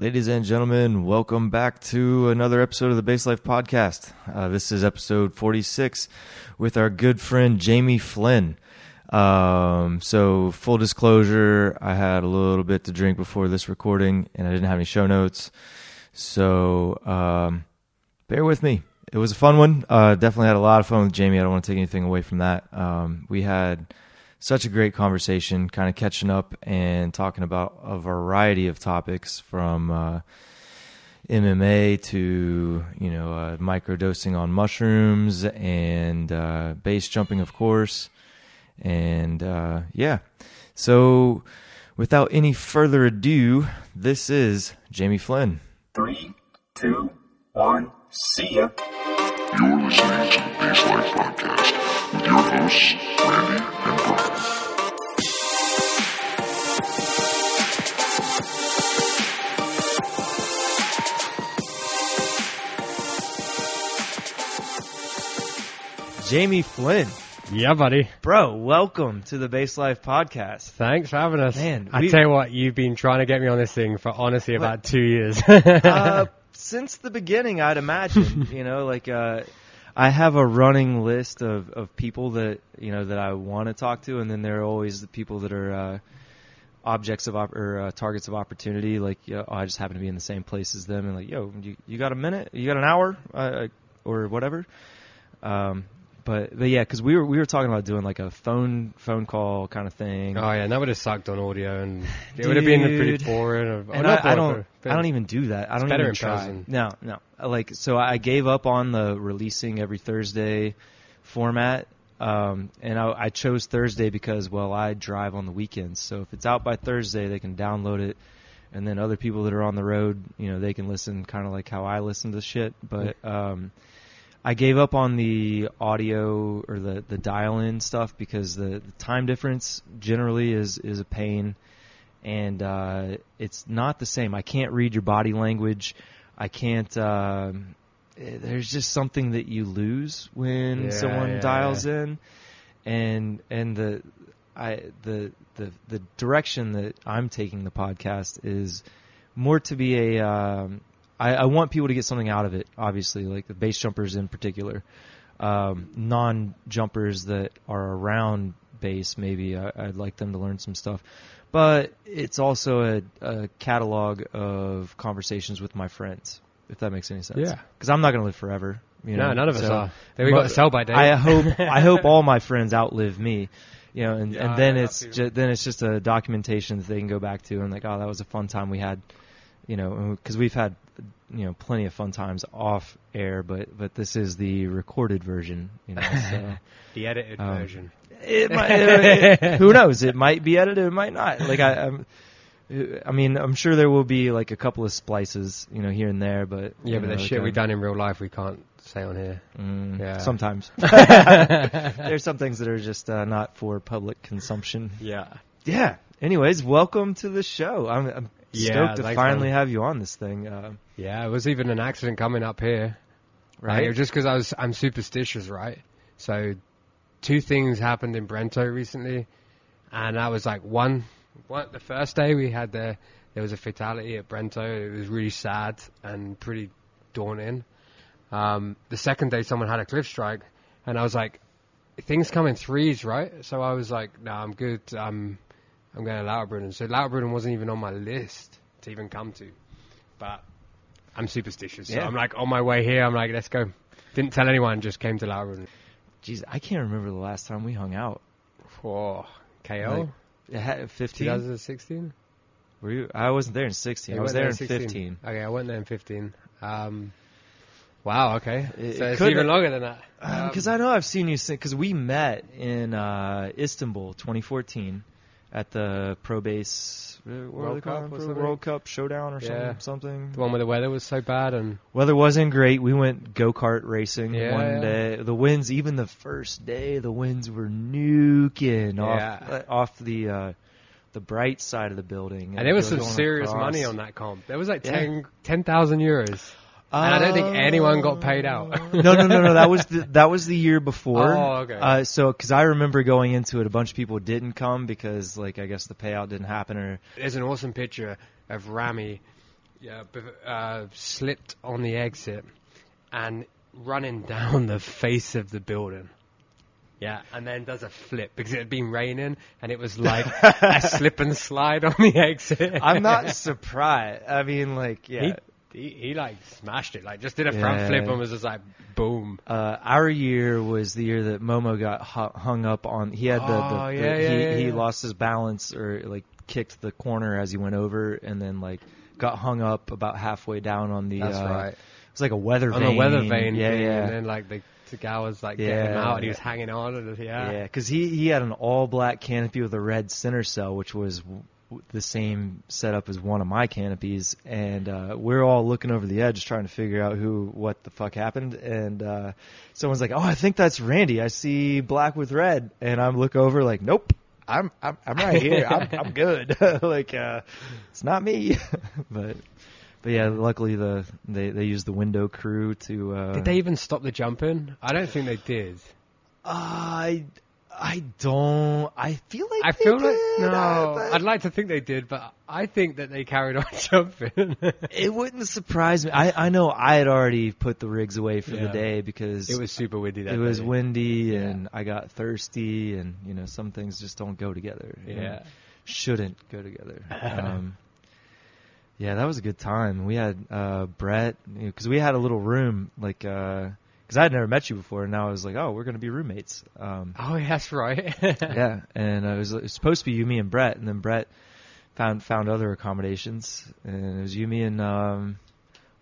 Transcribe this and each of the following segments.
Ladies and gentlemen, welcome back to another episode of the Base Life Podcast. Uh, this is episode 46 with our good friend Jamie Flynn. Um, so, full disclosure, I had a little bit to drink before this recording and I didn't have any show notes. So, um, bear with me. It was a fun one. Uh, definitely had a lot of fun with Jamie. I don't want to take anything away from that. Um, we had such a great conversation, kind of catching up and talking about a variety of topics from uh, MMA to you know uh, microdosing on mushrooms and uh, base jumping, of course, and uh, yeah. So, without any further ado, this is Jamie Flynn. Three, two, one, see ya. You're listening to the Base Life Podcast with your hosts, Randy and Brian. Jamie Flynn, Yeah, buddy. bro, welcome to the Base Life Podcast. Thanks for having us. Man, I we- tell you what, you've been trying to get me on this thing for honestly about two years. uh, since the beginning, I'd imagine. you know, like uh, I have a running list of, of people that you know that I want to talk to, and then there are always the people that are uh, objects of op- or uh, targets of opportunity. Like, you know, oh, I just happen to be in the same place as them, and like, yo, you, you got a minute? You got an hour? Uh, or whatever. Um, but but yeah, because we were we were talking about doing like a phone phone call kind of thing. oh yeah, and that would have sucked on audio, and it would have been pretty boring. Or, and I, not I don't I don't even do that. I don't even try. person. No, no. Like so, I gave up on the releasing every Thursday format, um, and I, I chose Thursday because well, I drive on the weekends. So if it's out by Thursday, they can download it, and then other people that are on the road, you know, they can listen kind of like how I listen to shit. But um, I gave up on the audio or the, the dial in stuff because the, the time difference generally is, is a pain and uh, it's not the same. I can't read your body language. I can't. um eh, there's just something that you lose when Yeah, someone yeah, dials yeah. in, and and the I the the the direction that I'm taking the podcast is more to be a. Um, I, I want people to get something out of it. Obviously, like the base jumpers in particular, um, non-jumpers that are around base. Maybe I, I'd like them to learn some stuff, but it's also a, a catalog of conversations with my friends. If that makes any sense. Yeah. Because I'm not going to live forever. You know? No, none of us So- are. Then we got a sell by date. I hope I hope all my friends outlive me, you know, and, Yeah, and then it's ju- then it's just a documentation that they can go back to and like, oh, that was a fun time we had, you know, because we've had, you know, plenty of fun times off air, but but this is the recorded version, you know. So the edited Um, version. it might, it- who knows? It might be edited, it might not. Like I, I'm, I mean, I'm sure there will be like a couple of splices, you know, here and there, but Yeah, you but know, the shit we um, done in real life we can't say on here. Mm, Yeah. Sometimes. There's some things that are just uh, not for public consumption. Yeah. Yeah. Anyways, welcome to the show. I'm, I'm Yeah, stoked to thanks, finally man. have you on this thing. Uh, Yeah, it was even an accident coming up here. right? Like, just because I was, I'm superstitious, right? So, two things happened in Brento recently, and that was like one, one the first day we had the, there was a fatality at Brento. It was really sad and pretty daunting. Um, the second day, someone had a cliff strike, and I was like, things come in threes, right? So I was like, no, I'm good. I'm, I'm going to Lauterbrunnen. So Lauterbrunnen wasn't even on my list to even come to, but I'm superstitious. So Yeah. I'm like on my way here. I'm like, let's go. Didn't tell anyone. Just came to Lauterbrunnen. Jeez, I can't remember the last time we hung out. For KO. Like, 15? 2016. Were you? I wasn't there in 16. I was there in 15. Okay, I went there in 15. Um, wow. Okay. It- so it's even longer than that. Um, Because I know I've seen you because we met in uh, Istanbul 2014 at the Pro Base uh, what were World Cup calling or for? something? World Cup Showdown or Yeah. something. something. the one where the weather was so bad and Weather wasn't great. We went go kart racing Yeah, one yeah. day. The winds, even the first day, the winds were nuking off Yeah. uh, off the uh, the bright side of the building. and there was some serious across. money on that comp. There was like Yeah. 10 10,000 euros. And I don't think anyone got paid out. no, no, no, no. That was the that was the year before. Oh, okay. Uh, so, because I remember going into it, a bunch of people didn't come because, like, I guess the payout didn't happen, or There's an awesome picture of Rami Yeah, uh, slipped on the exit and running down the face of the building. Yeah, and then does a flip because it had been raining and it was like a slip and slide on the exit. I'm not surprised. I mean, like, yeah. He, he, he like smashed it, like just did a front flip and was just like boom. Uh, our year was the year that Momo got hu- hung up on. He had the, the, Oh, the- yeah, yeah, he, yeah, he lost his balance or like kicked the corner as he went over, and then like got hung up about halfway down on the. That's uh, right. It was like a weather vane. On vane. the weather vane Yeah, yeah. and then like the, the guy was like getting him Yeah. out and he was hanging on and yeah. Yeah, because he he had an all black canopy with a red center cell, which was the same setup as one of my canopies, and uh, we're all looking over the edge trying to figure out who what the fuck happened, and uh, someone's like, "Oh, I think that's Randy. I see black with red," and I'm look over like, "Nope." I'm I'm I'm right here. I'm I'm good. like uh, it's not me, but but yeah. Luckily the they they used the window crew to. Uh, Did they even stop the jumping? I don't think they did. I I don't. I feel like I they feel like no. uh, I'd like to think they did, but I think that they carried on jumping. it wouldn't surprise me. I I know I had already put the rigs away for the day because it was super windy. That it was day. windy and I got thirsty and you know some things just don't go together. Yeah. shouldn't go together. um, yeah, that was a good time. We had uh, Brett because we had a little room like because I had never met you before, and now I was like, oh, we're gonna be roommates. Um, Oh, yeah, that's right. yeah, and uh, it, was, it was supposed to be you, me, and Brett, and then Brett found found other accommodations, and it was you, me, and um,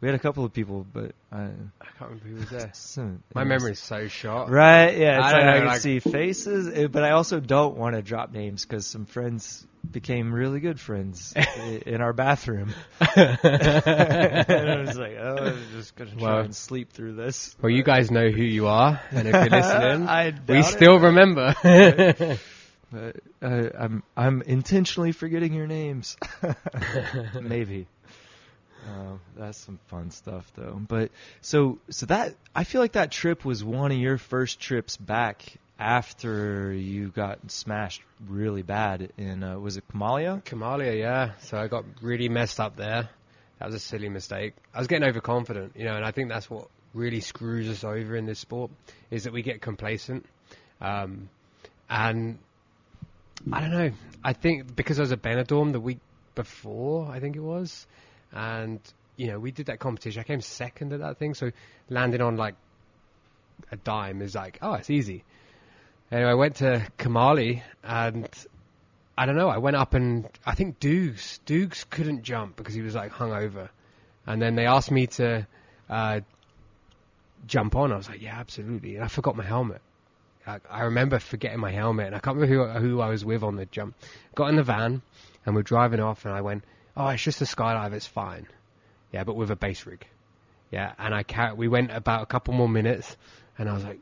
we had a couple of people, but I, I can't remember who was there. some- My memory's so short. Right, yeah, it's I like don't I can like- see faces, eh, but I also don't want to drop names because some friends became really good friends in our bathroom. and I was like, oh, I'm just gonna try Well- and sleep through this. Well, you guys know who you are, and if you're listening, I we doubt it. still remember. But uh, I'm I'm intentionally forgetting your names. Maybe. Uh, that's some fun stuff though. But so so that I feel like that trip was one of your first trips back after you got smashed really bad in uh, was it Kamalia? Kamalia, yeah. So I got really messed up there. That was a silly mistake. I was getting overconfident, you know, and I think that's what really screws us over in this sport is that we get complacent. Um, and I don't know. I think because I was at Benidorm the week before, I think it was, and you know we did that competition. I came second at that thing, so landing on like a dime is like, oh, it's easy. Anyway, I went to Kamali and I don't know. I went up and I think Dukes Dukes couldn't jump because he was like hungover, and then they asked me to uh, jump on. I was like, yeah, absolutely. And I forgot my helmet. I, I remember forgetting my helmet, and I can't remember who who I was with on the jump. Got in the van and we're driving off, and I went, oh, it's just a skydive. It's fine. Yeah, but with a base rig. Yeah, and I car- we went about a couple more minutes, and I was like,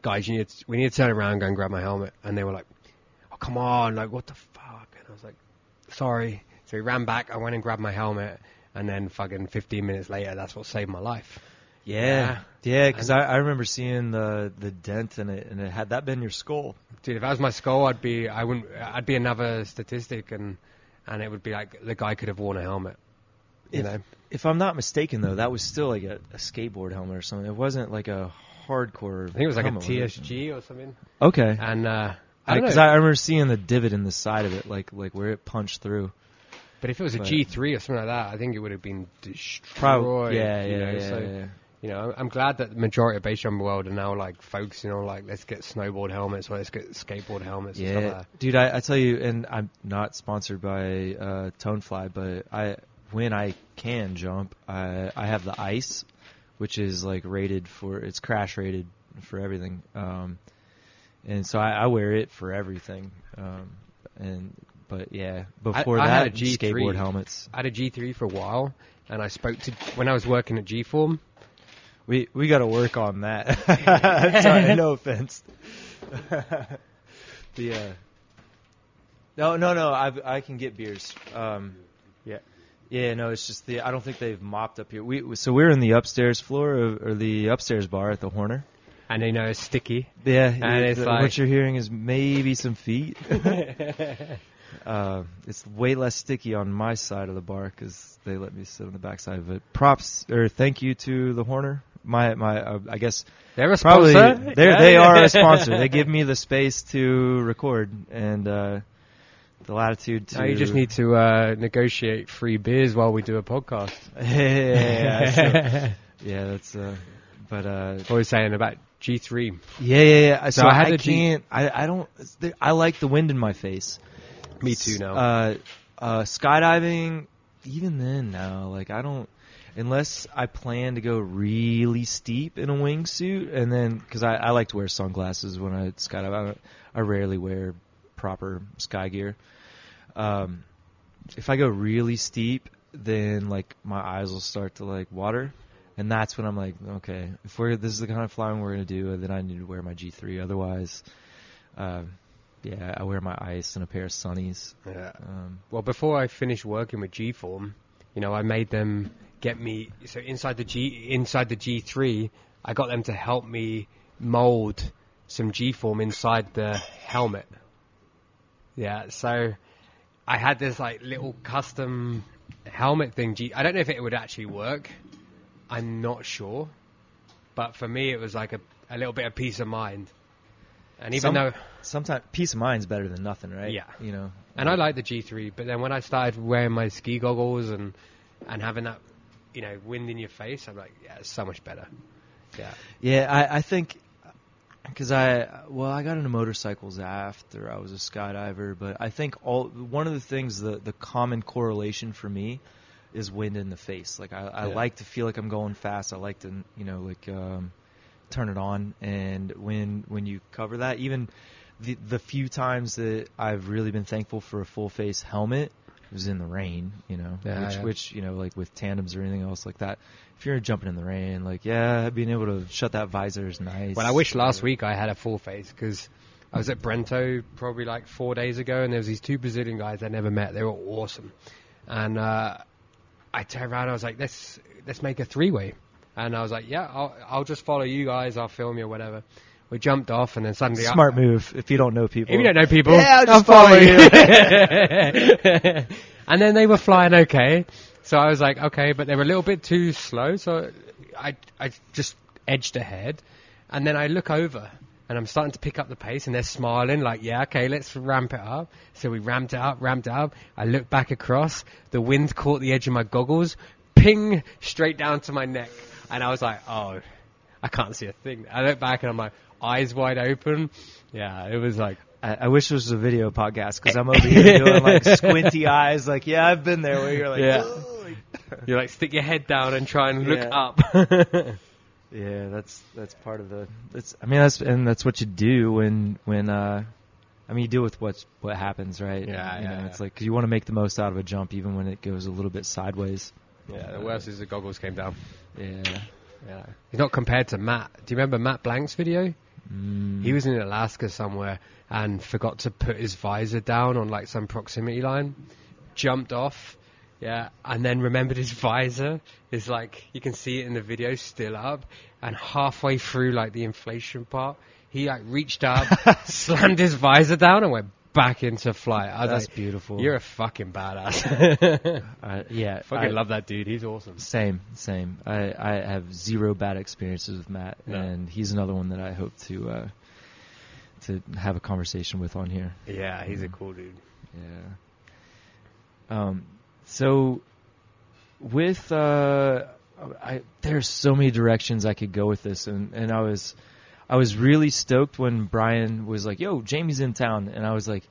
guys, you need to, we need to turn around and go and grab my helmet. And they were like, oh, come on, like, what the fuck? And I was like, sorry. So we ran back, I went and grabbed my helmet, and then fucking 15 minutes later, that's what saved my life. Yeah, Yeah. yeah. Because I, I remember seeing the the dent in it, and it had that been your skull. Dude, if that was my skull, I'd be, I wouldn't, I'd be another statistic, and, and it would be like, the guy could have worn a helmet. You If- know? If I'm not mistaken, though, that was still like a, a skateboard helmet or something. It wasn't like a hardcore. I think it was like a? TSG or something. Okay. And, uh, I Because. I, I remember seeing the divot in the side of it, like like where it punched through. but if it was a but- G3 or something like that, I think it would have been destroyed. Probably. Yeah, you yeah, know, yeah, so, yeah. You know, I'm- glad that the majority of base jumping world are now like focusing on like let's get snowboard helmets or let's get skateboard helmets. and stuff like Yeah, that. dude, I, I tell you, and I'm not sponsored by uh, Tonfly, but I when I can jump, I I have the ice, which is like rated for it's crash rated for everything, um, and so I, I wear it for everything, um, and but yeah, before I that, had a G3. skateboard helmets. I had a G3 for a while, and I spoke to when I was working at G Form. We we got to work on that. Sorry, no offense. the uh, no no no I I can get beers. Um, yeah yeah no it's just the I don't think they've mopped up here. We so we're in the upstairs floor of, or the upstairs bar at the Horner. And you know, it's sticky. Yeah, And it- it's the- like- what you're hearing is maybe some feet. Uh, it's way less sticky on my side of the bar because they let me sit on the backside of it. Props or thank you to the Horner. My my, uh, I guess They're a probably sponsor. they Yeah. they are a sponsor. They give me the space to record and uh, the latitude to. Now you just need to uh, negotiate free beers while we do a podcast. yeah, sure. yeah, that's. Uh, but uh, What was saying about G3? yeah, yeah, yeah. So, I I, had a G- can't. I I don't. I like the wind in my face. Me too now. Uh, uh, skydiving, even then, no. Like I don't, unless I plan to go really steep in a wingsuit, and then because I, I like to wear sunglasses when I skydive. I, I rarely wear proper sky gear. Um, if I go really steep, then like my eyes will start to like water. And that's when I'm like, okay, if we're this is the kind of flying we're gonna do, then I need to wear my G3. Otherwise, uh, yeah, I wear my ice and a pair of sunnies. Yeah. Um, Well, before I finished working with G-Form, you know, I made them get me so inside the G inside the G3, I got them to help me mold some G-Form inside the helmet. Yeah, so I had this like little custom helmet thing. G- I don't know if it would actually work. I'm not sure, but for me, it was like a a little bit of peace of mind. And even Some- though sometimes peace of mind's better than nothing, right? Yeah. You know. And I like the G3, but then when I started wearing my ski goggles and and having that, you know, wind in your face, I'm like, yeah, it's so much better. Yeah. Yeah, I, I think because I well, I got into motorcycles after I was a skydiver, but I think all one of the things the the common correlation for me is wind in the face. Like I, I Yeah. like to feel like I'm going fast. I like to you know like um, turn it on, and when when you cover that, even the the few times that I've really been thankful for a full face helmet was in the rain, you know, Yeah, which yeah. which you know like with tandems or anything else like that. If you're jumping in the rain, like yeah, being able to shut that visor is nice. Well, I wish last week I had a full face because I was at Brento probably like four days ago, and there was these two Brazilian guys I never met. They were awesome, and uh, I turned around. I was like, let's let's make a three way, and I was like, yeah, I'll I'll just follow you guys. I'll film you or whatever. We jumped off, and then suddenly I- Smart move if you don't know people. If you don't know people, Yeah, I'll just follow follow you. and then they were flying okay. So I was like, okay, but they were a little bit too slow. So I, I just edged ahead. And then I look over and I'm starting to pick up the pace and they're smiling like, yeah, okay, let's ramp it up. So we ramped it up, ramped it up. I look back across. The wind caught the edge of my goggles, ping straight down to my neck. And I was like, oh, I can't see a thing. I look back and I'm like, eyes wide open. Yeah, it was like, I, I wish this was a video podcast because I'm over here doing like squinty eyes. Like, yeah, I've been there where you're like, Yeah. Like- You like stick your head down and try and look Yeah. up. yeah, that's that's part of the. That's I mean that's and that's what you do when when uh, I mean you deal with what's what happens, right? Yeah, you yeah, know, yeah. It's like 'cause you want to make the most out of a jump even when it goes a little bit sideways. yeah, the worst is the goggles came down. Yeah. Yeah. He's not compared to Matt. Do you remember Matt Blank's video? Mm. He was in Alaska somewhere and forgot to put his visor down on like some proximity line. Jumped off. Yeah, and then remembered his visor is like you can see it in the video still up, and halfway through like the inflation part, he like reached up, slammed his visor down, and went back into flight. Was That's like, beautiful. You're a fucking badass. Uh, yeah, fucking I- love that dude. He's awesome. Same, same. I, I have zero bad experiences with Matt, No. and he's another one that I hope to uh, to have a conversation with on here. Yeah, he's a cool dude. Yeah. Um. So, with uh, I there's so many directions I could go with this, and and I was I was really stoked when Brian was like, "Yo, Jamie's in town," and I was like,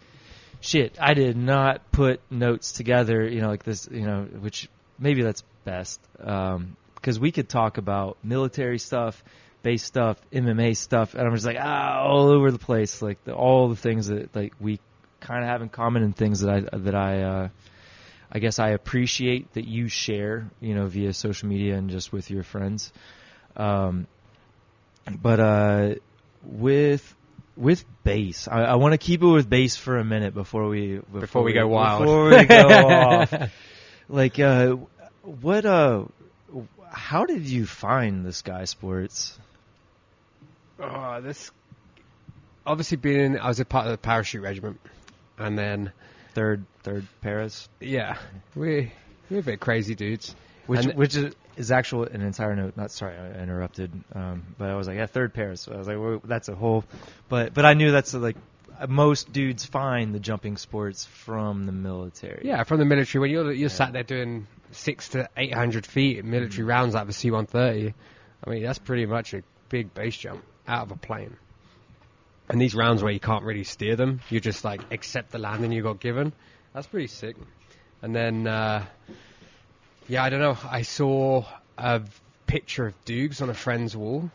"Shit, I did not put notes together." You know, like this. You know, which maybe that's best because we could talk about military stuff. Base stuff, MMA stuff, and I'm just like ah, all over the place, like the, all the things that like we kind of have in common and things that I that I uh, I guess I appreciate that you share, you know, via social media and just with your friends. Um, but uh, with with base, I, I want to keep it with base for a minute before we before, we go wild. Before we go off, like uh, what uh, how did you find the Sky Sports? Oh, this obviously being I was a part of the parachute regiment, and then third third Paras, Yeah, we we're a bit crazy dudes. which And- which is, is actual an entire note. Not sorry, I interrupted. Um, but I was like, yeah, third pair. So I was like, well, that's a whole. But but I knew that's like most dudes find the jumping sports from the military. Yeah, from the military. When you're you're sat there doing six to eight hundred feet in military rounds like the C one thirty, I mean that's pretty much a big base jump out of a plane. And these rounds where you can't really steer them, you just like accept the landing you got given. That's pretty sick. And then, uh, yeah, I don't know. I saw a picture of Dukes on a friend's wall.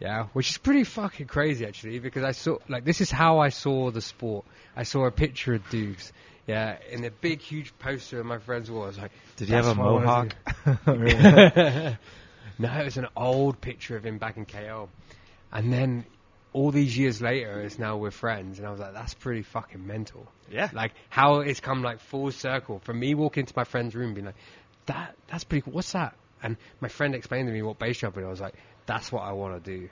Yeah, which is pretty fucking crazy actually, because I saw like this is how I saw the sport. I saw a picture of Dukes, yeah, in a big huge poster on my friend's wall. I was like, Did he have a "That's what I wanna mohawk? no, it was an old picture of him back in KO, and then all these years later, it's now we're friends, and I was like, that's pretty fucking mental. Yeah. like how it's come like full circle from me walking into my friend's room, being like, that that's pretty cool. What's that? And my friend explained to me what base jumping. I was like, that's what I want to do.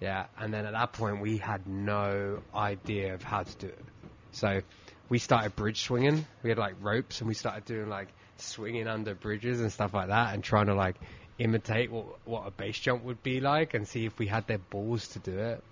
Yeah, and then at that point we had no idea of how to do it. So we started bridge swinging. We had like ropes, and we started doing like swinging under bridges and stuff like that, and trying to like imitate what what a base jump would be like, and see if we had their balls to do it.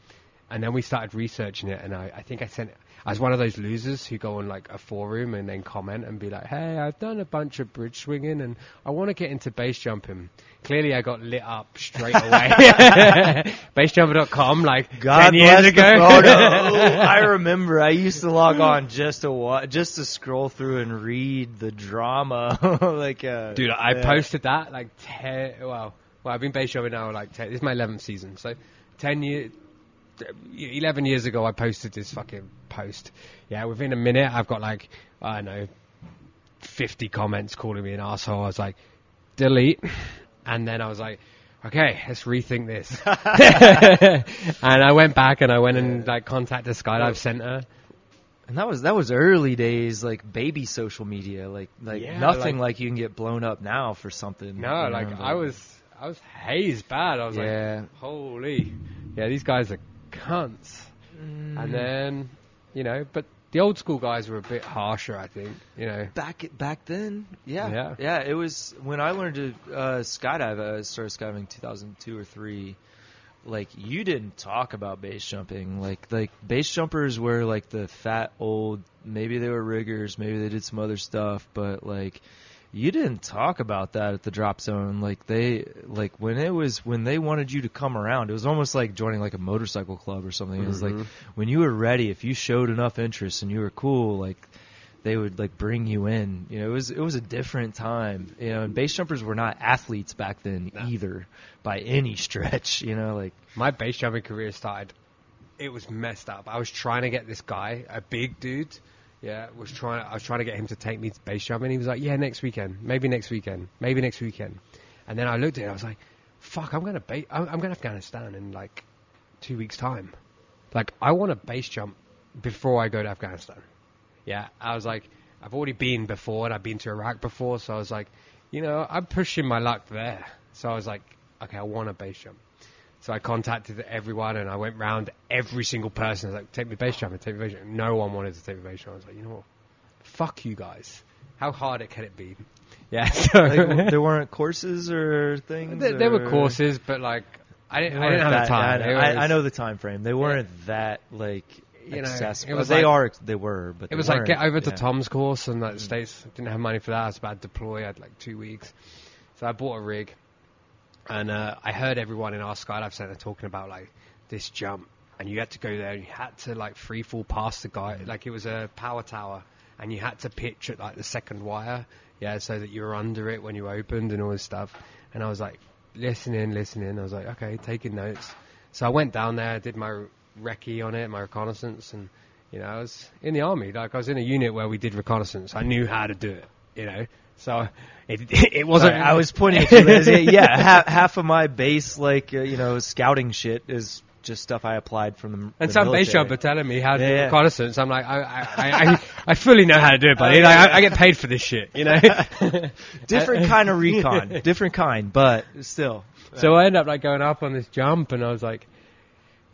And then we started researching it, and I, I think I sent. I was one of those losers who go on like a forum and then comment and be like, "Hey, I've done a bunch of bridge swinging, and I want to get into base jumping." Clearly, I got lit up straight away. Basejumper.com, like God ten years bless the ago. I remember I used to log on just to wa- just to scroll through and read the drama. like, uh, Dude, I yeah. posted that like ten. Well, well, I've been base jumping now like ten. This is my eleventh season, so ten years. 11 years ago, I posted this fucking post. Yeah, within a minute, I've got like, I don't know, 50 comments calling me an asshole. I was like, delete. And then I was like, okay, let's rethink this. and I went back and I went and like contacted Skydive Center. And that was that was early days, like baby social media, like like Yeah, nothing like- like, you can get blown up now for something. No, know, like I was, I was hazed bad. I was Yeah. like, holy, yeah, these guys are cunts. Mm. And then, you know, but the old school guys were a bit harsher, I think. You know, back back then, yeah, Yeah. yeah. It was when I learned to uh, skydive. I started skydiving 2002 or three. Like you didn't talk about base jumping. Like like base jumpers were like the fat old. Maybe they were riggers. Maybe they did some other stuff. But like you didn't talk about that at the drop zone. Like they like when it was when they wanted you to come around. It was almost like joining like a motorcycle club or something. It was like mm-hmm. when you were ready. If you showed enough interest and you were cool, like they would like bring you in. You know, it was it was a different time. You know, and base jumpers were not athletes back then either, by any stretch. You know, like my base jumping career started. It was messed up. I was trying to get this guy, a big dude. Yeah, was trying. I was trying to get him to take me to base jump, and He was like, "Yeah, next weekend, maybe next weekend, maybe next weekend." And then I looked at it. I was like, "Fuck, I'm gonna ba- I'm, I'm going to Afghanistan in like two weeks' time. Like, I want to base jump before I go to Afghanistan." Yeah, I was like, I've already been before, and I've been to Iraq before, so I was like, you know, I'm pushing my luck there. So I was like, okay, I want a base jump. So I contacted everyone, and I went round every single person. I was like, take me base jumping, take me base jumping. No one wanted to take me base jumping. I was like, you know what? Fuck you guys. How hard it can it be? Yeah, so like, there weren't courses or things. there, there were courses, but like, I didn't, I didn't have that- the time. I, was- I know the time frame. They weren't that like You know, accessible. it was they like- are. They were, but It was like weren't, get over to yeah. Tom's course, and like the mm. states didn't have money for that. I was about to deploy. I had like two weeks, so I bought a rig, and uh, I heard everyone in our skydive center talking about like this jump, and you had to go there, and you had to like free fall past the guy, like it was a power tower, and you had to pitch at like the second wire, yeah, so that you were under it when you opened and all this stuff. And I was like listening, listening. I was like, okay, taking notes. So I went down there, did my recce on it, my reconnaissance, and you know, I was in the army. Like I was in a unit where we did reconnaissance. I knew how to do it. You know, so it it wasn't. Sorry, I was pointing at you. Liz. Yeah, half, half of my base, like uh, you know, scouting shit is just stuff I applied from the. and the some base military. jumper telling me how to Yeah, do yeah. reconnaissance. I'm like, I, I, I, I, fully know how to do it, buddy. Like, I, I get paid for this shit, you know. Different kind of recon, different kind, but still. So I ended up like going up on this jump, and I was like,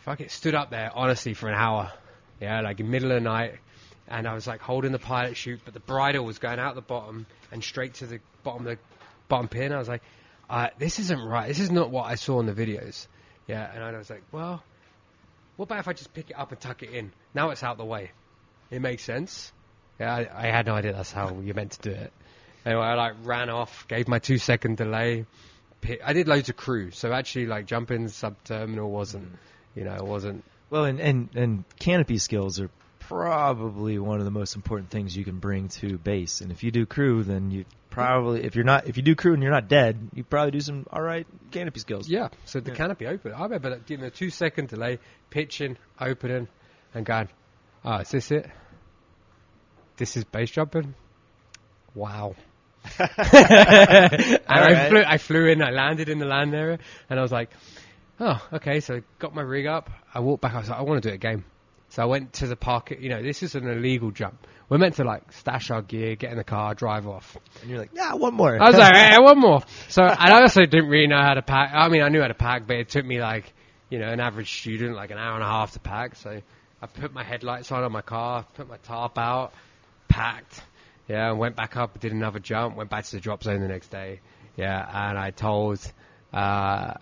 "Fuck it!" Stood up there honestly for an hour. Yeah, like in middle of the night, and I was like holding the pilot chute, but the bridle was going out the bottom and straight to the bottom of the bottom pin. I was like, uh, this isn't right. This is not what I saw in the videos. Yeah, and I was like, well, what about if I just pick it up and tuck it in? Now it's out the way. It makes sense. Yeah, I, I had no idea that's how you're meant to do it. Anyway, I like ran off, gave my two second delay. I did loads of crew, so actually like jumping sub terminal wasn't, you know, it wasn't. Well, and, and and canopy skills are probably one of the most important things you can bring to base. And if you do crew, then you probably if you're not if you do crew and you're not dead, you probably do some all right canopy skills. Yeah, so the Yeah. canopy open. I remember that giving a two second delay, pitching, opening, and going, oh, is this it? This is base jumping? Wow. and I flew, I flew in, I landed in the land area, and I was like, oh, okay, so I got my rig up, I walked back, I was like, I want to do it again. So I went to the park, you know, this is an illegal jump. We're meant to like stash our gear, get in the car, drive off. And you're like, yeah, one more. I was like, hey, one more. So I also didn't really know how to pack. I mean, I knew how to pack, but it took me like, you know, an average student like an hour and a half to pack. So I put my headlights on on my car, put my tarp out, packed. Yeah, and went back up, did another jump, went back to the drop zone the next day. Yeah, and I told, uh,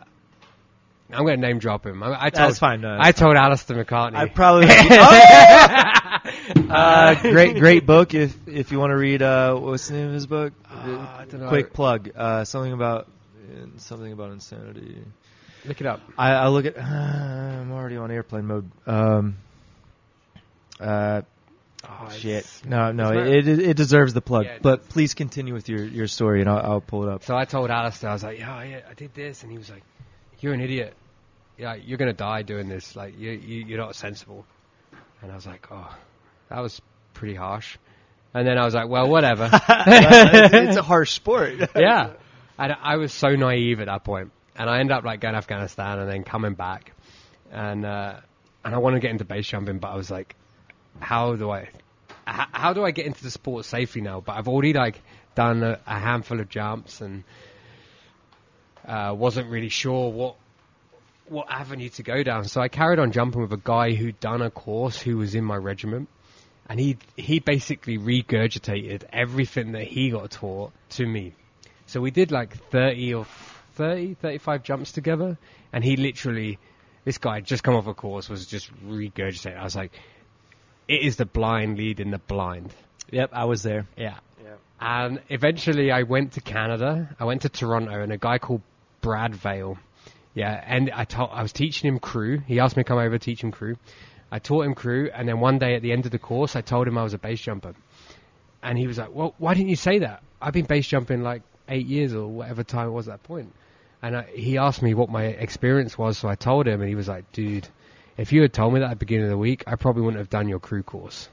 I'm going to name drop him. I, I told, That's fine, no, I told Alistair McCartney. I probably. uh, great, great book. If if you want to read, uh, what's the name of his book? Uh, I don't know. Quick plug. Uh, something about something about insanity. Look it up. I, I look at. Uh, I'm already on airplane mode. Um. Uh. Oh, Shit. No, no. It, it it deserves the plug. Yeah, it but please continue with your your story, and I'll, I'll pull it up. So I told Alistair, I was like, yeah, yeah, I did this, and he was like, you're an idiot. Yeah, you're gonna die doing this. Like, you, you you're not sensible. And I was like, oh, that was pretty harsh. And then I was like, well, whatever. it's, a harsh sport. yeah. And I was so naive at that point. And I ended up like going to Afghanistan and then coming back. And uh, and I wanted to get into base jumping, but I was like, how do I, how, how do I get into the sport safely now? But I've already like done a, a handful of jumps and uh, wasn't really sure what what avenue to go down. So I carried on jumping with a guy who'd done a course who was in my regiment. And he he basically regurgitated everything that he got taught to me. So we did like 30 or 30, 35 jumps together. And he literally, this guy had just come off a course, was just regurgitating. I was like, it is the blind leading the blind. Yep, I was there. Yeah. And eventually I went to Canada. I went to Toronto and a guy called Brad Vale. Yeah, and I taught, I was teaching him crew. He asked me to come over to teach him crew. I taught him crew and then one day at the end of the course I told him I was a base jumper. And he was like, "Well, why didn't you say that? I've been base jumping like 8 years or whatever time it was at that point." And I, he asked me what my experience was, so I told him and he was like, "Dude, if you had told me that at the beginning of the week, I probably wouldn't have done your crew course.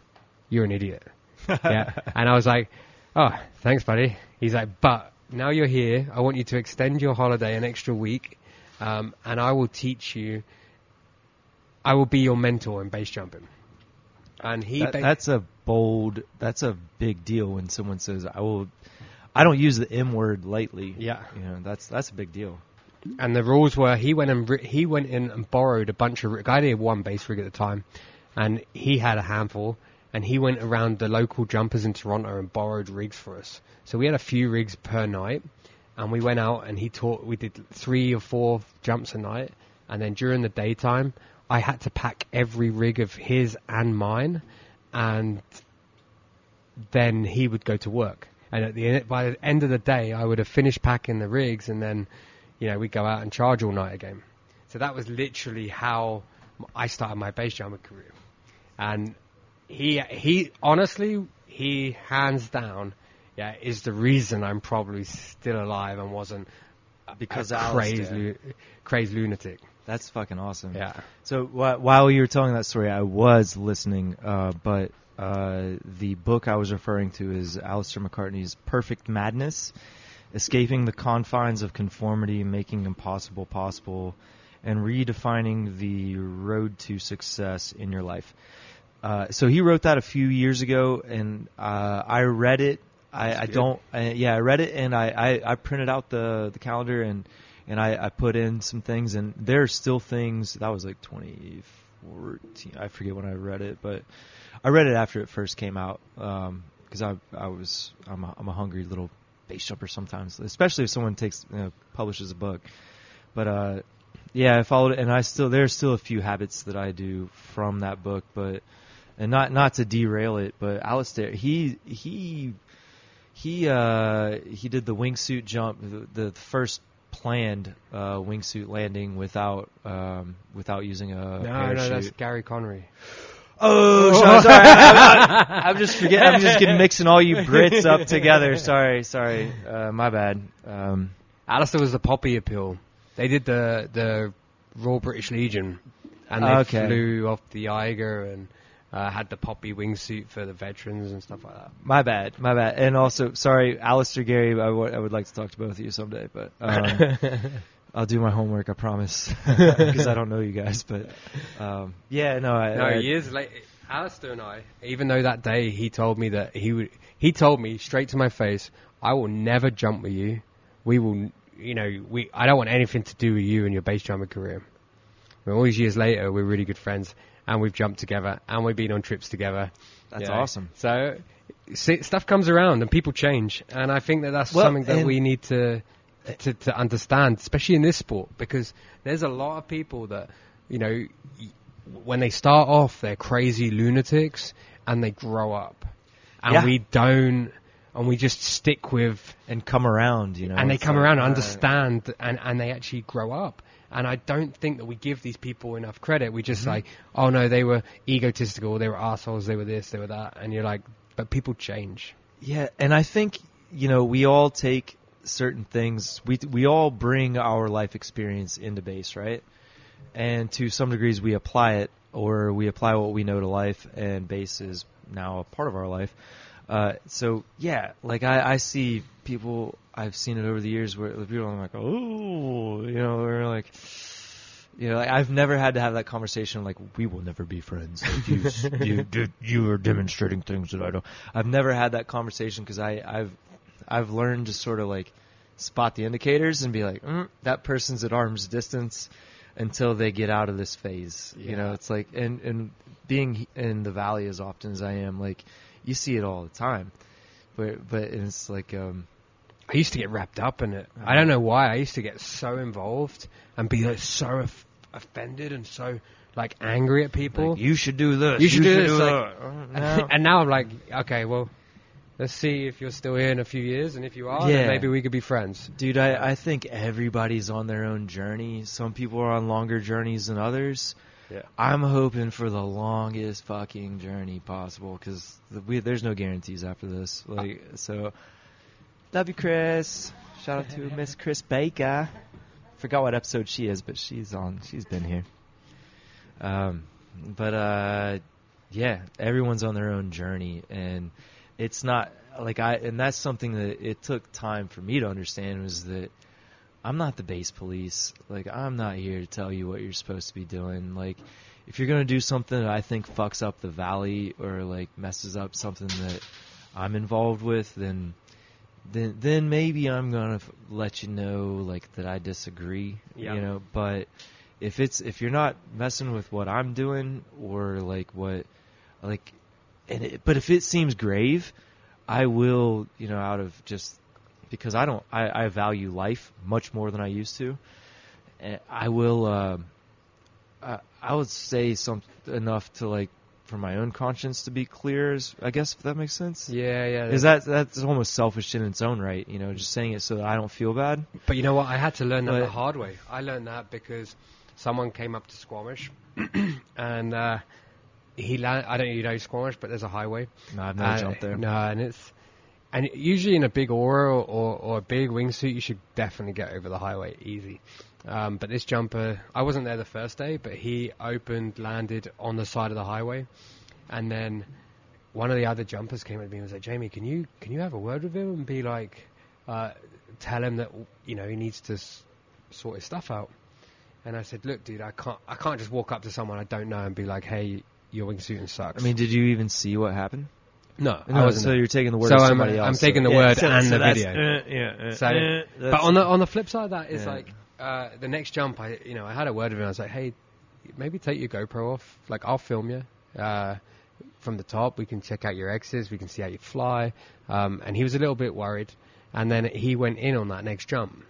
You're an idiot." yeah. And I was like, oh, thanks, buddy. He's like, but now you're here. I want you to extend your holiday an extra week, um, and I will teach you. I will be your mentor in base jumping. And he, That, ba- that's a bold. That's a big deal when someone says, "I will." I don't use the M word lightly. Yeah. you know that's that's a big deal. and the rules were he went and he went in and borrowed a bunch of. I had one base rig at the time, and he had a handful. And he went around the local jumpers in Toronto and borrowed rigs for us. So we had a few rigs per night, and we went out and he taught. We did three or four jumps a night, and then during the daytime, I had to pack every rig of his and mine, and then he would go to work. And at the end, by the end of the day, I would have finished packing the rigs, and then, you know, we'd go out and charge all night again. So that was literally how I started my base jumping career. And he, he honestly, he hands down, yeah, is the reason I'm probably still alive and wasn't Because a of crazed, Alistair. lu- crazed lunatic. That's fucking awesome. Yeah. So wh- while you were telling that story, I was listening, uh, but uh, the book I was referring to is Alistair McCartney's Perfect Madness: Escaping the Confines of Conformity, Making Impossible Possible, and Redefining the Road to Success in Your Life. Uh, so he wrote that a few years ago, and uh, I read it. I, I don't. I, yeah, I read it, and I, I, I printed out the the calendar and and I, I put in some things, and there are still things that was like 2014. I forget when I read it, but I read it after it first came out because I I was I'm a, I'm a hungry little base jumper sometimes, especially if someone takes you know, publishes a book. But uh, yeah, I followed it, and I still there's still a few habits that I do from that book, but and not not to derail it, but Alistair he he he uh he did the wingsuit jump, the, the first planned uh, wingsuit landing without um, without using a No, parachute. no, that's Gary Connery. Oh, sorry, sorry. I'm, I'm, I'm just forgetting. I'm just getting mixing all you Brits up together. Sorry, sorry. Uh, my bad. Um, Alistair was the Poppy appeal. They did the the Royal British Legion, and they Okay. flew off the Eiger and uh, had the Poppy wingsuit for the veterans and stuff like that. my bad. My bad. And also, sorry, Alistair Gary. I would- like to talk to both of you someday, but um, I'll do my homework. I promise, because I don't know you guys. But um, yeah, no, I, No, I, years later, Alistair and I, even though that day he told me that he would, he told me straight to my face, I will never jump with you. We will, you know, we, I don't want anything to do with you and your base jumping career. But all these years later, we're really good friends, and we've jumped together, and we've been on trips together. That's you know. awesome. So, see, stuff comes around, and people change, and I think that that's Well, something that we need to, to to understand, especially in this sport, because there's a lot of people that, you know, when they start off, they're crazy lunatics, and they grow up, and Yeah. we don't, and we just stick with and come around. You know, and they come around and understand and, and they actually grow up. And I don't think that we give these people enough credit. We just like, oh no, they were egotistical, they were assholes, they were this, they were that, and you're like, but people change. Yeah, and I think you know we all take certain things. We we all bring our life experience into base, right? And to some degrees, we apply it, or we apply what we know to life, and base is now a part of our life. Uh, so yeah, like I, I see people. I've seen it over the years where people are like, oh, you know, we're like. You know, like I've never had to have that conversation. Like, we will never be friends. Like, you, you, you are demonstrating things that I don't. I've never had that conversation because I, I've, I've learned to sort of like spot the indicators and be like, mm, that person's at arm's distance until they get out of this phase. You know, it's like, and and being in the valley as often as I am, like, you see it all the time. But but it's like, um, I used to get wrapped up in it. I uh-huh. don't know why. I used to get so involved and be like, so off- offended and so like angry at people. like, you should do this. You should do this, like- that. And now I'm like, okay, well, let's see if you're still here in a few years, and if you are, Yeah. then maybe we could be friends. Dude, I, I think everybody's on their own journey. Some people are on longer journeys than others. Yeah. I'm hoping for the longest fucking journey possible because the, there's no guarantees after this. Like, so, love you, Chris. Shout out to Miss Chris Baker. Forgot what episode she is, but she's on. She's been here. Um, but uh, yeah, everyone's on their own journey, and it's not like I. And that's something that it took time for me to understand was that I'm not the base police. Like I'm not here to tell you what you're supposed to be doing. Like if you're gonna do something that I think fucks up the valley or like messes up something that I'm involved with, then then then maybe I'm gonna f- let you know like that I disagree. Yeah. You know, but if it's if you're not messing with what I'm doing or like what like and it, but if it seems grave, I will you know out of just because I don't I, I value life much more than I used to. And I will um I, I would say some enough to like for my own conscience to be clear. Is, I guess if that makes sense. Yeah, yeah. Is that that's almost selfish in its own right? You know, just saying it so that I don't feel bad. But you know what? I had to learn that the hard way. I learned that because someone came up to Squamish, and uh, he la- I don't know you know Squamish, but there's a highway. No, I've never Uh, jumped there. No, and it's and usually in a big aura or, or, or a big wingsuit, you should definitely get over the highway easy. Um, but this jumper, I wasn't there the first day, but he opened, landed on the side of the highway, and then one of the other jumpers came at me and was like, "Jamie, can you can you have a word with him and be like, uh, tell him that you know he needs to s- sort his stuff out?" And I said, "Look, dude, I can't I can't just walk up to someone I don't know and be like, hey, your wingsuiting sucks." I mean, did you even see what happened? no, I wasn't. so there. you're taking the word So of I'm- somebody I'm taking the Yeah, word so- and so the video. uh, yeah, uh, So, uh, but on the on the flip side of that is Yeah. like uh, the next jump. I you know I had a word with him. I was like, hey, maybe take your GoPro off. Like I'll film you uh, from the top. We can check out your exes. We can see how you fly. Um, and he was a little bit worried, and then he went in on that next jump.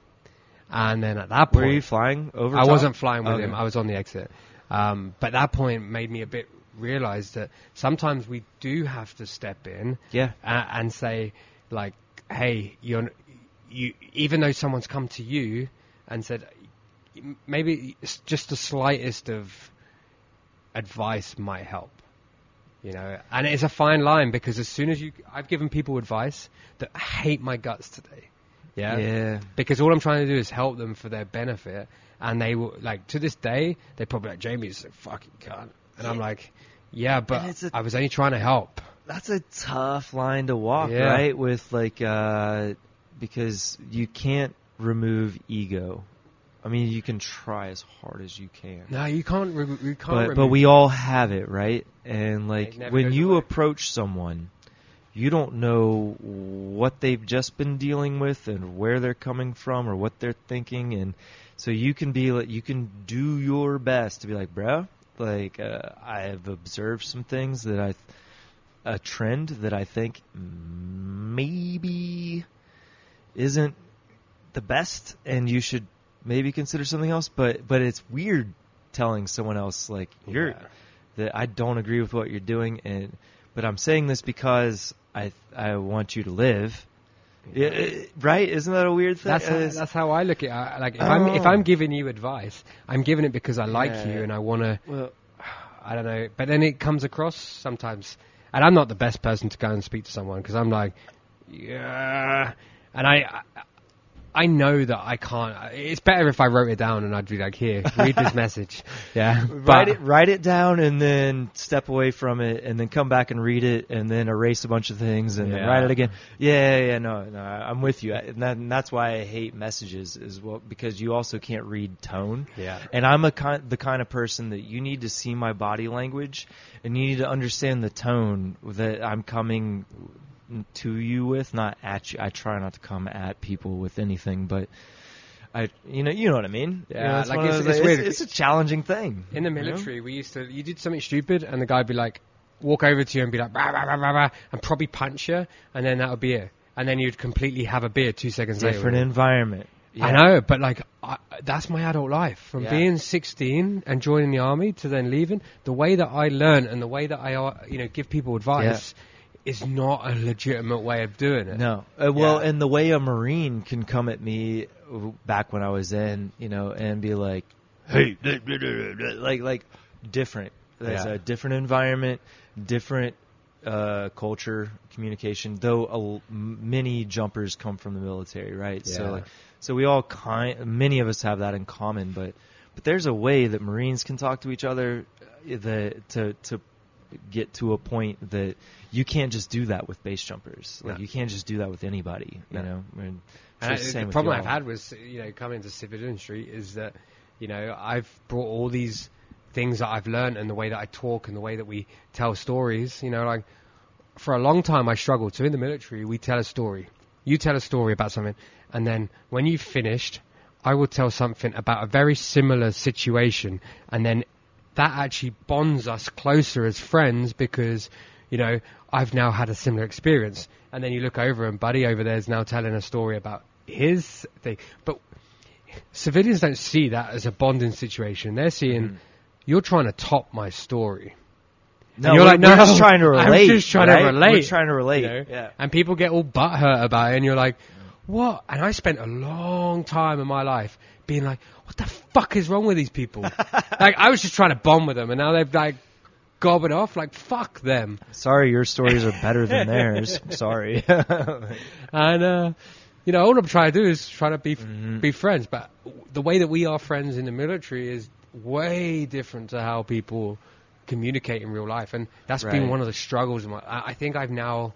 And then at that point, Were you flying over? I top? wasn't flying with Okay. him. I was on the exit. Um, but that point made me a bit realize that sometimes we do have to step in Yeah. a- and say, like, hey, you're, you, even though someone's come to you and said, maybe just the slightest of advice might help. You know, and it's a fine line because as soon as you, I've given people advice that hate my guts today. Yeah Yeah. because all I'm trying to do is help them for their benefit. And they will, like, to this day, they probably like, Jamie's a fucking cunt. And I'm like, yeah, but a- I was only trying to help. That's a tough line to walk, Yeah. right? With like, uh, because you can't remove ego. I mean, you can try as hard as you can. No, you can't, re- you can't but but we all have it, right? And like when you approach someone, you don't know what they've just been dealing with and where they're coming from or what they're thinking, and so you can be like you can do your best to be like, bro, like uh, I have observed some things that I a trend that I think maybe isn't the best, and you should maybe consider something else. But but it's weird telling someone else like you're Yeah. that I don't agree with what you're doing, and but I'm saying this because I I want you to live. Yeah, uh, right? Isn't that a weird thing? That's how, that's how I look at it. Like if I'm if Oh. I'm giving you advice, I'm giving it because I like Yeah. you and I want to. well, I don't know, but then it comes across sometimes, and I'm not the best person to go and speak to someone because I'm like, yeah, and I, I, I know that I can't. It's better if I wrote it down and I'd be like, here, read this message, yeah, write it write it down and then step away from it and then come back and read it and then erase a bunch of things and then write it again. Yeah, yeah, yeah, no, no, I'm with you. And, that, and that's why I hate messages as well because you also can't read tone. Yeah. And I'm a kind, the kind of person that you need to see my body language and you need to understand the tone that I'm coming to you with, not at you. I try not to come at people with anything, but I, you know, you know what I mean. You Yeah, know, it's like, it's- it's weird. It's, a challenging thing. in the you know? military, we used to, you did something stupid, and the guy'd be like, walk over to you and be like, rah, rah, rah, rah, rah, and probably punch you, and then that would be it. And then you'd completely have a beer two seconds different later. Different environment. I know, but like, I, that's my adult life. From Yeah. being 16 and joining the army to then leaving, the way that I learn and the way that I, uh, you know, give people advice is not a legitimate way of doing it. No, uh, well, Yeah. and the way a marine can come at me back when I was in, you know, and be like, "Hey," like like different. There's Yeah. a different environment, different uh, culture, communication. Though a many jumpers come from the military, right? So Yeah. like, so we all kind, many of us have that in common, but but there's a way that Marines can talk to each other uh, that to to get to a point that you can't just do that with base jumpers. Like No. you can't just do that with anybody. You No. know. And And I, the the problem. I've had was, you know, coming into civilian street is that, you know, I've brought all these things that I've learned and the way that I talk and the way that we tell stories. You know, like for a long time I struggled. So in the military, we tell a story. You tell a story about something, and then when you've finished, I will tell something about a very similar situation, and then that actually bonds us closer as friends because, you know, I've now had a similar experience. And then you look over and Buddy over there is now telling a story about his thing. But civilians don't see that as a bonding situation. They're seeing Mm-hmm. you're trying to top my story. No, And you're we're, like, we're no, just trying to relate. I'm just trying right? to relate. We're trying to relate. you know? Yeah. And people get all butthurt about it, and you're like, what? And I spent a long time in my life being like, what the fuck is wrong with these people? like, I was just trying to bond with them, and now they've like gob it off. Like, fuck them. Sorry, your stories are better than theirs. Sorry. And uh, you know, all I'm trying to do is try to be Mm-hmm. be friends. But the way that we are friends in the military is way different to how people communicate in real life, and that's been one of the struggles. My, I, I think I've now,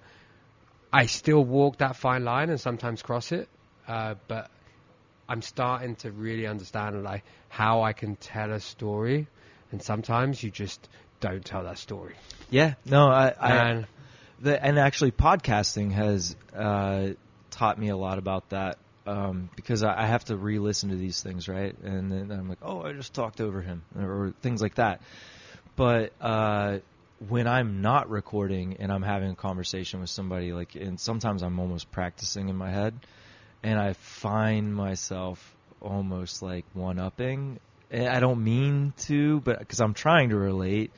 I still walk that fine line and sometimes cross it, uh, but I'm starting to really understand like how I can tell a story, and sometimes you just don't tell that story. yeah. No, I. I and the, and actually, podcasting has uh, taught me a lot about that. um, because I, I have to re-listen to these things, right? And then I'm like, oh, I just talked over him, or things like that. But uh, when I'm not recording and I'm having a conversation with somebody, like, and sometimes I'm almost practicing in my head, and I find myself almost like one-upping. I don't mean to, but because I'm trying to relate.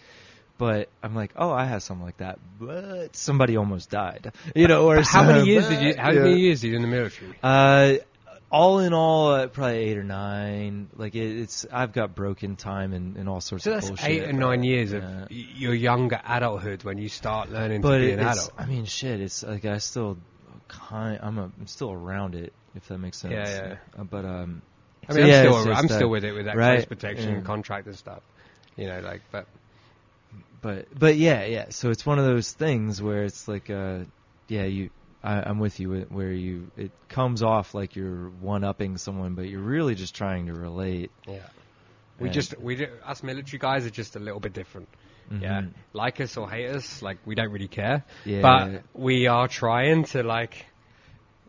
But I'm like, oh, I have something like that, but somebody almost died, you know. Or how many years did you? How yeah. many years did you in the military? Uh, all in all, uh, probably eight or nine. Like it, it's, I've got broken time and, and all sorts So of that's bullshit. eight or nine years of yeah. y- your younger adulthood when you start learning But to be an adult. I mean, shit. It's like I still kind. I'm a, I'm still around it. If that makes sense. Yeah, yeah. Uh, but um, I so mean, yeah, I'm it's still I'm still with it with that right, close protection yeah. contract and stuff. You know, like, but but but yeah, yeah. So it's one of those things where it's like, uh, yeah, you. I, I'm with you. Where you, it comes off like you're one upping someone, but you're really just trying to relate. yeah, we And- just we us military guys are just a little bit different. Yeah, Mhm. like us or hate us, like we don't really care. Yeah. But we are trying to like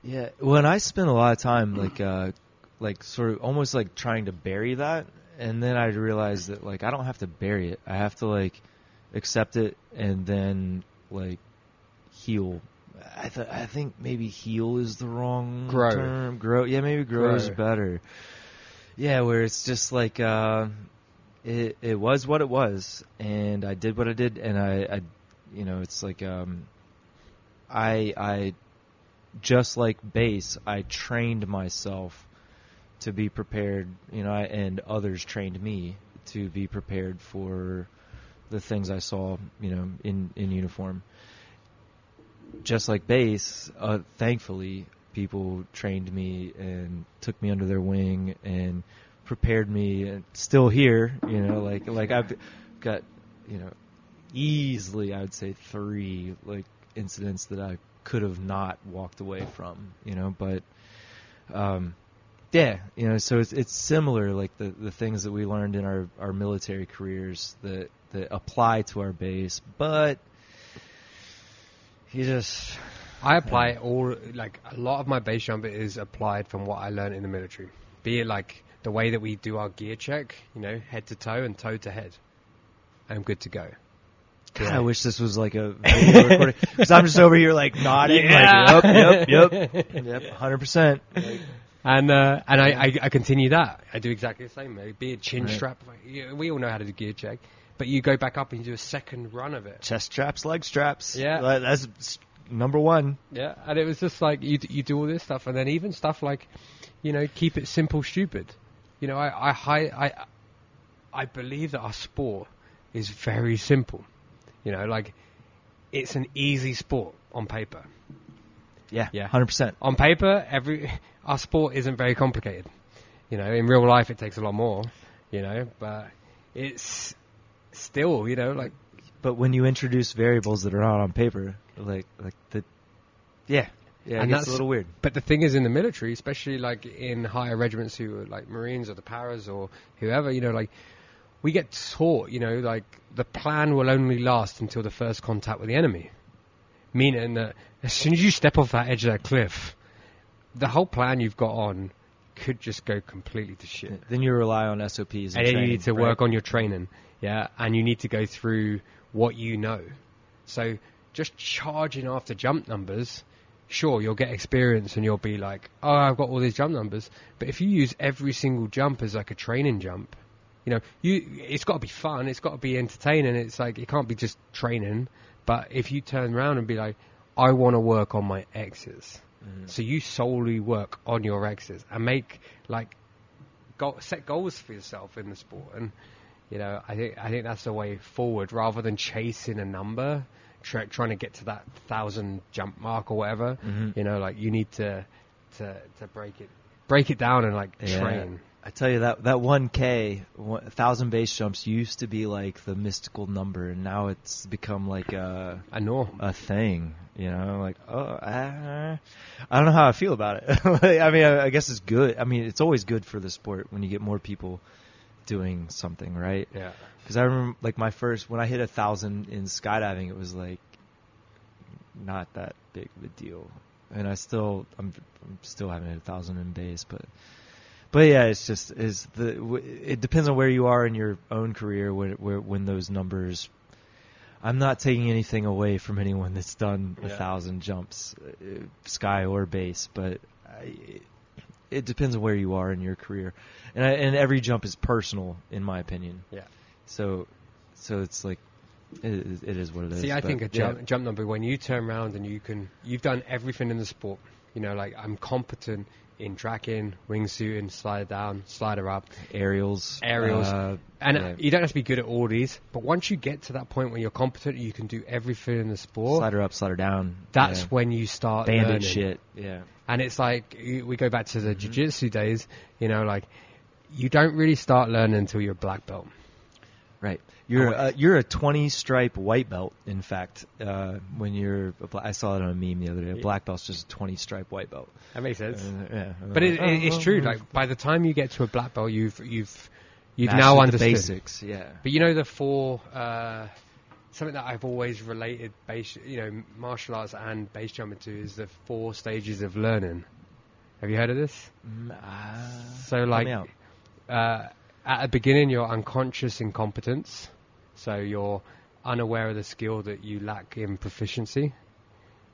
Yeah, when I spent a lot of time like uh like sort of almost like trying to bury that and then I realized that like I don't have to bury it. I have to like accept it and then like heal. I th- I think maybe heal is the wrong Grow. term. Grow. Yeah, maybe grow, is better. Yeah, where it's just like uh it it was what it was and I did what I did and I I you know, it's like um I I just like base, I trained myself to be prepared, you know, I, and others trained me to be prepared for the things I saw, you know, in in uniform. Just like base, uh, thankfully, people trained me and took me under their wing and prepared me, and still here, you know, like like I've got, you know, easily I would say three like incidents that I could have not walked away from, you know, but um yeah, you know, so it's it's similar like the the things that we learned in our our military careers that that apply to our base, but you just I apply all like a lot of my base jump is applied from what I learned in the military. Be it like the way that we do our gear check, you know, head to toe and toe to head. I'm good to go. God, I wish this was like a video recording because I'm just over here like nodding, Yeah. like yep, yep, yep, yep, hundred percent. And uh, and I, I, I continue that. I do exactly the same. Maybe be it chin Right. strap. like, We all know how to do gear check, but you go back up and you do a second run of it. Chest straps, leg straps. Yeah. Like, that's s- number one. Yeah, and it was just like you d- you do all this stuff, and then even stuff like, you know, keep it simple, stupid. You know, I I hi- I I believe that our sport is very simple. You know, like it's an easy sport on paper. Yeah, Yeah. hundred percent. On paper, every our sport isn't very complicated. You know, in real life, it takes a lot more. You know, but it's still, you know, like But when you introduce variables that are not on paper, like like the, yeah, yeah, And that's- a little weird. But the thing is, in the military, especially like in higher regiments who are like Marines or the Paras or whoever, you know, like we get taught, you know, like the plan will only last until the first contact with the enemy. Meaning that as soon as you step off that edge of that cliff, the whole plan you've got on could just go completely to shit. Then you rely on SOPs, and, And then you need to right? work on your training, yeah, and you need to go through what you know. So just charging after jump numbers, sure, you'll get experience and you'll be like, oh, I've got all these jump numbers. But if you use every single jump as like a training jump, you know, you it's got to be fun, it's got to be entertaining. It's like it can't be just training. But if you turn around and be like, I want to work on my X's, so you solely work on your exes and make like goal, set goals for yourself in the sport, and you know, I think I think that's the way forward rather than chasing a number, try, trying to get to that thousand jump mark or whatever. Mhm. You know, like you need to to to break it break it down and like Yeah. train. I tell you that that one K, one- thousand base jumps used to be like the mystical number, and now it's become like a A a thing. You know, like oh, uh, I don't know how I feel about it. Like, I mean, I, I guess it's good. I mean, it's always good for the sport when you get more people doing something, right? yeah. Because I remember, like my first when I hit a thousand in skydiving, it was like not that big of a deal. and I still I'm, I'm still haven't hit a thousand in base, but but yeah, it's just is the w- it depends on where you are in your own career when where, when those numbers. I'm not taking anything away from anyone that's done a thousand jumps, uh, sky or base, but I, it depends on where you are in your career, and I, and every jump is personal in my opinion. Yeah. So, so it's like, it, it is what it is. See, I think a yeah. jump, jump number when you turn around and you can, you've done everything in the sport. You know, like I'm competent in tracking, wingsuiting, slider down, slider up, aerials, Aerials. uh, and yeah. you don't have to be good at all these. But once you get to that point where you're competent, you can do everything in the sport. slider up, slider down. That's yeah. when you start bandit learning. shit. Yeah, And it's like we go back to Mm-hmm. the jiu-jitsu days. You know, like you don't really start learning until you're a black belt. Right. You're Oh, uh, you're a 20 stripe white belt. In fact, uh, when you're, a bla- I saw it on a meme the other day. A black belt's just a 20 stripe white belt. That makes sense. Uh, yeah, But it, it, it's uh, true. Like by the time you get to a black belt, you've you've you've mastered now the basics. Yeah. But you know the four uh, something that I've always related base, you know, martial arts and base jumping to is the four stages of learning. Have you heard of this? Mm, uh, So like uh, at the beginning, you're unconscious incompetence, so you're unaware of the skill that you lack in proficiency,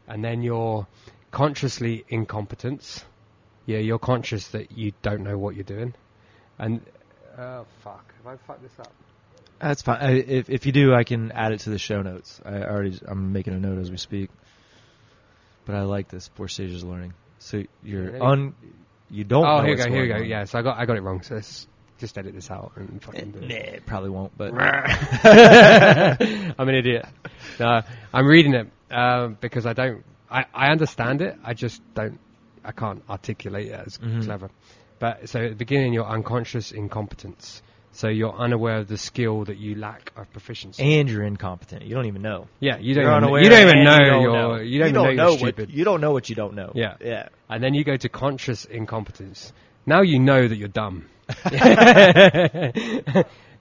and then you're consciously incompetence. Yeah, you're conscious that you don't know what you're doing, and oh fuck, have I fucked this up? That's fine. I, if if you do, I can add it to the show notes. I already I'm making a note as we speak. But I like this four stages of learning. So you're Really? un, you don't. oh, here we go, here we go. on. Yeah, so I got I got it wrong. So just edit this out and fucking do Nah, it. it probably won't. But I'm an idiot. No, I'm reading it um, because I don't. I, I understand it. I just don't. I can't articulate it as Mhm. clever. But so at the beginning, you're unconscious incompetence. So you're unaware of the skill that you lack of proficiency. and you're incompetent. You don't even know. yeah, you don't. You're Even, you don't even know you don't you're. know. You don't even know, you're what stupid. you don't know what you don't know. Yeah. Yeah. and then you go to conscious incompetence. Now you know that you're dumb.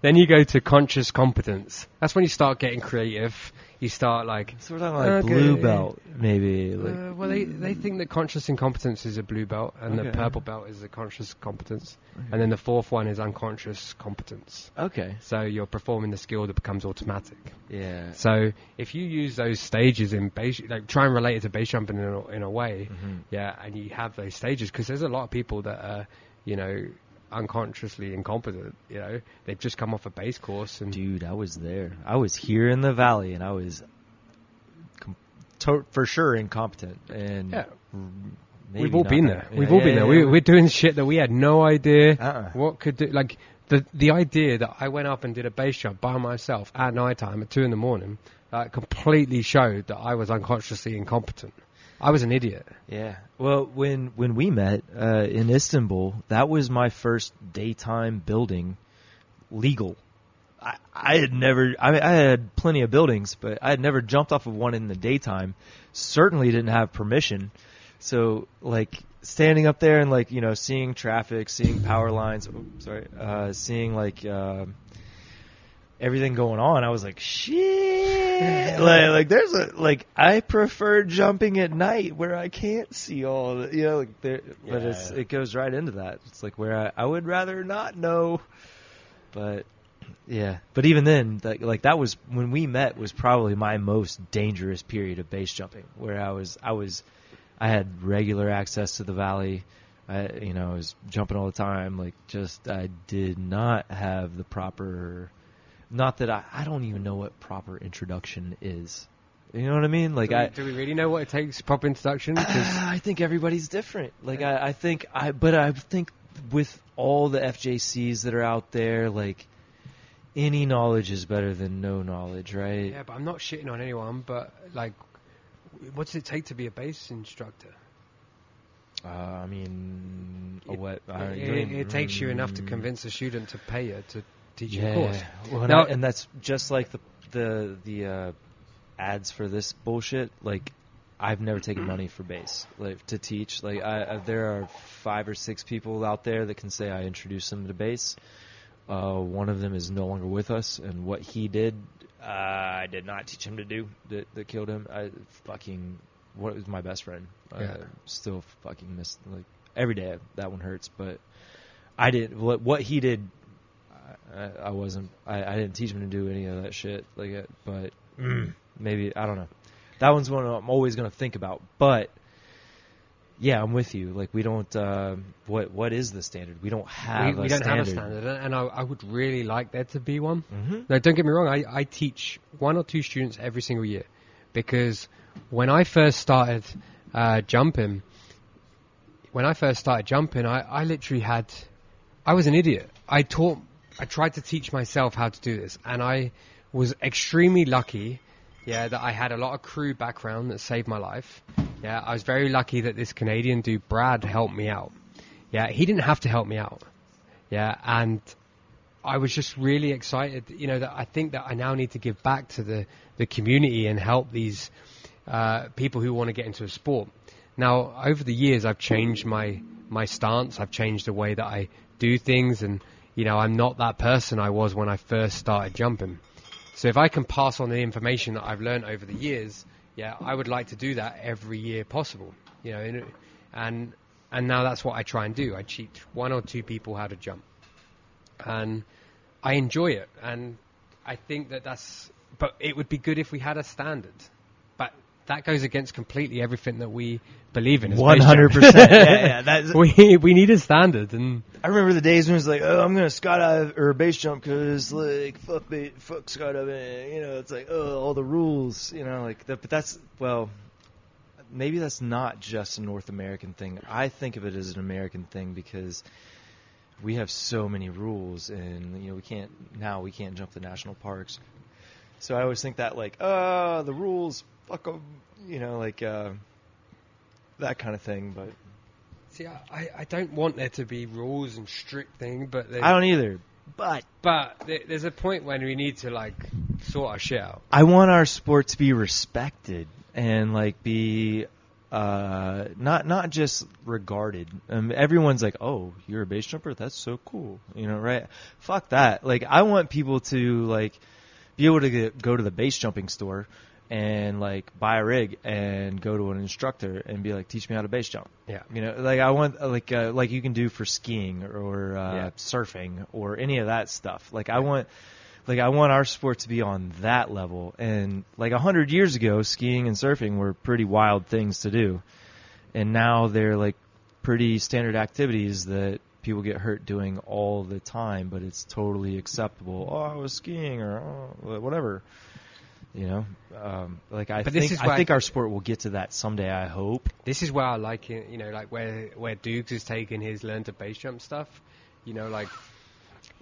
then you go to conscious competence. That's when you start getting creative. You start like, So we're like Okay. blue belt, maybe. Like, uh, well, they they think that conscious incompetence is a blue belt, and the purple belt is a conscious competence, and then the fourth one is unconscious competence. okay. So you're performing the skill that becomes automatic. Yeah. So if you use those stages in base, like try and relate it to base jumping in a, in a way, Mhm. yeah, and you have those stages because there's a lot of people that are, you know, unconsciously incompetent. You know, they've just come off a base course and Dude, I was there. I was here in the valley, and I was com- to- for sure incompetent. And Yeah. we've all been there. We've Yeah, all been yeah, there. We, we're doing shit that we had no idea Uh-uh. what could do. Like the the idea that I went up and did a base jump by myself at night time at two in the morning, uh, completely showed that I was unconsciously incompetent. I was an idiot. Yeah. Well, when when we met uh, in Istanbul, that was my first daytime building legal. I, I had never. I, mean, I had plenty of buildings, but I had never jumped off of one in the daytime. Certainly didn't have permission. So, like standing up there and like you know seeing traffic, seeing power lines. Oh, sorry, uh, seeing like. Uh, everything going on, I was like, shit. like, like there's a like I prefer jumping at night where I can't see all the you know like there, but it's it goes right into that. It's like where I, I would rather not know, but yeah. But even then, that, like that was when we met was probably my most dangerous period of base jumping, where I was I was I had regular access to the valley. I you know I was jumping all the time. Like just I did not have the proper. Not that I I don't even know what proper introduction is. You know what I mean? Like do, I. we, do we really know what it takes proper introduction? 'Cause- I think everybody's different. Like I, I think I, but I think with all the FJCs that are out there, like any knowledge is better than no knowledge, right? yeah, but I'm not shitting on anyone. But like, what does it take to be a base instructor? Uh, I mean, It- what? It, it, it takes you enough to mm, convince a student to pay you to teach Yeah, course. well, and, Now- I- and that's just like the the the uh, ads for this bullshit. Like, I've never taken money for base like to teach. Like, I, I there are five or six people out there that can say I introduced them to base. Uh, one of them is no longer with us, and what he did, uh, I did not teach him to do that, that killed him. I fucking what was my best friend. I Yeah. still fucking miss like every day. That one hurts, but I did what what he did. I, I, wasn't. I, I didn't teach him to do any of that shit. Like, uh, but maybe I don't know. That one's one I'm always gonna think about. But yeah, I'm with you. Like, we don't. Uh, what what is the standard? We don't have. we, we a don't standard. have a standard, and I, I would really like there to be one. hmm No, don't get me wrong. I, I teach one or two students every single year because when I first started uh, jumping, when I first started jumping, I, I literally had, I was an idiot. I taught, I tried to teach myself how to do this, and I was extremely lucky. Yeah, that I had a lot of crew background that saved my life. Yeah, I was very lucky that this Canadian dude Brad helped me out. Yeah, he didn't have to help me out. Yeah, and I was just really excited, you know, that I think that I now need to give back to the, the community and help these uh, people who want to get into a sport. Now, over the years, I've changed my, my stance. I've changed the way that I do things, and you know, I'm not that person I was when I first started jumping. So if I can pass on the information that I've learned over the years, yeah, I would like to do that every year possible. You know, and and, now that's what I try and do. I teach one or two people how to jump and I enjoy it. And I think that that's. But it would be good if we had a standard. But that goes against completely everything that we believe in. as One base hundred jumpers. percent. Yeah, yeah. That's, we we need a standard, and I remember the days when it was like, oh, I'm gonna skydive or base jump because like fuck ba- fuck skydiving. You know, it's like oh all the rules. You know, like that, but that's well, maybe that's not just a North American thing. I think of it as an American thing because we have so many rules, and you know we can't now we can't jump the national parks. So I always think that like, uh, the rules, fuck 'em, you know, like uh, that kind of thing. But see, I- I, don't want there to be rules and strict thing, but I don't either. But But there, there's a point when we need to like sort our shit out. I want our sport to be respected and like be uh, not not just regarded. Um, everyone's like, "Oh, you're a base jumper? That's so cool," you know, right? Fuck that. Like, I want people to like be able to get, go to the base jumping store and like buy a rig and go to an instructor and be like, "Teach me how to base jump." Yeah. You know, like I want like uh, like you can do for skiing or uh, Yeah. surfing or any of that stuff. Like I want like I want our sport to be on that level. And like a hundred years ago, skiing and surfing were pretty wild things to do, and now they're like pretty standard activities that people get hurt doing all the time. But it's totally acceptable. Oh, I was skiing or oh, whatever. You know, um, like I But think I think our sport will get to that someday. I hope. This is where I like it, you know, like where where Dukes is taking his learn to base jump stuff. You know, like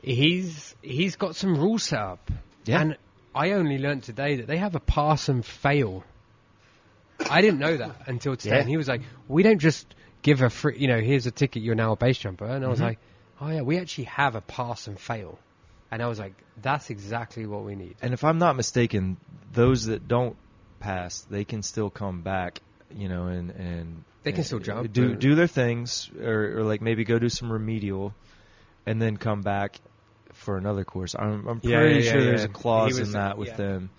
he's he's got some rules set up. Yeah. And I only learned today that they have a pass and fail. I didn't know that until today. Yeah. And he was like, "We don't just give a free, you know, here's a ticket. You're now a base jumper." And I was Mhm. like, "Oh yeah, we actually have a pass and fail." And I was like, "That's exactly what we need." And if I'm not mistaken, those that don't pass, they can still come back, you know, and and They can and still jump, do do their things, or, or like maybe go do some remedial, and then come back for another course. I'm I'm Yeah, pretty yeah, sure yeah, there's a clause in that with them.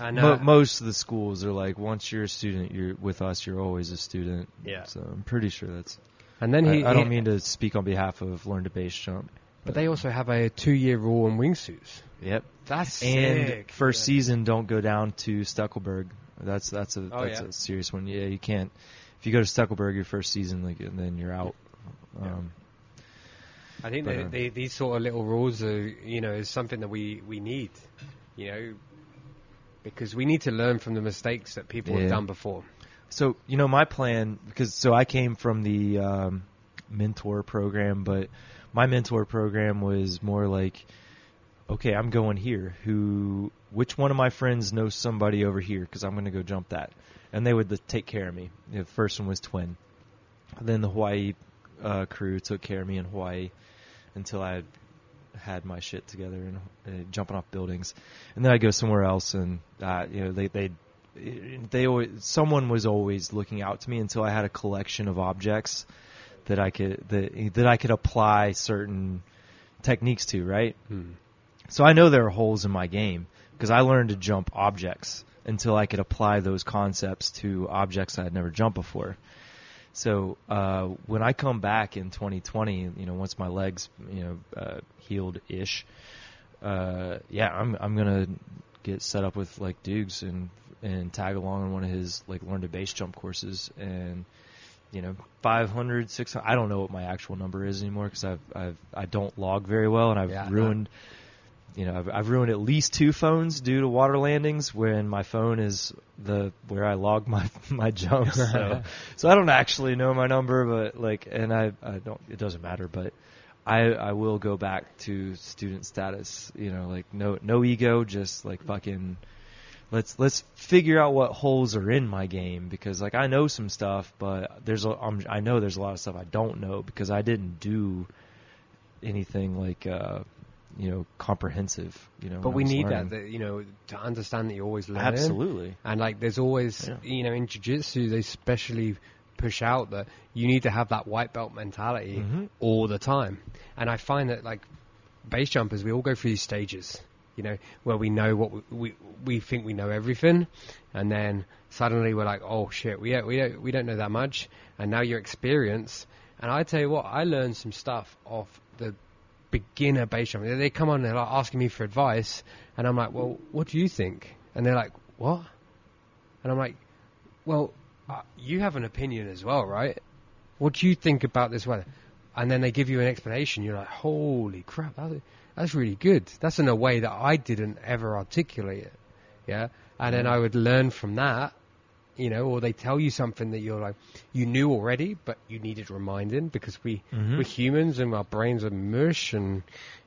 And Mo- uh, most of the schools are like, once you're a student, you're with us. You're always a student. Yeah. So I'm pretty sure that's. and then he, I, I don't he- mean to speak on behalf of Learn to Base Jump. But they also have a two-year rule on wingsuits. Yep. That's And sick. first Yeah. season, don't go down to Stechelberg. That's that's a Oh, that's yeah. a serious one. Yeah, you can't. If you go to Stechelberg your first season, like and then you're out. Um, I think But, they, uh, they, these sort of little rules are, you know, is something that we, we need, you know, because we need to learn from the mistakes that people Yeah. have done before. So you know my plan because so I came from the um, mentor program, but my mentor program was more like, okay, I'm going here. Who, which one of my friends knows somebody over here? Because I'm going to go jump that, and they would take care of me. The first one was Twin. Then the Hawaii uh, crew took care of me in Hawaii until I had had my shit together and uh, jumping off buildings, and then I go somewhere else, and uh, you know they they they always someone was always looking out to me until I had a collection of objects that I could that that I could apply certain techniques to, right? Hmm. So I know there are holes in my game because I learned to jump objects until I could apply those concepts to objects I had never jumped before. So uh, when I come back in 2020, you know, once my legs, you know, uh, healed ish, uh, yeah, I'm I'm gonna get set up with like Dukes and and tag along on one of his like learn to base jump courses and you know 500 600 I don't know what my actual number is anymore because I've I've I don't log very well and I've Yeah, ruined you know I've, I've ruined at least two phones due to water landings when my phone is the where I log my my jumps so so I don't actually know my number but like and I I don't it doesn't matter but I I will go back to student status you know like no no ego just like fucking let's let's figure out what holes are in my game because like I know some stuff, but there's a, um, I know there's a lot of stuff I don't know because I didn't do anything like uh, you know comprehensive. You know, But we need learning. that, that, you know, to understand that you're always learning. absolutely. And like, there's always, Yeah. you know, in jiu-jitsu, they especially push out that you need to have that white belt mentality Mhm. all the time. And I find that like base jumpers, we all go through these stages, you know, where we know what we we, we think we know everything, and then suddenly we're like, oh shit, we don't, we don't we don't know that much, and now you're experienced. And I tell you what, I learned some stuff off the beginner base jumping. They come on, they're like asking me for advice, and I'm like, well, what do you think? And they're like, what? And I'm like, well, uh, you have an opinion as well, right? What do you think about this weather? And then they give you an explanation. You're like, holy crap, that's really good. That's in a way that I didn't ever articulate it. Yeah. And then I would learn from that, you know, or they tell you something that you're like, you knew already, but you needed reminding because we, Mhm. we're humans and our brains are mush and,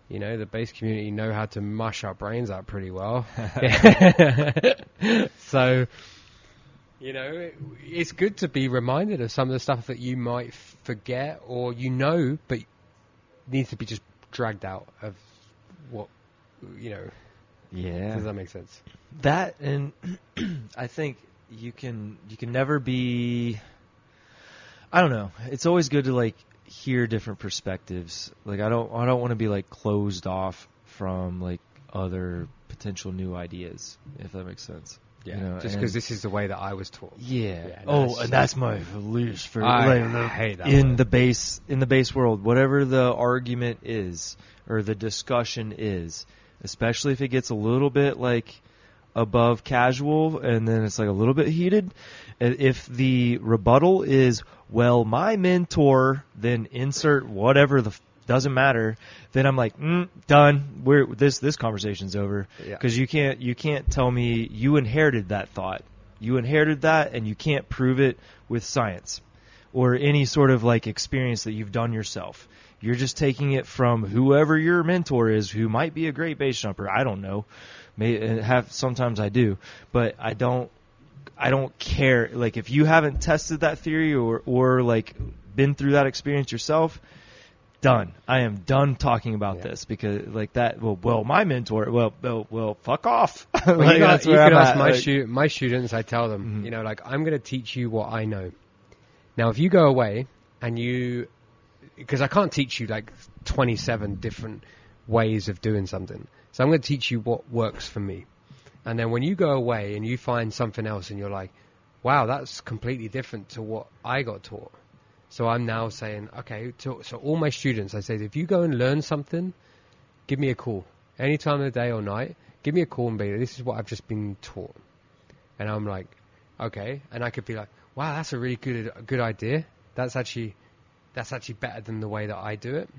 you know, the base community know how to mush our brains out pretty well. so, you know, it, it's good to be reminded of some of the stuff that you might forget or you know, but needs to be just dragged out of what, you know, Yeah. does that make sense? that and I think you can you can never be I don't know. It's always good to like hear different perspectives. Like I don't I don't want to be like closed off from like other potential new ideas if that makes sense. You know, just because this is the way that I was taught. yeah. Yeah, oh, and that's my least for I like, hate that in the base in the base world, whatever the argument is or the discussion is, especially if it gets a little bit like above casual and then it's like a little bit heated. and If the rebuttal is, well, my mentor, then insert whatever the doesn't matter. Then I'm like, mm, done. We're this this conversation's over Yeah. because you can't you can't tell me you inherited that thought. You inherited that, and you can't prove it with science or any sort of like experience that you've done yourself. You're just taking it from whoever your mentor is, who might be a great base jumper. I don't know. May have sometimes I do, but I don't. I don't care. Like if you haven't tested that theory or or like been through that experience yourself, done. I am done talking about Yeah. this because like that. Well, well, my mentor. Well, well, well fuck off. Well, Like, you, got, you can I'm ask at, my, like- stu- my students, I tell them, Mhm. you know, like, I'm going to teach you what I know. Now, if you go away and you, because I can't teach you like 27 different ways of doing something. So I'm going to teach you what works for me. And then when you go away and you find something else and you're like, wow, that's completely different to what I got taught. So I'm now saying, okay, to, so all my students, I say, if you go and learn something, give me a call. Any time of the day or night, give me a call and be like, this is what I've just been taught. And I'm like, okay. And I could be like, wow, that's a really good, good idea. That's actually, that's actually better than the way that I do it.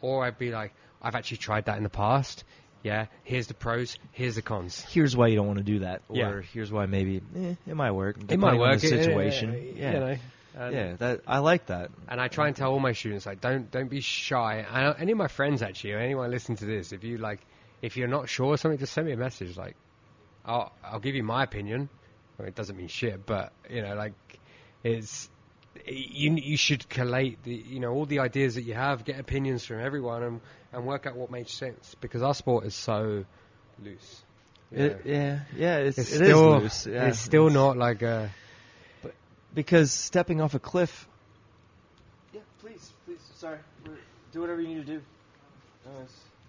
Or I'd be like, I've actually tried that in the past. Yeah, here's the pros, here's the cons. here's why you don't want to do that, or Yeah. here's why maybe eh, it might work. It might work. the situation. uh, yeah, You know, and- yeah. That I like that. And I try and tell all my students like, don't don't be shy. And any of my friends actually, or anyone listening to this, if you like, if you're not sure of something, just send me a message. Like, I'll I'll give you my opinion. Well, it doesn't mean shit, but you know, like, it's you you should collate the you know all the ideas that you have, get opinions from everyone, and and work out what makes sense because our sport is so loose. It, yeah, yeah. It's, It's it is still loose. Yeah, it's still not like a because stepping off a cliff. Yeah, please, please. Sorry, do whatever you need to do.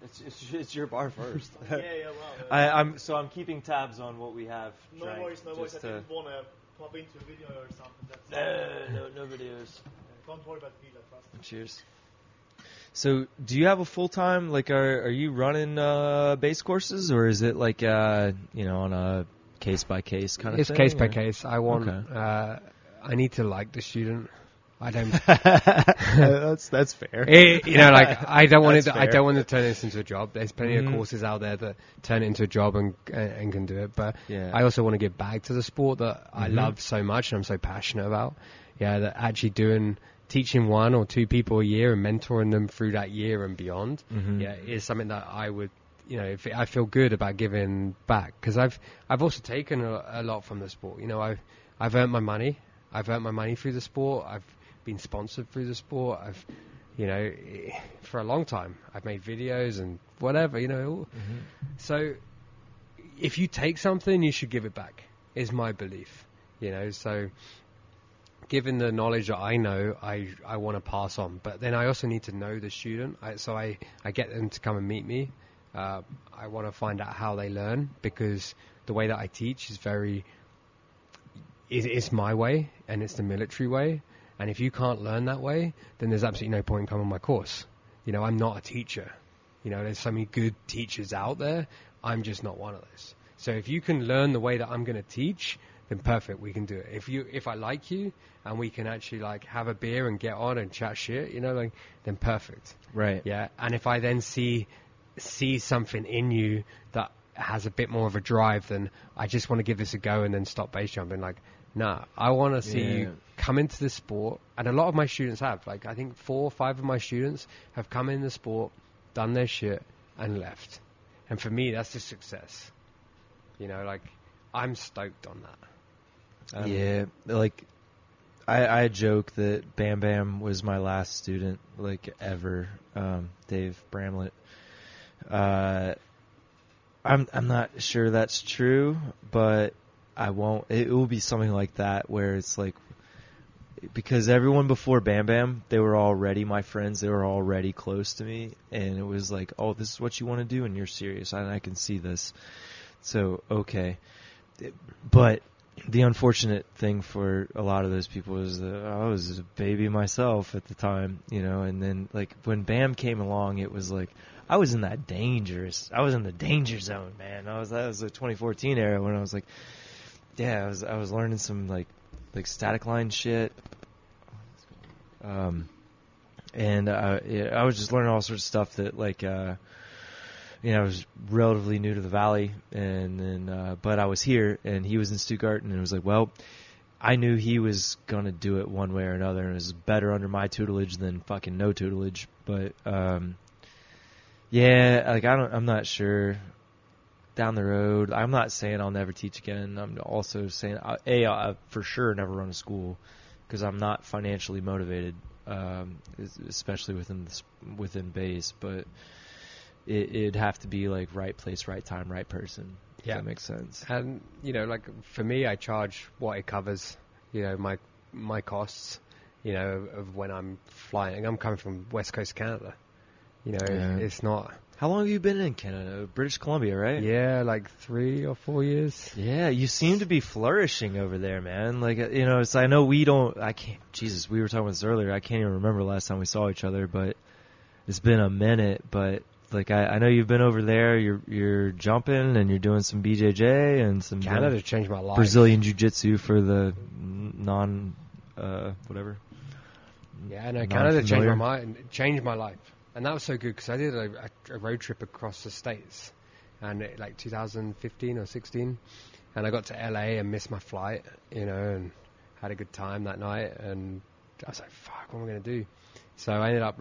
It's, it's, it's your bar first. yeah, yeah, well. uh, I, I'm so I'm keeping tabs on what we have. no drank, worries, no worries. I didn't want to pop into a video or something. That's Uh, no, no videos. Don't worry about the video, trust. Cheers. So, do you have a full time? Like, are are you running uh, base courses, or is it like uh, you know on a case by case kind of It's thing? case by case. I want. Okay. Uh, I need to like the student. I don't. that's that's fair. Eh, you know, like I don't want it. That's To, I don't want to turn this into a job. There's plenty Mhm. of courses out there that turn it into a job and and, and can do it. But Yeah. I also want to give back to the sport that I Mhm. love so much and I'm so passionate about. Yeah, that actually doing teaching one or two people a year and mentoring them through that year and beyond. Mhm. Yeah, is something that I would. You know, if I feel good about giving back because I've I've also taken a, a lot from the sport. You know, I've I've earned my money. I've earned my money through the sport. I've been sponsored through the sport. I've, you know, for a long time, I've made videos and whatever. You know, so if you take something, you should give it back. Is my belief. You know, so given the knowledge that I know, I I want to pass on. But then I also need to know the student. I, so I I get them to come and meet me. Uh, I want to find out how they learn because the way that I teach is very is it's my way and it's the military way. And if you can't learn that way, then there's absolutely no point in coming on my course. You know, I'm not a teacher. You know, there's so many good teachers out there. I'm just not one of those. So if you can learn the way that I'm going to teach, then perfect, we can do it. If you, if I like you and we can actually like have a beer and get on and chat shit, you know, like then perfect. Right. Yeah. And if I then see see something in you that has a bit more of a drive, than I just want to give this a go and then stop base jumping. Like, nah, I want to see Yeah. you come into the sport, and a lot of my students have. Like, I think four or five of my students have come in the sport, done their shit, and left. And for me, that's a success. You know, like I'm stoked on that. Um, yeah, like I I joke that Bam Bam was my last student like ever. Um, Dave Bramlett. Uh, I'm I'm not sure that's true, but I won't. It will be something like that where it's like because everyone before Bam Bam, they were already my friends. They were already close to me, and it was like, oh, this is what you want to do, and you're serious. I, I can see this. So okay, but the unfortunate thing for a lot of those people is that I was a baby myself at the time, you know, and then like when Bam came along, it was like I was in that dangerous. I was in the danger zone, man. I was that was the 2014 era when I was like, yeah, I was I was learning some like like static line shit. Um, and uh, yeah, I was just learning all sorts of stuff that like uh, you know I was relatively new to the valley, and then uh, but I was here, and he was in Stuttgart, and it was like, well, I knew he was gonna do it one way or another, and it was better under my tutelage than fucking no tutelage. But um, yeah, like I don't, I'm not sure. Down the road, I'm not saying I'll never teach again. I'm also saying, uh, for sure never run a school because I'm not financially motivated, um, especially within the, s- within base. But it, it'd have to be like right place, right time, right person. If Yeah. that makes sense. And you know, like for me, I charge what it covers. You know, my my costs. You know, of when I'm flying. I'm coming from West Coast Canada. You know, Yeah. it's not. How long have you been in Canada? British Columbia, right? Yeah, like three or four years. Yeah, you seem to be flourishing over there, man. Like you know, it's I know we don't. I can't. Jesus, we were talking about this earlier. I can't even remember the last time we saw each other, but it's been a minute. But like I, I know you've been over there. You're you're jumping and you're doing some BJJ and some Canada changed my life. Brazilian Jiu Jitsu for the non, uh, whatever. Yeah, no, Canada changed my mind, changed my life, and that was so good because I did a, a, road trip across the states, and it, like 2015 or 16, and I got to LA and missed my flight, you know, and had a good time that night, and I was like, "Fuck, what am I gonna do?" So I ended up,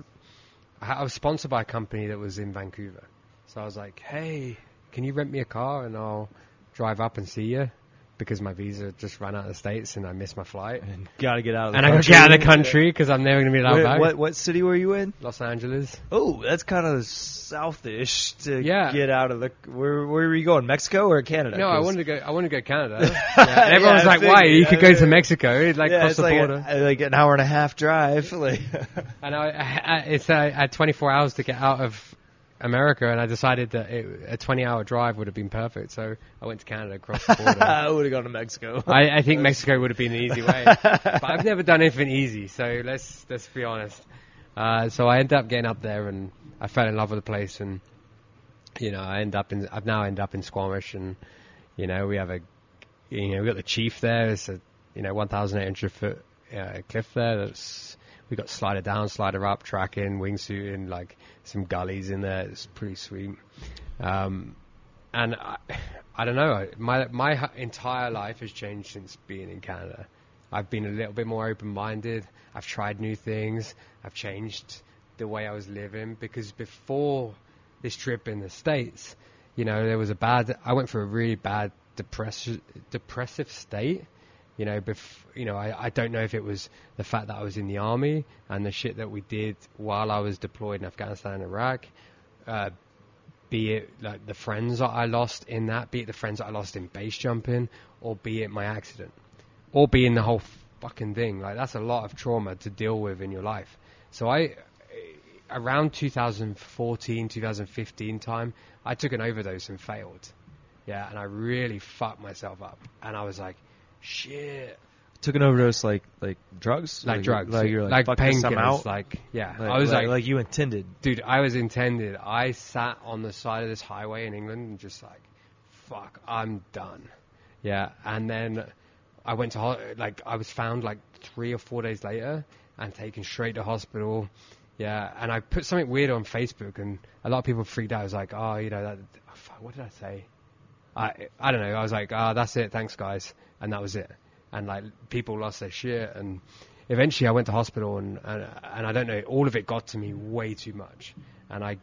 I was sponsored by a company that was in Vancouver, so I was like, "Hey, can you rent me a car and I'll drive up and see you?" Because my visa just ran out of the states and I missed my flight. And gotta get out of the And I got to get out of the country because I'm never going to be allowed Where- back. what what city were you in? Los Angeles. Oh, that's kind of southish to Yeah. get out of the. Where where were you going? Mexico or Canada? No, I wanted to go. I wanted to go to Canada. yeah, and everyone Yeah, was I like, "Why? figured, You could I go to figured. Mexico, like yeah, cross it's the like, border." a, like an hour and a half drive. Like, and I, I, it's uh, I had 24 hours to get out of America, and I decided that it, a 20-hour drive would have been perfect. So I went to Canada, across the border. I would have gone to Mexico. I, I think Mexico would have been an easy way, but I've never done anything easy. So let's let's be honest. Uh, so I ended up getting up there, and I fell in love with the place, and you know I end up in I've now ended up in Squamish, and you know we have a you know we got the chief there. It's a you know 1,800 foot uh, cliff there. That's we got slider down, slider up, tracking, wingsuiting, like some gullies in there. It's pretty sweet. Um, and I, I don't know. My my entire life has changed since being in Canada. I've been a little bit more open-minded. I've tried new things. I've changed the way I was living because before this trip in the states, you know, there was a bad. I went through a really bad depress- depressive state. You know, bef- you know, I, I don't know if it was the fact that I was in the army and the shit that we did while I was deployed in Afghanistan and Iraq, uh, be it like the friends that I lost in that, be it the friends that I lost in base jumping, or be it my accident, or be in the whole fucking thing. Like that's a lot of trauma to deal with in your life. So I, around 2014, 2015 time, I took an overdose and failed. Yeah, and I really fucked myself up, and I was like, shit, Took an overdose like like drugs, like, drugs, like you're like, like fuck this, painkillers, out. like yeah. Like, I was like, like you intended. dude, I was intended. I sat on the side of this highway in England and just like, fuck, I'm done. Yeah, and then I went to ho- like I was found like three or four days later and taken straight to hospital. Yeah, and I put something weird on Facebook, and a lot of people freaked out. I was like, oh, you know, that, oh, fuck, what did I say? I I don't know. I was like, ah, that's it, thanks guys, and that was it. And like people lost their shit, and eventually I went to hospital, and and, and I don't know, all of it got to me way too much, and I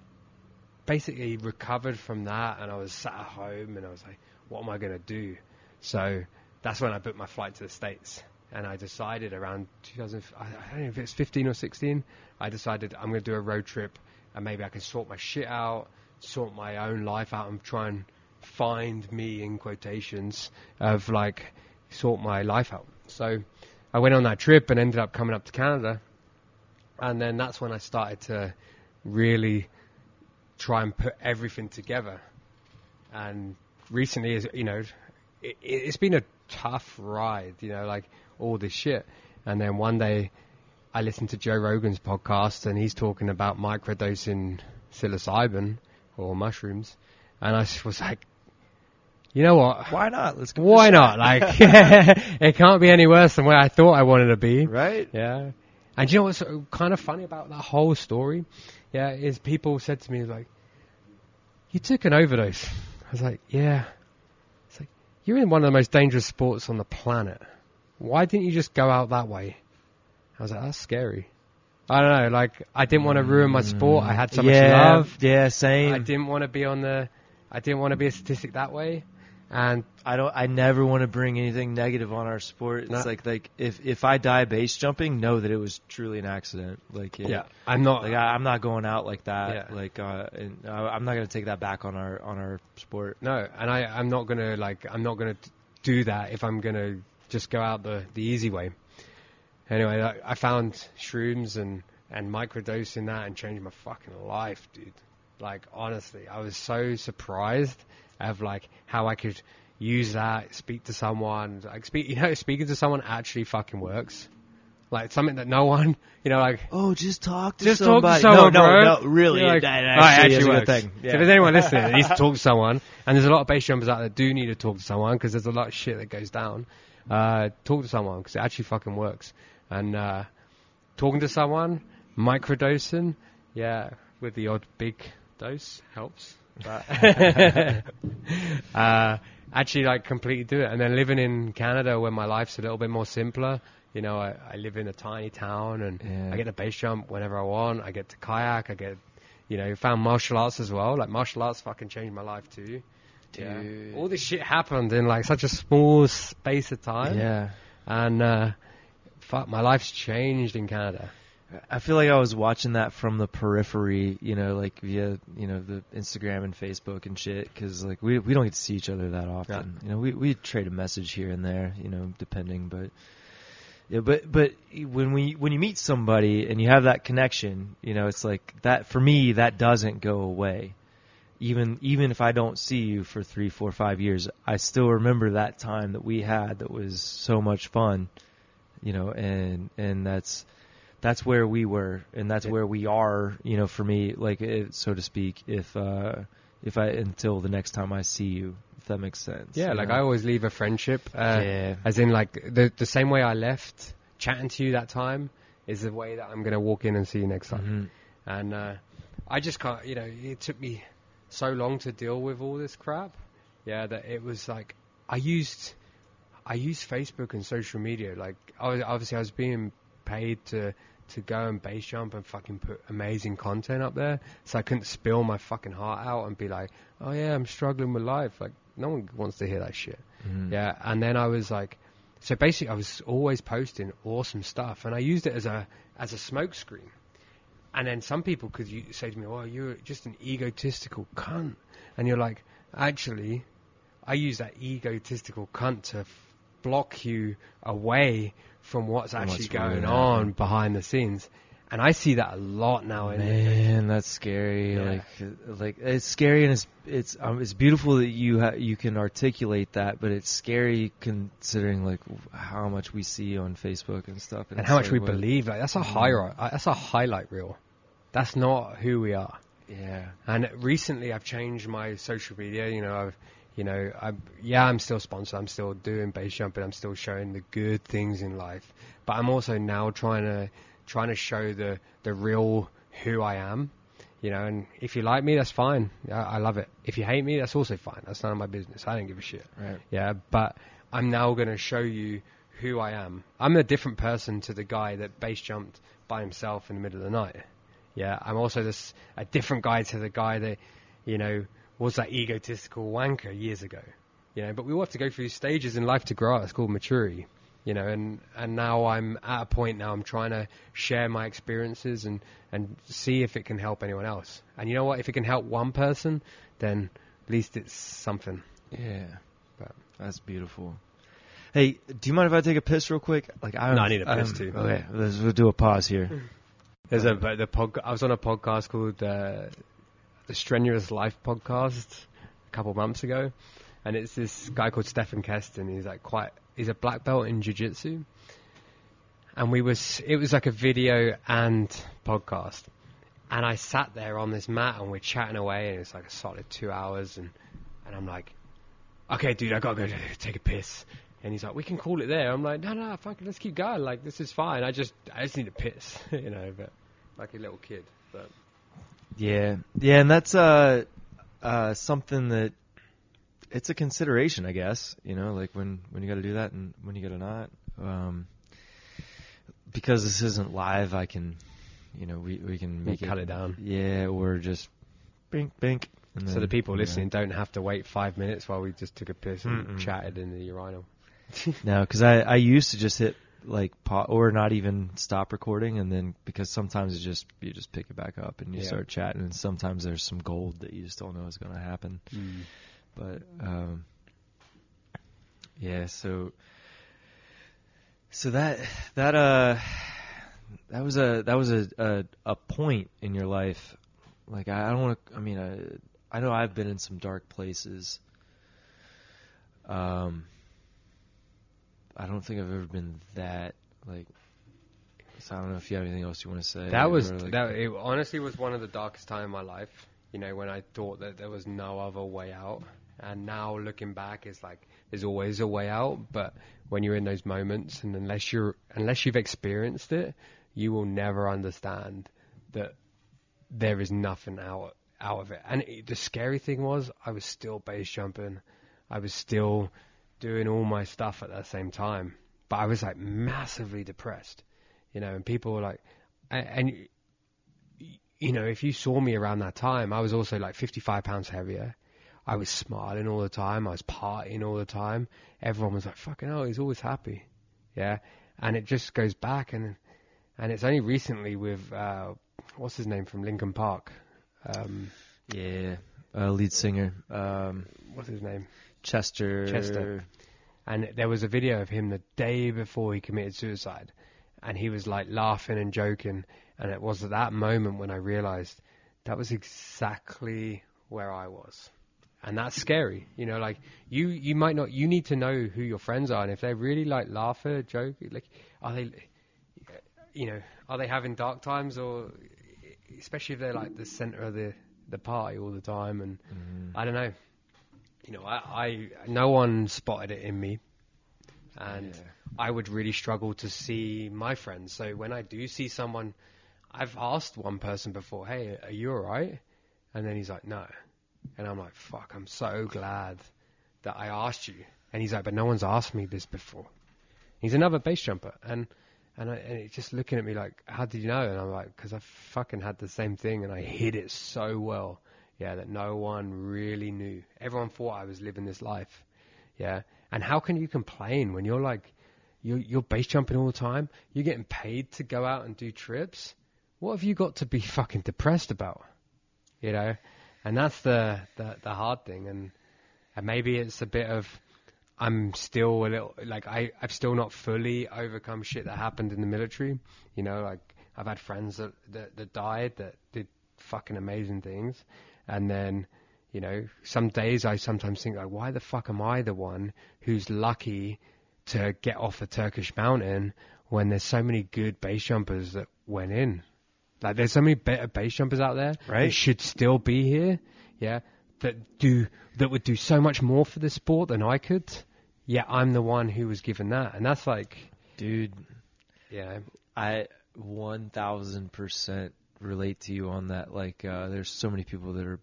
basically recovered from that, and I was sat at home, and I was like, what am I gonna do? So that's when I booked my flight to the states, and I decided around 2000, I don't know if it's 15 or 16, I decided I'm gonna do a road trip, and maybe I can sort my shit out, sort my own life out, and try and find me in quotations of like sort my life out. So I went on that trip and ended up coming up to Canada, and then that's when I started to really try and put everything together. And recently, is you know, it, it's been a tough ride, you know, like all this shit. And then one day, I listened to Joe Rogan's podcast, and he's talking about microdosing psilocybin or mushrooms, and I was like, you know what? Why not? Let's go. Why not? Like, it can't be any worse than where I thought I wanted to be. Right? Yeah. And you know what's kind of funny about that whole story? Yeah, is people said to me like, "You took an overdose." I was like, "Yeah." It's like you're in one of the most dangerous sports on the planet. Why didn't you just go out that way? I was like, "That's scary." I don't know. Like, I didn't want to ruin my sport. I had so much yeah, love. Yeah, same. I didn't want to be on the. I didn't want to be a statistic that way. And I don't. I never want to bring anything negative on our sport. It's No. like like if if I die base jumping, know that it was truly an accident. Like it, yeah, I'm not. Like I, I'm not going out like that. Yeah. Like uh, and I, I'm not gonna take that back on our on our sport. No, and I, I'm not gonna like I'm not gonna do that if I'm gonna just go out the the easy way. Anyway, I, I found shrooms and and microdosing that and changed my fucking life, dude. Like honestly, I was so surprised of like how I could use that, speak to someone, like speak, you know, speaking to someone actually fucking works. Like something that no one, you know, like Oh, just talk to just somebody. talk to someone, no, bro. no, no, really, You're like, that "Oh, it actually, is a works." thing. So if there's anyone listening that needs to talk to someone, and there's a lot of base jumpers out there that do need to talk to someone because there's a lot of shit that goes down. Uh, talk to someone because it actually fucking works. And uh, talking to someone, microdosing, yeah, with the odd big dose helps. But uh, actually, like completely do it. And then living in Canada, where my life's a little bit more simpler. You know, I, I live in a tiny town, and Yeah. I get to base jump whenever I want. I get to kayak. I get, you know, found martial arts as well. Like martial arts fucking changed my life too. Yeah. All this shit happened in like such a small space of time. Yeah. And uh, fuck, my life's changed in Canada. I feel like I was watching that from the periphery, you know, like via you know the Instagram and Facebook and shit, because like we we don't get to see each other that often. You know, we we trade a message here and there, you know, depending, but Yeah, but but when we when you meet somebody and you have that connection, you know, it's like that for me that doesn't go away. Even even if I don't see you for three, four, five years, I still remember that time that we had that was so much fun, you know, and and that's that's where we were and that's where we are, you know, for me, like it, so to speak. If uh, if I until the next time I see you, if that makes sense. Yeah, like know? I always leave a friendship. Uh, Yeah. As in, like the the same way I left chatting to you that time is the way that I'm gonna walk in and see you next time. Mhm. And uh, I just can't. You know, it took me so long to deal with all this crap. Yeah, that it was like I used I used Facebook and social media. Like I was, obviously I was being paid to to go and base jump and fucking put amazing content up there, so I couldn't spill my fucking heart out and be like, oh yeah, I'm struggling with life. Like no one wants to hear that shit. Mhm. Yeah, and then I was like, so basically I was always posting awesome stuff, and I used it as a as a smoke screen. And then some people could say to me, "Oh, you're just an egotistical cunt," and you're like, actually, I use that egotistical cunt to block you away from what's actually what's going on behind the scenes. And I see that a lot now. Man, that's scary. Yeah. Like, like it's scary and it's it's um, it's beautiful that you ha- you can articulate that, but it's scary considering like how much we see on Facebook and stuff, and it's how much we believe. Like that's a highlight. That's a highlight reel. That's not who we are. Yeah, And recently, I've changed my social media. You know, I've, you know, I yeah, I'm still sponsored. I'm still doing base jumping. I'm still showing the good things in life. But I'm also now trying to trying to show the the real who I am. You know, and if you like me, that's fine. I, I love it. If you hate me, that's also fine. That's none of my business. I don't give a shit. right. Yeah, but I'm now going to show you who I am. I'm a different person to the guy that base jumped by himself in the middle of the night. Yeah, I'm also this a different guy to the guy that, you know, was that egotistical wanker years ago. You know, but we all have to go through stages in life to grow up. It's called maturity. You know, and and now I'm at a point now. I'm trying to share my experiences and and see if it can help anyone else. And you know what? If it can help one person, then at least it's something. Yeah, But- that's beautiful. Hey, do you mind if I take a piss real quick? Like I, No, I need a piss I'm- too. Okay, let's we'll do a pause here. There's a the pod, I was on a podcast called uh, the Strenuous Life podcast a couple months ago, and it's this guy called Stephen Keston. He's like quite he's a black belt in jiu-jitsu, and we was it was like a video and podcast, and I sat there on this mat and we're chatting away, and it's like a solid two hours, and and I'm like, okay, dude, I gotta go take a piss. And he's like, we can call it there. I'm like, no, no, fuck it, let's keep going. Like, this is fine. I just, I just need to piss, you know, but like a little kid. But Yeah, yeah, and that's uh, uh, something that it's a consideration, I guess. You know, like when when you got to do that and when you got to not. Um, because this isn't live, I can, you know, we we can make cut it down. Yeah, or just bink bink. And so the people listening don't have to wait five minutes while we just took a piss and Mm-mm. chatted in the urinal. No, because I I used to just hit like or not even stop recording, and then because sometimes it just you just pick it back up and you Yeah. start chatting, and sometimes there's some gold that you just don't know is going to happen. But um, yeah, so so that that uh that was a that was a a, a point in your life. Like I, I don't want to. I mean, I, I know I've been in some dark places. Um, I don't think I've ever been that like. So I don't know if you have anything else you want to say. That was or, like- that. It honestly was one of the darkest time in my life. You know, when I thought that there was no other way out, and now looking back, it's like there's always a way out. But when you're in those moments, and unless you're unless you've experienced it, you will never understand that there is nothing out out of it. And it, the scary thing was, I was still base jumping. I was still doing all my stuff at the same time, but I was like massively depressed you know, and people were like, and, and you know, if you saw me around that time, I was also like 55 pounds heavier. I was smiling all the time. I was partying all the time. Everyone was like, fucking hell, he's always happy. Yeah. And it just goes back and, and it's only recently with, uh, what's his name from Linkin Park? Um, yeah, uh, lead singer um, what's his name? Chester. Chester. and there was a video of him the day before he committed suicide, and he was like laughing and joking, and it was at that moment when I realized that was exactly where I was. And that's scary, you know. Like you, you might not. You need to know who your friends are, and if they're really like laughing, joke, like are they, you know, are they having dark times, or especially if they're like the center of the the party all the time, and mm-hmm. I don't know. You know, I, I no one spotted it in me, and I would really struggle to see my friends. So when I do see someone, I've asked one person before, "Hey, are you alright?" And then he's like, "No," and I'm like, "Fuck, I'm so glad that I asked you." And he's like, "But no one's asked me this before." He's another base jumper, and and, I, and he's just looking at me like, "How did you know?" And I'm like, "Because I fucking had the same thing, and I hid it so well, yeah, that no one really knew. Everyone thought I was living this life, yeah. And how can you complain when you're like, you're you're base jumping all the time, you're getting paid to go out and do trips? What have you got to be fucking depressed about? You know, and that's the the, the hard thing, and and maybe it's a bit of I'm still a little like I I've still not fully overcome shit that happened in the military. You know, like I've had friends that that, that died that did fucking amazing things, and then you know some days I sometimes think like why the fuck am I the one who's lucky to get off a Turkish mountain when there's so many good base jumpers that went in. Like there's so many better base jumpers out there Right. who should still be here. Yeah, that do that would do so much more for the sport than I could. Yeah, I'm the one who was given that, and that's like, Dude, Yeah. I 1000% relate to you on that. Like, uh, there's so many people that are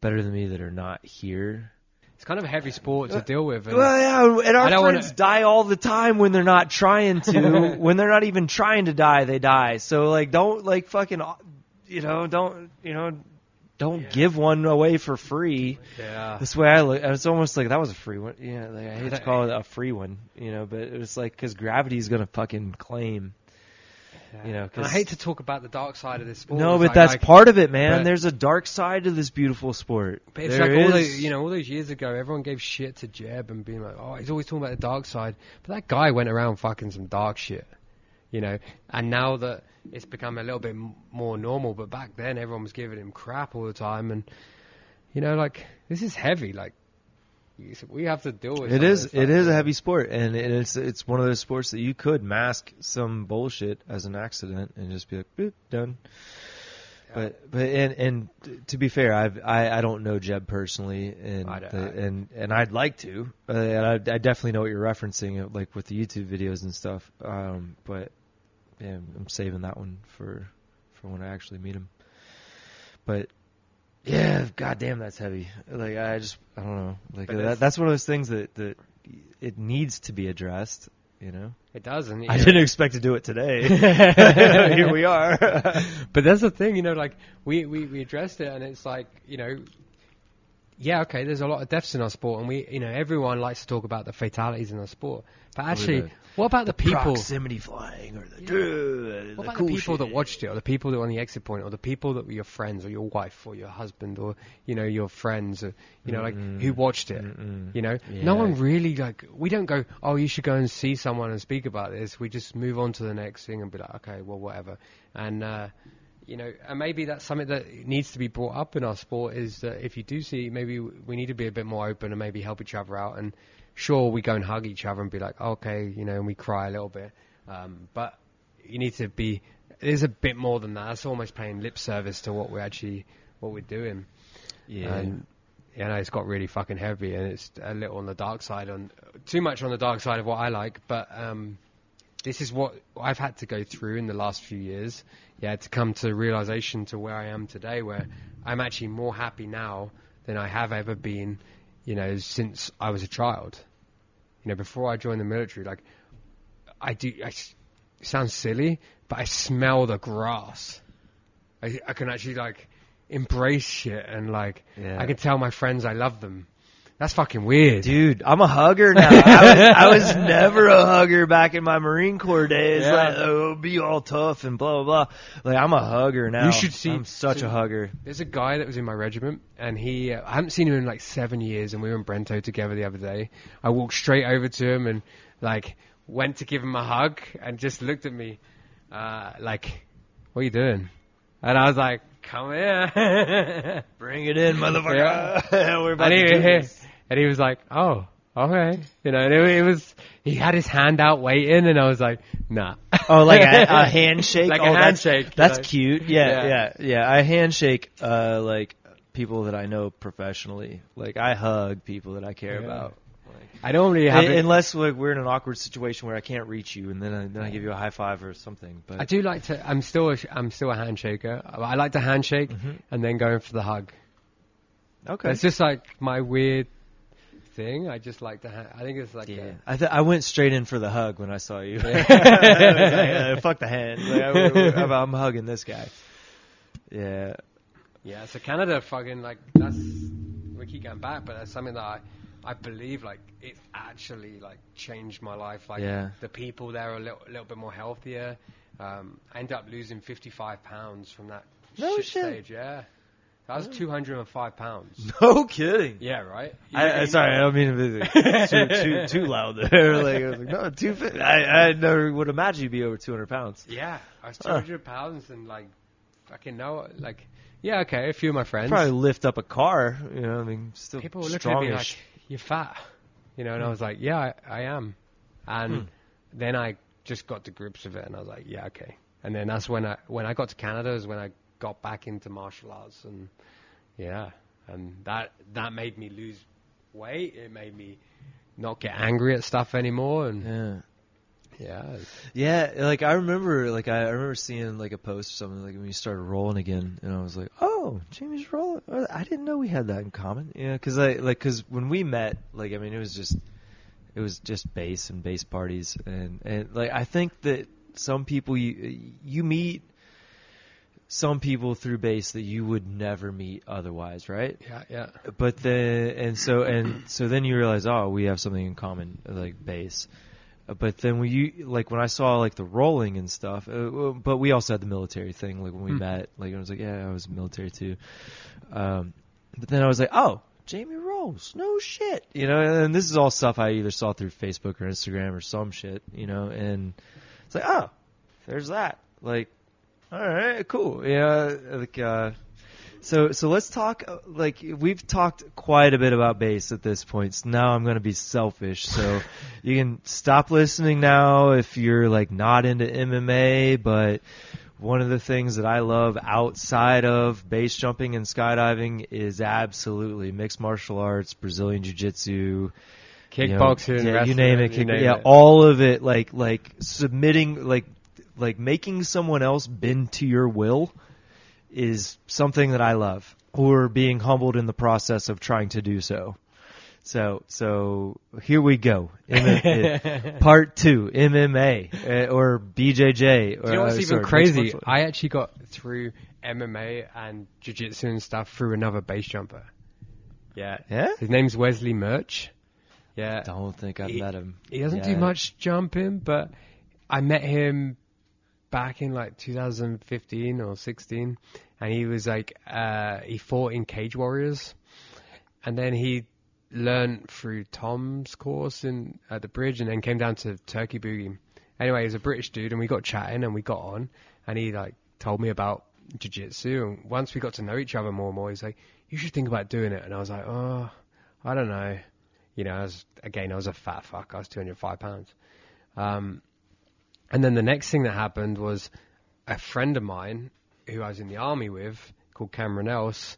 better than me that are not here. it's kind of a heavy sport to deal with. And Well, yeah, and our friends wanna- die all the time when they're not trying to. when they're not even trying to die, they die. So like, don't like fucking, you know, don't you know, don't give one away for free. yeah, This way I look, it's almost like that was a free one. Yeah, like, I hate to call it a free one, you know, but it was like because gravity's gonna fucking claim, you know. and I hate to talk about the dark side of this sport. no, but like- that's like- part of it, man. There's a dark side to this beautiful sport. But it's There like all those, you know, all those years ago, everyone gave shit to Jeb and being like, "Oh, he's always talking about the dark side." But that guy went around fucking some dark shit, you know. And now that it's become a little bit m- more normal, but back then everyone was giving him crap all the time, and you know, like this is heavy. Like we have to deal with. It is. It stuff, is a heavy sport, and it's it's one of those sports that you could mask some bullshit as an accident and just be like, Boop, done. But but and and to be fair, I've I, I don't know Jeb personally, and I, the, I, and and I'd like to, uh, and I, I definitely know what you're referencing, uh, like with the YouTube videos and stuff. Um, but yeah, I'm saving that one for for when I actually meet him. But yeah, goddamn, that's heavy. Like I just I don't know, like But that, it's- that's one of those things that that it needs to be addressed. You know, It does, and you I know- didn't expect to do it today. Here we are. but that's the thing, you know, like we, we, we addressed it and it's like, you know, yeah, okay, there's a lot of deaths in our sport and we, you know, everyone likes to talk about the fatalities in our sport. But actually, the- what about the, people? proximity flying or the, the What about cool the people shit. that watched it, or the people that were on the exit point, or the people that were your friends, or your wife, or your husband, or you know your friends, or you know like who watched it? You know, no one really like. We don't go, oh, you should go and see someone and speak about this. We just move on to the next thing and be like, okay, well, whatever. And uh, you know, and maybe that's something that needs to be brought up in our sport is that if you do see, maybe we need to be a bit more open and maybe help each other out. And sure, we go and hug each other and be like, okay, you know, and we cry a little bit. Um, but you need to be. There's a bit more than that. It's almost paying lip service to what we're actually what we're doing. Yeah. And you know, it's got really fucking heavy, and it's a little on the dark side, on too much on the dark side of what I like. But um, this is what I've had to go through in the last few years. Yeah, to come to realization to where I am today, where I'm actually more happy now than I have ever been. You know, since I was a child. You know, before I joined the military, like I do. I, sounds silly, but I smell the grass. I, I can actually like embrace shit and like Yeah. I can tell my friends I love them. That's fucking weird. Dude, I'm a hugger now. I was, I was never a hugger back in my Marine Corps days. Yeah. Like, oh, be all tough and blah, blah, blah. Like, I'm a hugger now. You should see- I'm such so- a hugger. There's a guy that was in my regiment, and he uh, I haven't seen him in like seven years, and we were in Brento together the other day. I walked straight over to him and like went to give him a hug, and just looked at me, uh, like, "What are you doing?" And I was like, "Come here." Bring it in, motherfucker. We're about and, to he, do this. And he was like, "Oh, okay," you know. And it, it was he had his hand out waiting, and I was like, "Nah." Oh, like a, a handshake? Like oh, that's- handshake, That's, you know? cute. Yeah, Yeah. yeah, yeah, I handshake, uh, like, people that I know professionally. Like, I hug people that I care Yeah. about. I don't really have it. Unless like, we're in an awkward situation where I can't reach you, and then I, then I give you a high five or something. But I do like to. I'm still. A, I'm still a handshaker. I like to handshake and then going for the hug. okay. It's just like my weird thing. I just like to. Ha- I think it's like. Yeah, A, I th- I went straight in for the hug when I saw you. Yeah. Like, uh, fuck the hand. Like, I, am I'm hugging this guy. Yeah. yeah. So Canada, fucking like that's. We keep going back, but that's something that I. I believe like it actually like changed my life. Like Yeah. the people there are a little, little bit more healthier. Um, I ended up losing 55 pounds from that No shit, shit. stage. Yeah, that was 205 pounds. No kidding. Yeah, right. I, I, sorry, I don't mean to be too, too, too loud there. Like, I was like, no. I, I never would imagine you'd be over 200 pounds. Yeah, I was Huh. 200 pounds and like, fucking know, like, yeah, okay, a few of my friends. Probably lift up a car. You know, I mean, still people were looking at me like, you're fat, you know, and I was like, yeah, I, I am. And Hmm. then I just got to grips with it, and I was like, yeah, okay. And then that's when I when I got to Canada is when I got back into martial arts, and yeah, and that that made me lose weight. It made me not get angry at stuff anymore, and Yeah. yeah, Yeah, like I remember, like I, I remember seeing like a post or something like when you started rolling again, and I was like, "Oh, Jamie's rolling." I didn't know we had that in common. Yeah, because I like because when we met, like I mean, it was just it was just base and base parties, and and like I think that some people you you meet some people through base that you would never meet otherwise, right? yeah, yeah. but then and so and so then you realize oh we have something in common like base Uh, but then when you like when I saw like the rolling and stuff uh, but we also had the military thing like when we Hmm. met like I was like yeah I was military too um but then I was like oh Jamie rolls no shit you know and this is all stuff I either saw through Facebook or Instagram or some shit you know and it's like oh there's that like all right cool yeah like uh so so let's talk like we've talked quite a bit about base at this point. So now I'm going to be selfish. So you can stop listening now if you're like not into MMA, but one of the things that I love outside of base jumping and skydiving is absolutely mixed martial arts, Brazilian jiu-jitsu, you know, Kickboxing, yeah, you name it, you name yeah, it. all of it like like submitting like like making someone else bend to your will is something that I love, or being humbled in the process of trying to do so. So, so here we go. M- part two, MMA uh, or BJJ. Or, Do you know what's uh, even sorry, crazy? I actually got through MMA and jiu-jitsu and stuff through another base jumper. Yeah. yeah. His name's Wesley Murch. Yeah. Don't think I've He- met him. He doesn't do much jumping, but I met him back in like 2015 or 16, and he was like, uh, he fought in Cage Warriors, and then he learned through Tom's course in at the bridge, and then came down to Turkey Boogie. Anyway, he's a British dude, and we got chatting, and we got on, and he like told me about jiu-jitsu, and once we got to know each other more and more, he's like, you should think about doing it, and I was like, oh, I don't know. You know, I was, again, I was a fat fuck. I was 205 pounds. Um, and then the next thing that happened was a friend of mine who I was in the army with, called Cameron Else,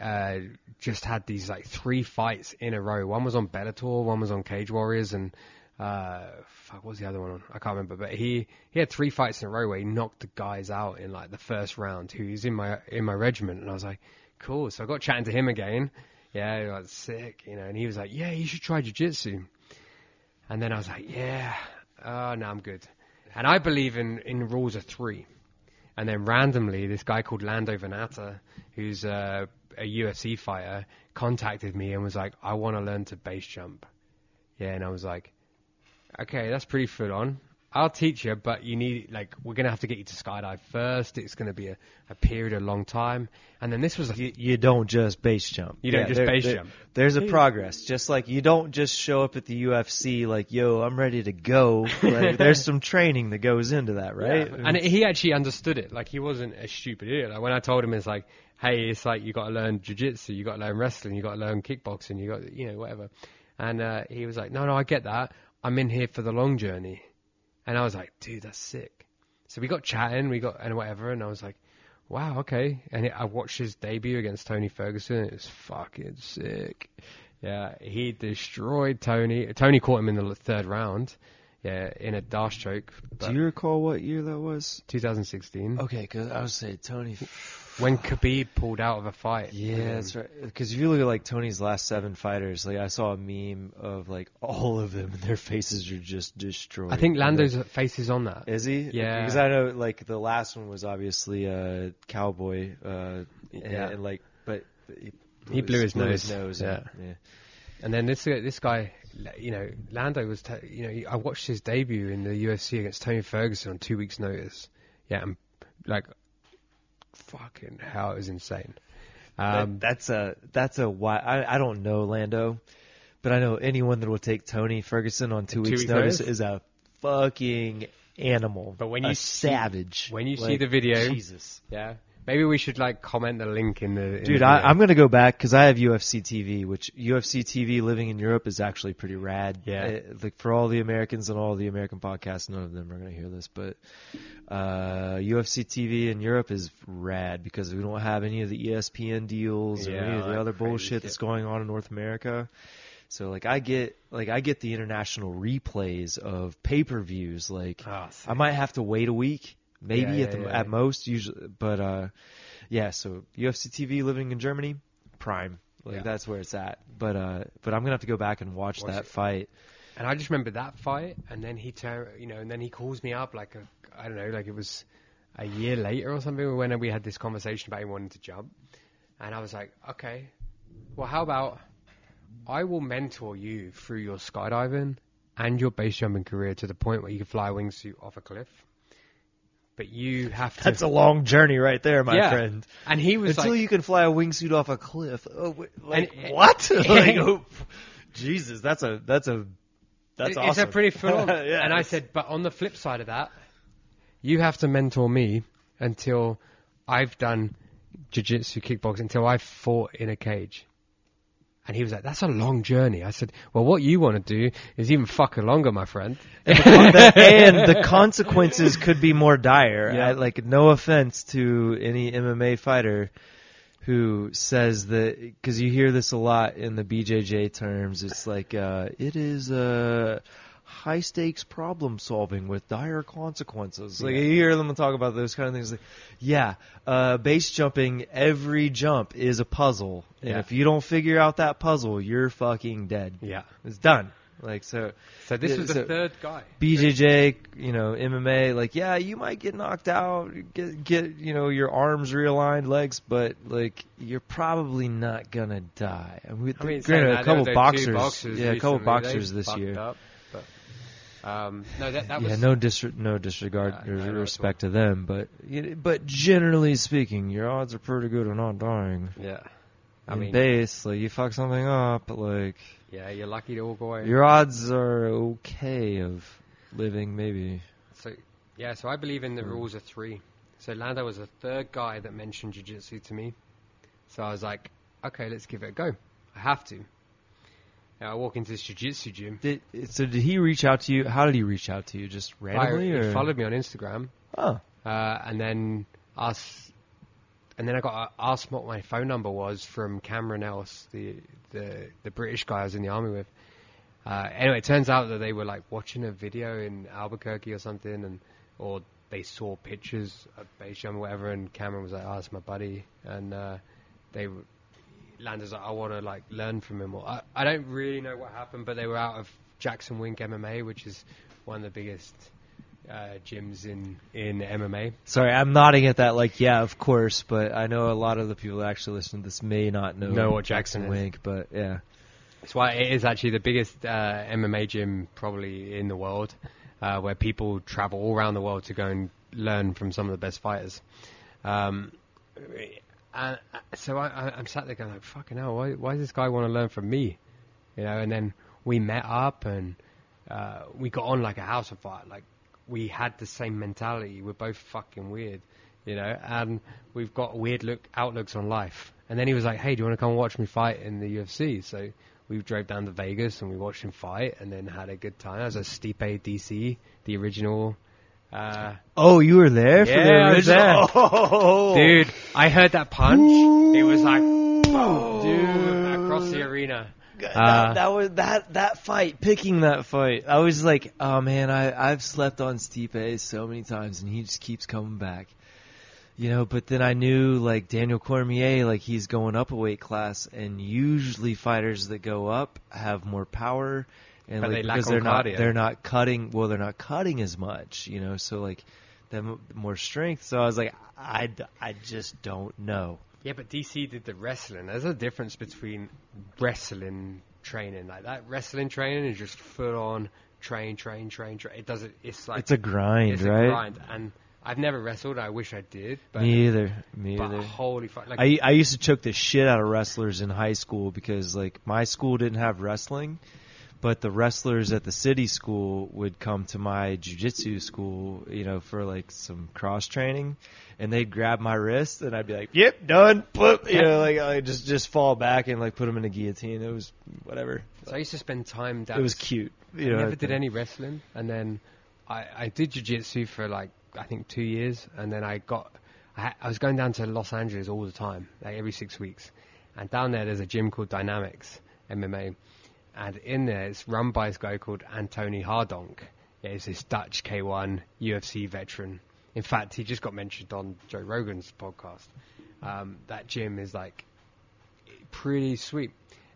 uh, just had these like three fights in a row. One was on Bellator, one was on Cage Warriors, and uh, fuck, what was the other one on? I can't remember. But he he had three fights in a row where he knocked the guys out in like the first round. Who was in my in my regiment, and I was like, cool. So I got chatting to him again. Yeah, he was sick, you know, and he was like, yeah, you should try jiu-jitsu. And then I was like, yeah, oh, no, I'm good. And I believe in, in rules of three. And then randomly, this guy called Lando Vannata, who's a, a UFC fighter, contacted me and was like, "I want to learn to base jump." Yeah, and I was like, "Okay, that's pretty full on. I'll teach you, but you need like we're gonna have to get you to skydive first. It's gonna be a, a period, of a long time, and then this was a You, you don't just base jump. You don't just there- base there- jump. There's a progress. Just like you don't just show up at the UFC like, yo, I'm ready to go. Like, there's some training that goes into that, right? Yeah. And he actually understood it. Like he wasn't a stupid idiot. Like when I told him, it's like, hey, it's like you got to learn jujitsu, you got to learn wrestling, you got to learn kickboxing, you got, you know, whatever. And uh, he was like, no, no, I get that. I'm in here for the long journey. And I was like, dude, that's sick. So we got chatting, we got and whatever, and I was like, wow, okay. And I watched his debut against Tony Ferguson. and It was fucking sick. Yeah, he destroyed Tony. Tony caught him in the third round. Yeah, in a D'Arce choke. Do you recall what year that was? 2016. Okay, because I was say Tony. When Khabib pulled out of a fight. Yeah, Um, that's right. Because if you look at like Tony's last seven fighters, like I saw a meme of like all of them, and their faces are just destroyed. I think Lando's face is on that. Is he? Yeah. Because I know like the last one was obviously uh cowboy. Uh, and, Yeah. and, like, but he, He blew his nose. nose. Yeah. and- yeah. And then this uh, this guy, you know, Lando was, t- you know, I watched his debut in the UFC against Tony Ferguson on two weeks' notice. Yeah, and like, fucking hell, it was insane. Um, that, that's a that's a why I I don't know Lando, but I know anyone that will take Tony Ferguson on two, Two weeks weeks notice notice? is a fucking animal. But when you see- savage, when you see the video- Jesus. yeah, maybe we should like comment the link in the. In Dude, the I, I'm gonna go back because I have UFC TV, which UFC TV living in Europe is actually pretty rad. Yeah. Uh, like for all the Americans and all the American podcasts, none of them are gonna hear this, but uh, UFC TV in Europe is rad because we don't have any of the ESPN deals or any of the other bullshit shit. that's going on in North America. So like I get like I get the international replays of pay per views. Like sick. I might have to wait a week, maybe Yeah, at the yeah, at most usually, but uh, yeah. So UFC TV living in Germany, prime. Like that's where it's at. But uh, but I'm gonna have to go back and watch, Watch that it. fight. And I just remember that fight, and then he tur you know, and then he calls me up like a, I don't know, like it was a year later or something when we had this conversation about him wanting to jump, and I was like, okay, well, how about I will mentor you through your skydiving and your base jumping career to the point where you can fly a wingsuit off a cliff, but you have to. That's a long journey right there, my Yeah. friend. and he was Until like, you can fly a wingsuit off a cliff. Oh, wait, like And- what? like, oh, Jesus, that's a that's a that's It- awesome. It's a pretty full yeah, and I said, but on the flip side of that, you have to mentor me until I've done jiu-jitsu, kickboxing, until I've fought in a cage. And he was like, that's a long journey. I said, well, what you want to do is even fucking longer, my friend. and the consequences could be more dire. Yeah. I, like, no offense to any MMA fighter who says that because you hear this a lot in the BJJ terms. It's like uh, it is uh, high stakes problem solving with dire consequences. Like Yeah. you hear them talk about those kind of things. Like, yeah, uh, base jumping. Every jump is a puzzle, and Yeah. if you don't figure out that puzzle, you're fucking dead. Yeah. It's done. Like so. So this Yeah, was the so- third guy. BJJ, you know, MMA, like yeah, you might get knocked out, get get you know your arms realigned, legs, but like you're probably not gonna die. And we, I mean, granted, a couple boxers, boxers yeah, a couple boxers this year. Up, um, no, that, that yeah, no disre- no disregard or no, respect to them, but but generally speaking, your odds are pretty good of not dying. Yeah. I In mean, base, like you fuck something up, like yeah, you're lucky to walk away. your odds are okay of living, maybe. So yeah, so I believe in the rules of three. So Lando was the third guy that mentioned jiu-jitsu to me. So I was like, okay, let's give it a go. I have to. And I walk into this jiu-jitsu gym. Did, so did he reach out to you? How did he reach out to you? Just randomly, I, or he followed me on Instagram, Oh, uh, and then asked, and then I got asked what my phone number was from Cameron Else, the the the British guy I was in the army with. Uh, anyway, it turns out that they were like watching a video in Albuquerque or something, and or they saw pictures of jump or whatever, and Cameron was like, "Oh, it's my buddy," and uh, they Landers like, "I want to like learn from him." Or I, I don't really know what happened, but they were out of Jackson Wink MMA, which is one of the biggest uh, gyms in in MMA. Sorry, I'm nodding at that like, yeah, of course, but I know a lot of the people that actually listen to this may not know, Know what Jackson is. Wink, but yeah. That's why it is actually the biggest uh, MMA gym probably in the world, uh, where people travel all around the world to go and learn from some of the best fighters. Um, and uh, so I, I'm sat there going like, fucking hell, why, why does this guy want to learn from me? You know, and then we met up and uh, we got on like a house of fire. Like we had the same mentality. We're both fucking weird, you know, and we've got weird look outlooks on life. And then he was like, "Hey, do you want to come watch me fight in the UFC?" So we drove down to Vegas and we watched him fight, and then had a good time. That was a Stipe DC, the original. Uh, Oh, you were there for Yeah, the I was there. Oh. dude, I heard that punch. It was like, boom, Dude. across the arena. that, Uh, that was that that fight, picking that fight. I was like, oh man, I I've slept on Stipe so many times, and he just keeps coming back. You know, but then I knew like Daniel Cormier, like he's going up a weight class, and usually fighters that go up have more power, and But like they because they're not cardio. they're not cutting. Well, they're not cutting as much. You know, so like them more strength. So I was like, I I just don't know. Yeah, but DC did the wrestling. There's a difference between wrestling training. Like that wrestling training is just full on train, train, train, train. It doesn't. It's like It's a grind, it's right? a grind. And I've never wrestled. I wish I did. But, Me either. Me but either. holy fuck! Like, I I used to choke the shit out of wrestlers in high school because like my school didn't have wrestling, but the wrestlers at the city school would come to my jujitsu school, you know, for like some cross training, and they'd grab my wrist and I'd be like, "Yep, done." Put you know, like I just just fall back and like put them in a guillotine. It was whatever. so I used to spend time down. It was cute. You know, never did any wrestling, and then I, I did jiu-jitsu for like I think two years, and then I got I, I was going down to Los Angeles all the time, like every six weeks, and down there there's a gym called Dynamics MMA, and in there it's run by this guy called Antoni Hardonk. He's this Dutch K1 UFC veteran. In fact, he just got mentioned on Joe Rogan's podcast. Um, that gym is like pretty sweet.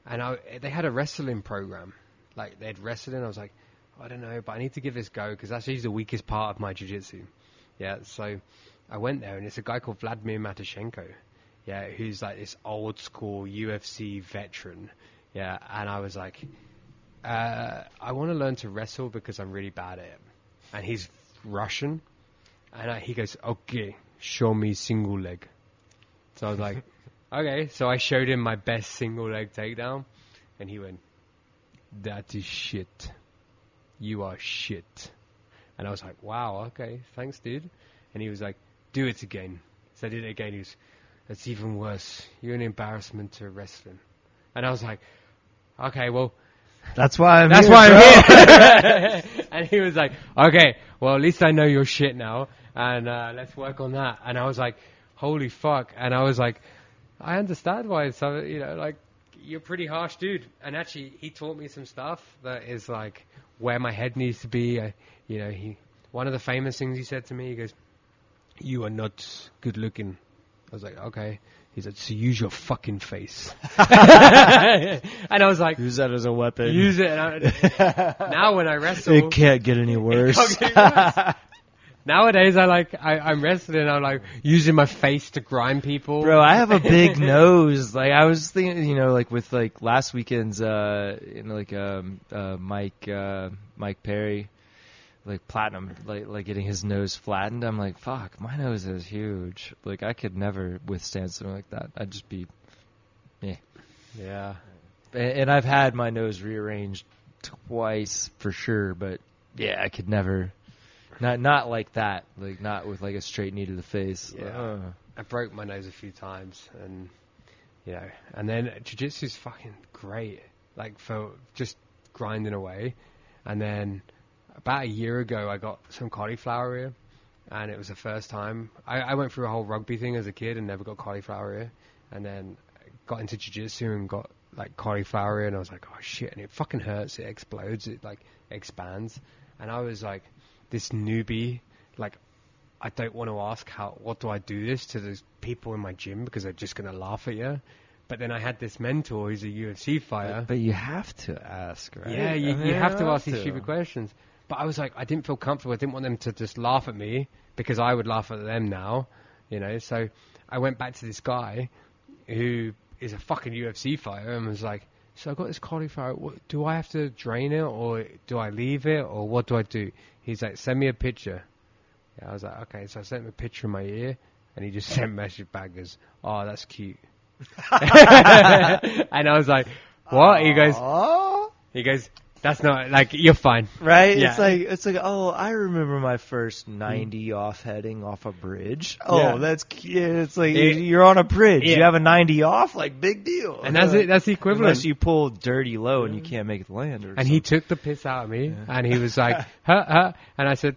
And I, they had a wrestling program. Like, they had wrestling. I was like, I don't know, but I need to give this go because that's usually the weakest part of my jiu-jitsu. Yeah, so I went there and it's a guy called Vladimir Matyushenko. Yeah, who's like this old school UFC veteran. Yeah, and I was like, uh, I want to learn to wrestle because I'm really bad at it. And he's Russian. And I, he goes, okay, show me single leg. So I was like, okay. So I showed him my best single leg takedown, and he went, "That is shit. You are shit." And I was like, "Wow, okay, thanks, dude." And he was like, "Do it again." So I did it again. He was, "That's even worse. You're an embarrassment to wrestling." And I was like, "Okay, well." That's why I'm That's here, why. I'm here. and he was like, okay, well, at least I know your shit now, and uh, let's work on that. And I was like, holy fuck. And I was like, I understand why some, you know, like, you're a pretty harsh dude. And actually, he taught me some stuff that is like where my head needs to be. I, you know, he, one of the famous things he said to me, he goes, you are not good looking. I was like, okay. He said, so use your fucking face. and I was like, Use that as a weapon. use it. I, now when I wrestle, it can't get any worse. can't get worse. nowadays I like I, I'm wrestling. I'm like using my face to grind people. Bro, I have a big nose. Like I was thinking, you know, like with like last weekend's, uh, you know, like um, uh, Mike, uh, Mike Perry, like platinum, like like getting his nose flattened. I'm like, fuck, my nose is huge. Like I could never withstand something like that. I'd just be, yeah. and, and I've had my nose rearranged twice for sure, but yeah, I could never. Not not like that, like not with like a straight knee to the face. Yeah. Uh. I broke my nose a few times, and you know, and then jiu-jitsu's fucking great. Like for just grinding away, and then about a year ago, I got some cauliflower ear, and it was the first time I, I went through a whole rugby thing as a kid and never got cauliflower ear, and then got into jiu-jitsu and got like cauliflower ear, and I was like, oh shit, and it fucking hurts. It explodes. It like expands, and I was like, this newbie, like I don't want to ask how what do I do this to those people in my gym because they're just gonna laugh at you. But then I had this mentor who's a UFC fighter. But you have to ask, right? yeah, you, I mean, you have to ask these stupid questions. But I was like, I didn't feel comfortable. I didn't want them to just laugh at me because I would laugh at them now, you know. So I went back to this guy who is a fucking UFC fighter and was like, so I got this cauliflower. What, do I have to drain it or do I leave it or what do I do? He's like, send me a picture. Yeah, I was like, okay. So I sent him a picture of my ear, and he just sent message back as, oh, that's cute. and I was like, what? He goes, he goes, that's not like you're fine. right? Yeah. It's like it's like oh, I remember my first hmm. ninety off heading off a bridge. Oh, Yeah. that's cute. It's like It- you're on a bridge. Yeah. You have a ninety off, like big deal. And that's it. That's the equivalent. Unless you pull dirty low and you can't make it land. Or and he took the piss out of me, and he was like, huh, huh, and I said,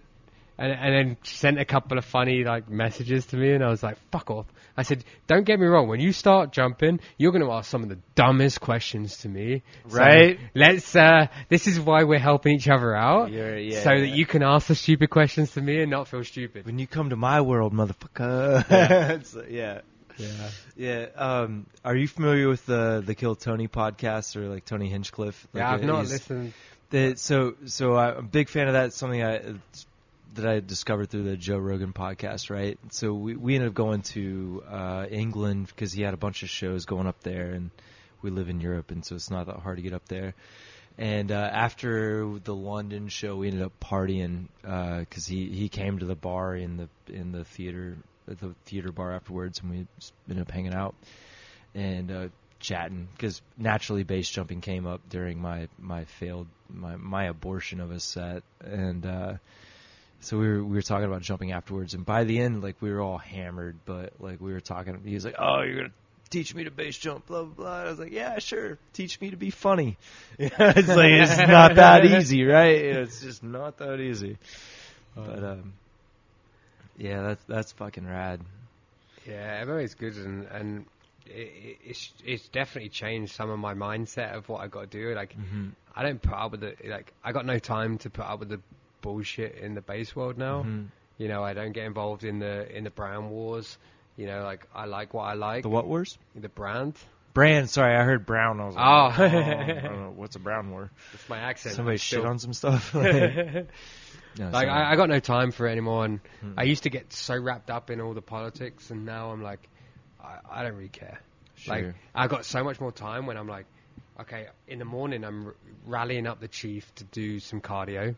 and, and then sent a couple of funny like messages to me, and I was like, fuck off. I said, don't get me wrong, when you start jumping, you're going to ask some of the dumbest questions to me, So Right. let's. uh This is why we're helping each other out, You're- yeah, so that you can ask the stupid questions to me and not feel stupid. when you come to my world, motherfucker. Yeah. Yeah. Yeah. Yeah. Um, are you familiar with the the Kill Tony podcast or like Tony Hinchcliffe? Like, Yeah, I've not listened. The, so so I'm a big fan of that. It's something I that I discovered through the Joe Rogan podcast, right? So we we ended up going to uh, England because he had a bunch of shows going up there, and we live in Europe, and so it's not that hard to get up there. And uh, after the London show, we ended up partying because he he came to the bar in the in the theater the theater bar afterwards, and we ended up hanging out and uh, chatting because naturally base jumping came up during my my failed my my abortion of a set and uh so we were we were talking about jumping afterwards and by the end like we were all hammered but like we were talking he was like oh you're gonna teach me to base jump blah blah blah and I was like yeah sure teach me to be funny it's like it's not that easy right it's just not that easy but um yeah that's that's fucking rad Yeah, MMA's good, and and it- it's it's definitely changed some of my mindset of what I got to do. Like, Mm-hmm. I don't put up with it. Like, I got no time to put up with the bullshit in the base world now. Mhm. You know, I don't get involved in the in the brand wars. You know, like I like what I like. the what wars The brand. Brand, sorry, I heard brown. I was like, Oh. I don't know, what's a brown war? It's my accent. Somebody shit on some stuff. like, No, like. I, I got no time for it anymore, and Hmm. I used to get so wrapped up in all the politics, and now I'm like, I, I don't really care. Like Sure. I got so much more time when I'm like, okay, in the morning I'm r- rallying up the chief to do some cardio.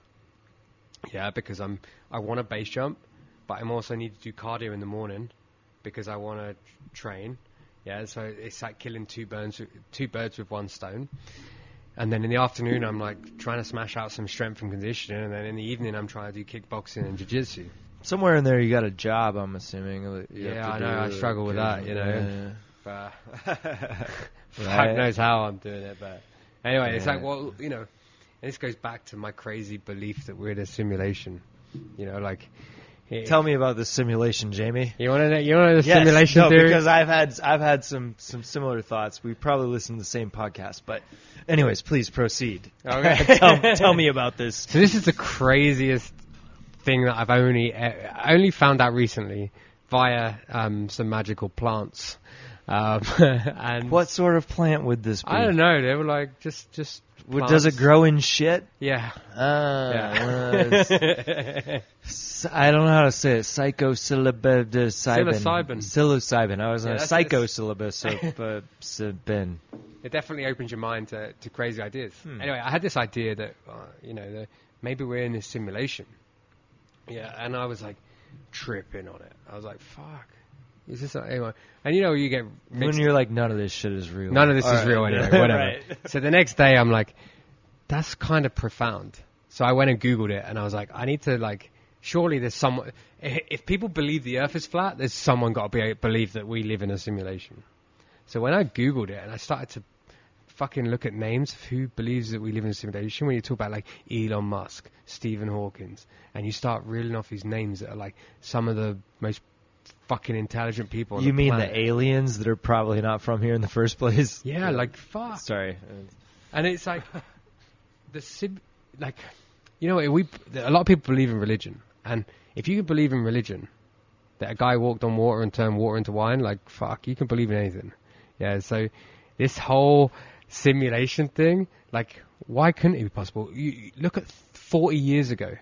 Yeah, because I'm I want to base jump, but I'm also need to do cardio in the morning because I want to train. Yeah, so it's like killing two birds with, two birds with one stone. And then in the afternoon, I'm like trying to smash out some strength and conditioning, and then in the evening, I'm trying to do kickboxing and jiu-jitsu. Somewhere in there, you got a job. I'm assuming. Yeah, I know, I struggle with that, you know. yeah. But Right. fuck knows how I'm doing it. But anyway, it's like, well, you know, this goes back to my crazy belief that we're in a simulation. You know, like. it- Tell me about this simulation, Jamie. You want to know? You want to know the Yes, simulation no, theory? because I've had I've had some some similar thoughts. We probably listened to the same podcast, but anyways, please proceed. Okay. tell, tell me about this. So this is the craziest thing that I've only I only found out recently via um, some magical plants. Um, and What sort of plant would this be? I don't know. They were like just just. Does it grow in shit? Yeah. Uh, Yeah. I don't know how to say it. Psychosyllabin. Psilocybin. Psilocybin. I was Yeah, on a that's- psychosyllabus of uh, it definitely opens your mind to, to crazy ideas. Hmm. Anyway, I had this idea that uh, you know that maybe we're in a simulation. Yeah, and I was like tripping on it. I was like, "Fuck, is this a- anyway?" And you know, you get When mixed you're like, none of this shit is real. None of this All is right. real anyway. Whatever. Right. So the next day, I'm like, that's kind of profound. So I went and googled it, and I was like, I need to like, surely there's someone. i- If people believe the Earth is flat, there's someone got to be believe that we live in a simulation. So when I googled it, and I started to fucking look at names of who believes that we live in a simulation, when you talk about like Elon Musk, Stephen Hawkins, and you start reeling off these names that are like some of the most fucking intelligent people. You the mean planet. the aliens that are probably not from here in the first place? Yeah, like fuck. Sorry. And it's like the sim, like you know we a lot of people believe in religion, and if you can believe in religion, that a guy walked on water and turned water into wine, like fuck, you can believe in anything. Yeah, so this whole simulation thing, like why couldn't it be possible? You, you look at 40 years ago.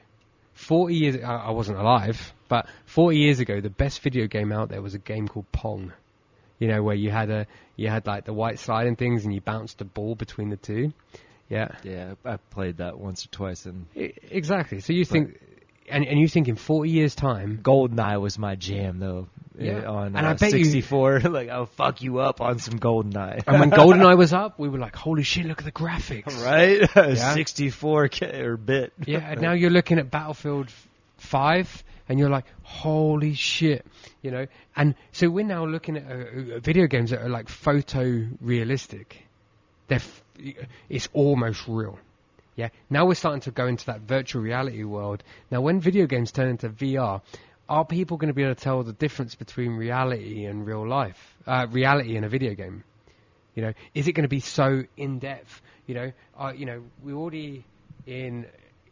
40 years, I, I wasn't alive, but 40 years ago, the best video game out there was a game called Pong. You know, where you had a, you had like the white sliding things and you bounced a ball between the two. Yeah. Yeah, I played that once or twice, and I- Exactly. So you think, and, and you think in 40 years time, GoldenEye was my jam though. Yeah. on And uh, I bet you- 64, like I'll fuck you up on some GoldenEye. and when GoldenEye was up, we were like, holy shit, look at the graphics. right? Yeah. 64 K or bit. Yeah, and now you're looking at Battlefield 5 and you're like, holy shit, you know? And so we're now looking at uh, uh, video games that are like photo realistic. They're f- it's almost real. Yeah. Now we're starting to go into that virtual reality world. Now, when video games turn into VR, are people going to be able to tell the difference between reality and real life? Uh, reality in a video game? You know, is it going to be so in depth? You know, uh, you know, we already in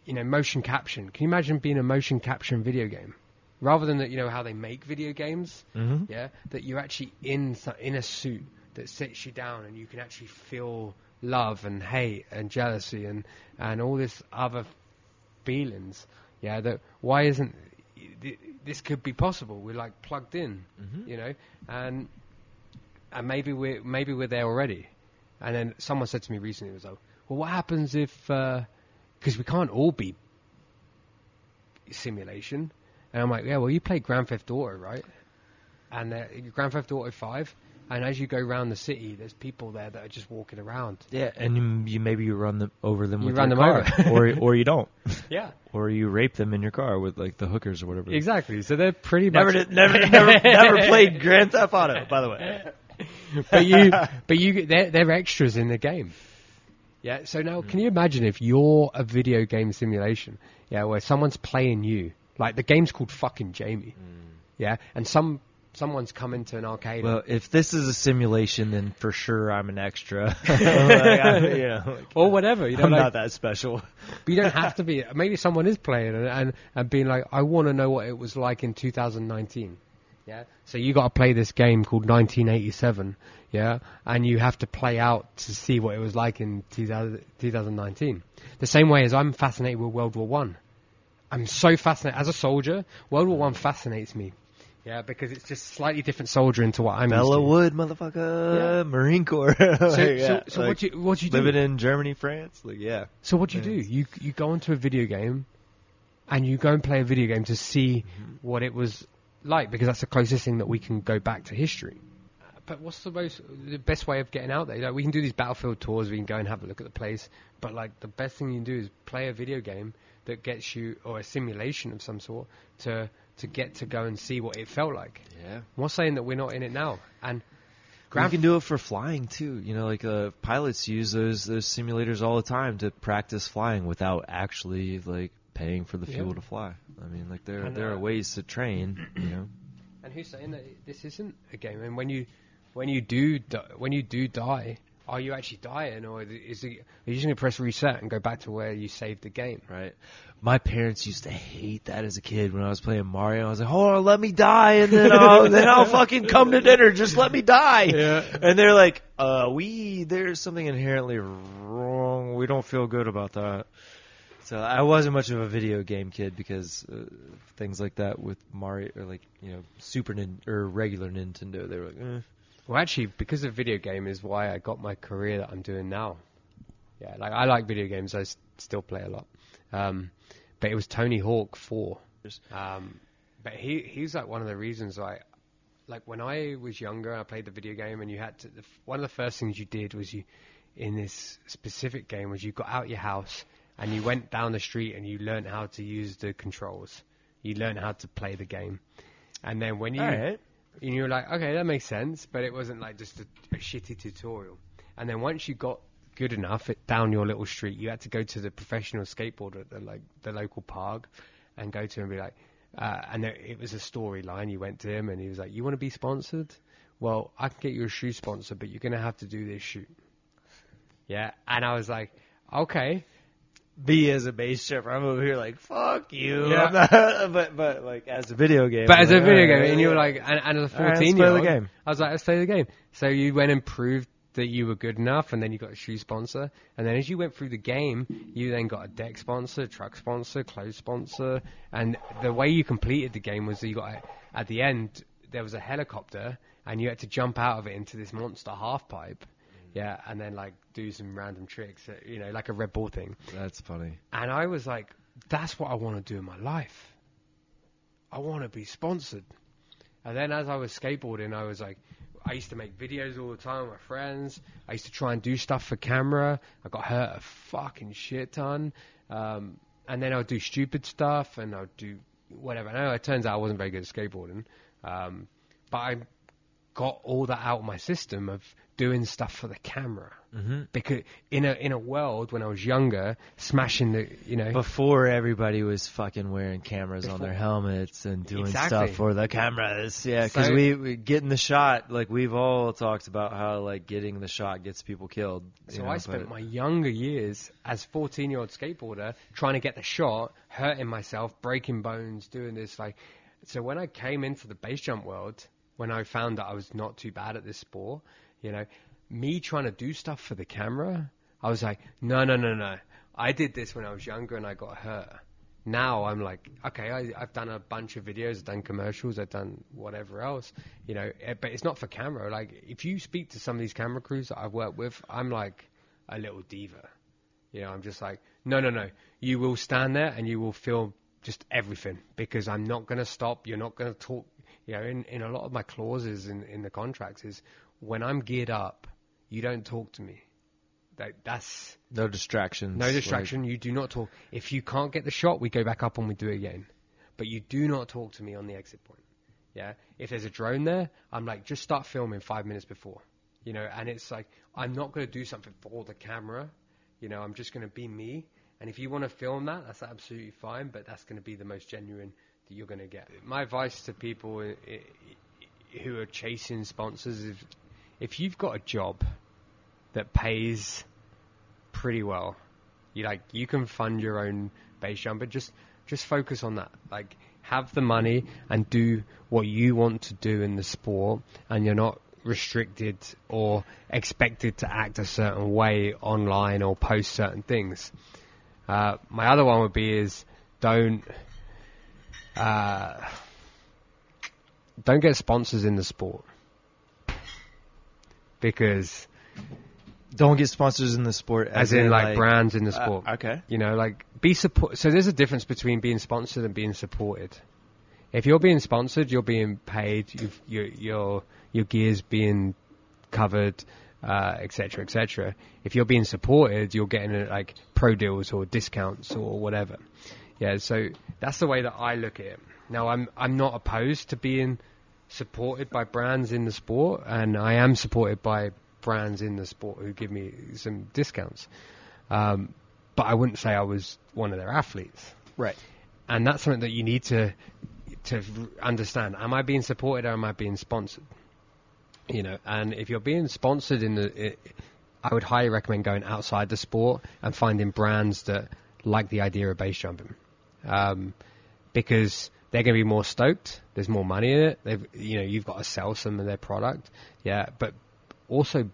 you know motion caption. Can you imagine being a motion caption video game, rather than that? You know how they make video games. Mhm. Yeah, that you're actually in in a suit that sits you down, and you can actually feel love and hate and jealousy and and all this other feelings. Yeah, that why isn't this could be possible? We're like plugged in, you know, and and maybe we're maybe we're there already. And then someone said to me recently, it was like, well, what happens if because we can't all be simulation? And I'm like, yeah, well, you play Grand Theft Auto, right? And uh, Grand Theft Auto Five, and as you go around the city, there's people there that are just walking around. Yeah, and you, maybe you run them over them You with run your them car, over. or or you don't, Yeah, or you rape them in your car with like the hookers or whatever. exactly. So they're pretty Never, much did, never, never, never played Grand Theft Auto, by the way. but you, but you, they're, they're extras in the game. Yeah. So now, mm. can you imagine if you're a video game simulation? Yeah, where someone's playing you, like the game's called fucking Jamie. Mm. Yeah, and some someone's come into an arcade. Well, if this is a simulation, then for sure I'm an extra. like, I'm, you know, like, or whatever, you know, I'm like, not that special. but you don't have to be. Maybe someone is playing and and, and being like, I want to know what it was like in 2019. Yeah. So you got to play this game called 1987. Yeah, and you have to play out to see what it was like in 2000, 2019. The same way as I'm fascinated with World War One. I'm so fascinated as a soldier. World War One fascinates me. Yeah, because it's just slightly different soldier into what I'm Bella to. Wood, motherfucker, Yeah. Marine Corps. So, Like, so, yeah, so like, what you what you do? living in Germany, France, like yeah. So what do you do? You you go into a video game, and you go and play a video game to see mm-hmm. what it was like because that's the closest thing that we can go back to history. But what's the most the best way of getting out there? Like we can do these battlefield tours, we can go and have a look at the place, but like the best thing you can do is play a video game that gets you or a simulation of some sort to to get to go and see what it felt like. Yeah. I'm not saying that we're not in it now. And You can do it for flying too. You know, like uh, pilots use those those simulators all the time to practice flying without actually like paying for the Yeah. fuel to fly. I mean, like there And, there uh, are ways to train. You know. And who's saying that this isn't a game? And when you when you do di- when you do die, are you actually dying, or is it, are you just going to press reset and go back to where you saved the game? Right. My parents used to hate that as a kid when I was playing Mario. I was like, "Hold on, let me die, and then I'll then I'll fucking come to dinner. Just let me die." Yeah. And they're like, "Uh, we there's something inherently wrong. We don't feel good about that." So I wasn't much of a video game kid because uh, things like that with Mario or like you know Super Nin- or regular Nintendo, they were like, eh. Well, actually, because of video game is why I got my career that I'm doing now. Yeah, like I like video games. I s- still play a lot. Um, but it was Tony Hawk 4. Um, but he he's like one of the reasons like like when I was younger, I played the video game, and you had to. The, one of the first things you did was you in this specific game was you got out your house and you went down the street and you learned how to use the controls. You learned how to play the game, and then when you right. And you were like, okay, that makes sense, but it wasn't like just a, a shitty tutorial. And then once you got good enough it, down your little street, you had to go to the professional skateboarder at the like the local park and go to him and be like, uh, and there, it was a storyline. You went to him and he was like, you want to be sponsored? Well, I can get you a shoe sponsor, but you're gonna have to do this shoot. Yeah, and I was like, okay. Me as a base stripper, I'm over here like, fuck you. Yeah. Not- but but like as a video game. But as a video game, right, and you were like, and, and as a All right, let's 14 play year the old, game. I was like, let's play the game. So you went and proved that you were good enough, and then you got a shoe sponsor, and then as you went through the game, you then got a deck sponsor, truck sponsor, clothes sponsor, and the way you completed the game was that you got a, at the end there was a helicopter, and you had to jump out of it into this monster half pipe. Yeah, and then like do some random tricks, uh, you know, like a Red Bull thing. That's funny. And I was like, that's what I want to do in my life. I want to be sponsored. And then as I was skateboarding, I was like, I used to make videos all the time with my friends. I used to try and do stuff for camera. I got hurt a fucking shit ton. Um, and then I would do stupid stuff and I would do whatever. No, it turns out I wasn't very good at skateboarding. Um, but I got all that out of my system of doing stuff for the camera. Mm-hmm. Because in a in a world when I was younger, smashing the you know Before everybody was fucking wearing cameras on their helmets and doing Exactly. stuff for the cameras. Yeah, because So- we, we getting the shot. Like we've all talked about how like getting the shot gets people killed. So know, I spent but- my younger years as 14 year old skateboarder trying to get the shot, hurting myself, breaking bones, doing this. Like, so when I came into the base jump world, when I found that I was not too bad at this sport, you know, me trying to do stuff for the camera, I was like, no, no, no, no. I did this when I was younger and I got hurt. Now I'm like, okay, I, I've done a bunch of videos, I've done commercials, I've done whatever else, you know, eh, but it's not for camera. Like, if you speak to some of these camera crews that I've worked with, I'm like a little diva. You know, I'm just like, no, no, no. You will stand there and you will film just everything because I'm not going to stop. You're not going to talk. You know, in, in a lot of my clauses in, in the contracts is when I'm geared up, you don't talk to me. That, that's no distractions. no like- distraction. you do not talk. If you can't get the shot, we go back up and we do it again. But you do not talk to me on the exit point. Yeah. If there's a drone there, I'm like, just start filming five minutes before. You know, and it's like, I'm not going to do something for the camera. You know, I'm just going to be me. And if you want to film that, that's absolutely fine. But that's going to be the most genuine that you're going to get. My advice to people who are chasing sponsors is, if you've got a job that pays pretty well, you like you can fund your own base jump, but just just focus on that. Like have the money and do what you want to do in the sport, and you're not restricted or expected to act a certain way online or post certain things. Uh, my other one would be is don't uh, don't get sponsors in the sport because Don't get sponsors in the sport, as, in, like, brands in the uh, sport. okay. You know, like be support. So there's a difference between being sponsored and being supported. If you're being sponsored, you're being paid. You've, your your your gear's being covered, uh, et cetera, et cetera. If you're being supported, you're getting uh, like pro deals or discounts or whatever. Yeah, so that's the way that I look at it. Now, I'm I'm not opposed to being supported by brands in the sport, and I am supported by brands in the sport who give me some discounts. Um, but I wouldn't say I was one of their athletes, Right. and that's something that you need to to understand. Am I being supported or am I being sponsored? You know, and if you're being sponsored in the, it, I would highly recommend going outside the sport and finding brands that like the idea of base jumping, um, because they're going to be more stoked. There's more money in it. They've, you know, you've got to sell some of their product. Yeah, but also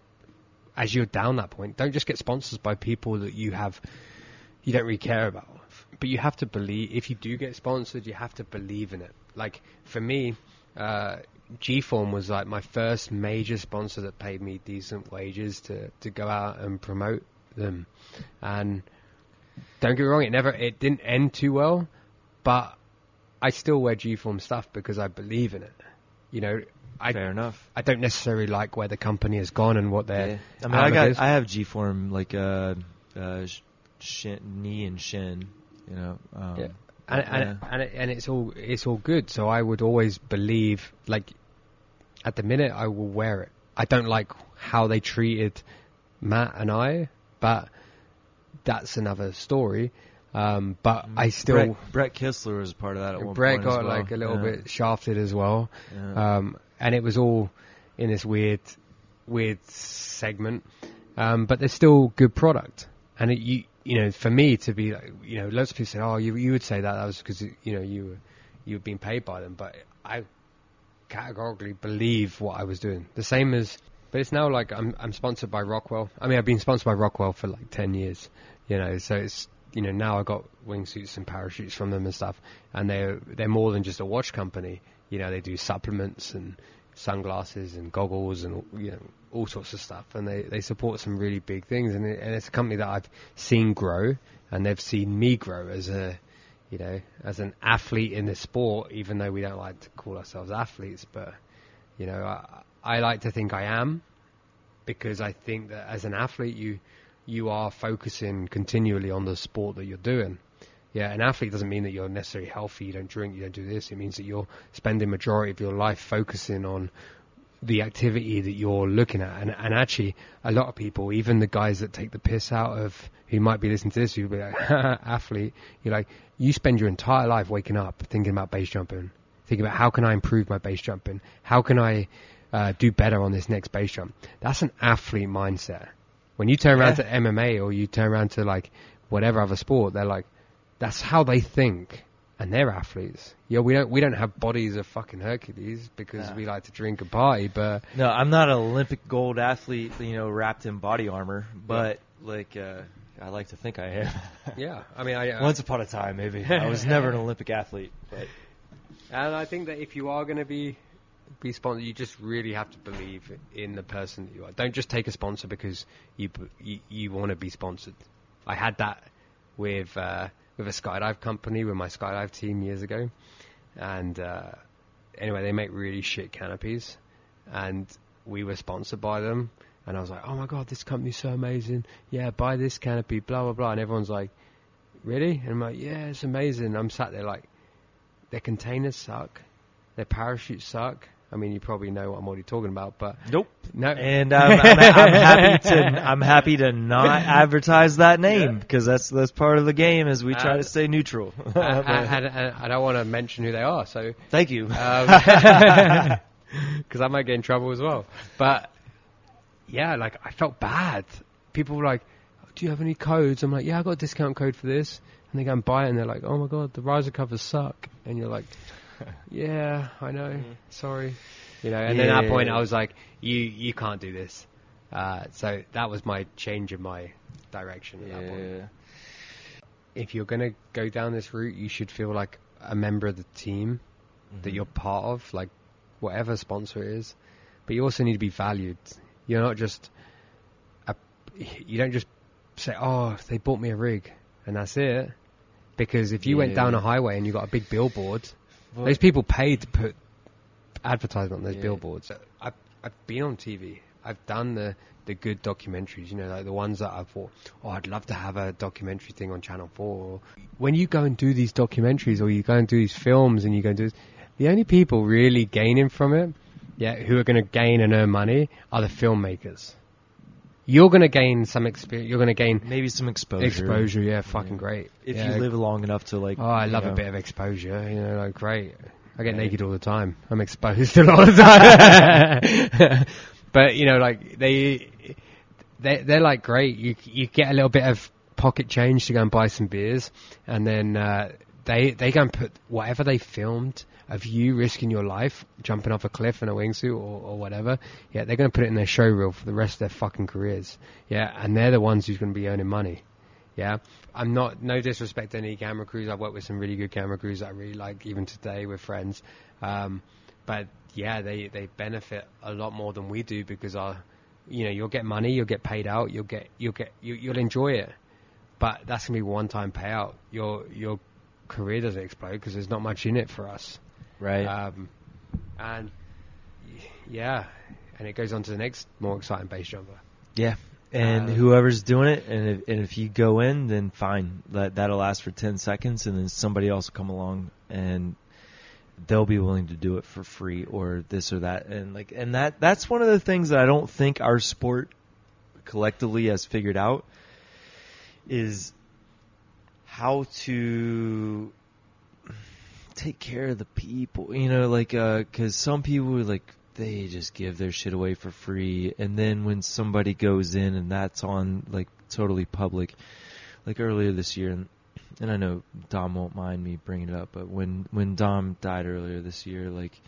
as you're down that point, don't just get sponsors by people that you have you don't really care about. But you have to believe if you do get sponsored, you have to believe in it. Like for me, uh, G Form was like my first major sponsor that paid me decent wages to to go out and promote them. And don't get me wrong, it never it didn't end too well, but I still wear G Form stuff because I believe in it. You know, I Fair enough. I don't necessarily like where the company has gone and what their Yeah. I mean, I got is. I have G form like uh, uh, sh- shin, knee and shin. You know. Um, Yeah. and and, and, it, and it's all it's all good. So I would always believe like at the minute I will wear it. I don't like how they treated Matt and I, but that's another story. Um, but I still Brett, Brett Kistler was part of that at one Brett point. got well. like a little Yeah. bit shafted as well, Yeah. um, and it was all in this weird, weird segment. Um, but there's still good product, and it, you you know for me to be like you know lots of people say oh you you would say that that was because you know you were you were being paid by them, but I categorically believe what I was doing. The same as But it's now like I'm I'm sponsored by Rockwell. I mean, I've been sponsored by Rockwell for like ten years. You know, so it's you know now I got wingsuits and parachutes from them and stuff, and they're they're more than just a watch company. You know, they do supplements and sunglasses and goggles and you know all sorts of stuff, and they they support some really big things. And, it, and it's a company that I've seen grow, and they've seen me grow as a you know as an athlete in the sport, even though we don't like to call ourselves athletes, but you know I, I like to think I am because I think that as an athlete you you are focusing continually on the sport that you're doing. Yeah, an athlete doesn't mean that you're necessarily healthy, you don't drink, you don't do this. It means that you're spending majority of your life focusing on the activity that you're looking at. And, and actually, a lot of people, even the guys that take the piss out of who might be listening to this, who'll be like, athlete, you're like, you spend your entire life waking up thinking about base jumping, thinking about how can I improve my base jumping? How can I uh, do better on this next base jump? That's an athlete mindset. When you turn around to MMA or you turn around to like whatever other sport, they're like, that's how they think, and they're athletes. Yeah, we don't we don't have bodies of fucking Hercules because Yeah. we like to drink and party, but No, I'm not an Olympic gold athlete, you know, wrapped in body armor, but like uh, I like to think I am. yeah, I mean, I uh, Once upon a time, maybe I was never an Olympic athlete, but and I think that if you are going to be be sponsored, you just really have to believe in the person that you are. Don't just take a sponsor because you you, you want to be sponsored. I had that with uh, with a skydive company with my skydive team years ago, and uh, anyway, they make really shit canopies, and we were sponsored by them. And I was like, oh my god, this company's so amazing. Yeah, buy this canopy, blah blah blah. And everyone's like, really? And I'm like, yeah, it's amazing. I'm sat there like, their containers suck, their parachutes suck. I mean, you probably know what I'm already talking about, but nope. no. And um, I'm, I'm happy to I'm happy to not advertise that name because that's that's part of the game as we try Uh, to stay neutral. I, I, I, I don't want to mention who they are, so Thank you. because I might get in trouble as well. But yeah, like I felt bad. People were like, "Do you have any codes?" I'm like, "Yeah, I got a discount code for this." And they go and buy it, and they're like, "Oh my god, the riser covers suck." And you're like, "Yeah, I know. Sorry." You know. And then at that point, I was like, "You you can't do this." Uh, so that was my change in my direction at that point yeah. if you're going to go down this route, you should feel like a member of the team that you're part of, like whatever sponsor it is. But you also need to be valued. You're not just a, you don't just say, "Oh, they bought me a rig," and that's it. Because if you went down a highway and you got a big billboard, Well- those people paid to put advertisement on those Yeah. billboards. I've I've been on TV. I've done the the good documentaries. You know, like the ones that I thought, oh, I'd love to have a documentary thing on Channel Four. When you go and do these documentaries, or you go and do these films, and you go and do this, the only people really gaining from it, yeah, who are going to gain and earn money, are the filmmakers. You're going to gain some experience. You're going to gain Maybe some exposure. exposure. Yeah, fucking great. If Yeah. you live long enough to like. Oh, I love know, a bit of exposure. You know, like great. I get Right. naked all the time. I'm exposed a lot of the time. but you know, like they, they they're like great. You you get a little bit of pocket change to go and buy some beers, and then uh, they they and put whatever they filmed of you risking your life, jumping off a cliff in a wingsuit or, or whatever. Yeah, they're going to put it in their show reel for the rest of their fucking careers. Yeah, and they're the ones who's going to be earning money. Yeah, I'm not no disrespect to any camera crews. I've worked with some really good camera crews that I really like, even today with friends. Um, but yeah, they they benefit a lot more than we do because our, you know, you'll get money, you'll get paid out, you'll get you'll get you, you'll enjoy it. But that's gonna be one time payout. Your your career doesn't explode because there's not much in it for us. Right. Um, and yeah, and it goes on to the next more exciting base jumper. Yeah. And Uh, whoever's doing it, and if, and if you go in, then fine. That that'll last for ten seconds, and then somebody else will come along, and they'll be willing to do it for free or this or that. And like, and that that's one of the things that I don't think our sport collectively has figured out is how to take care of the people. You know, like because some people like they just give their shit away for free, and then when somebody goes in and that's on like totally public, like earlier this year, and and I know Dom won't mind me bringing it up, but when when Dom died earlier this year, like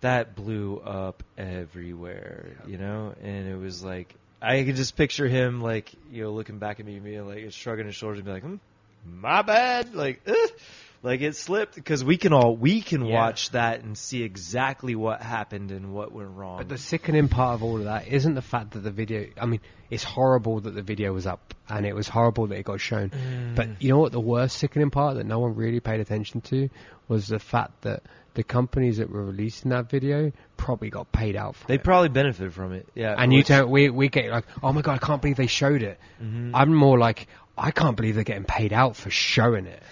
that blew up everywhere, you know, and it was like I could just picture him like you know looking back at me, and being like shrugging his shoulders and be like, hmm, "My bad," like. "Ugh." Like it slipped because we can all we can Yeah. watch that and see exactly what happened and what went wrong. But the sickening part of all of that isn't the fact that the video. I mean, it's horrible that the video was up, and it was horrible that it got shown. But you know what? The worst sickening part that no one really paid attention to was the fact that the companies that were releasing that video probably got paid out for they it. probably benefited from it. Yeah, and you which- don't. We we get like, oh my god, I can't believe they showed it. Mm-hmm. I'm more like, I can't believe they're getting paid out for showing it.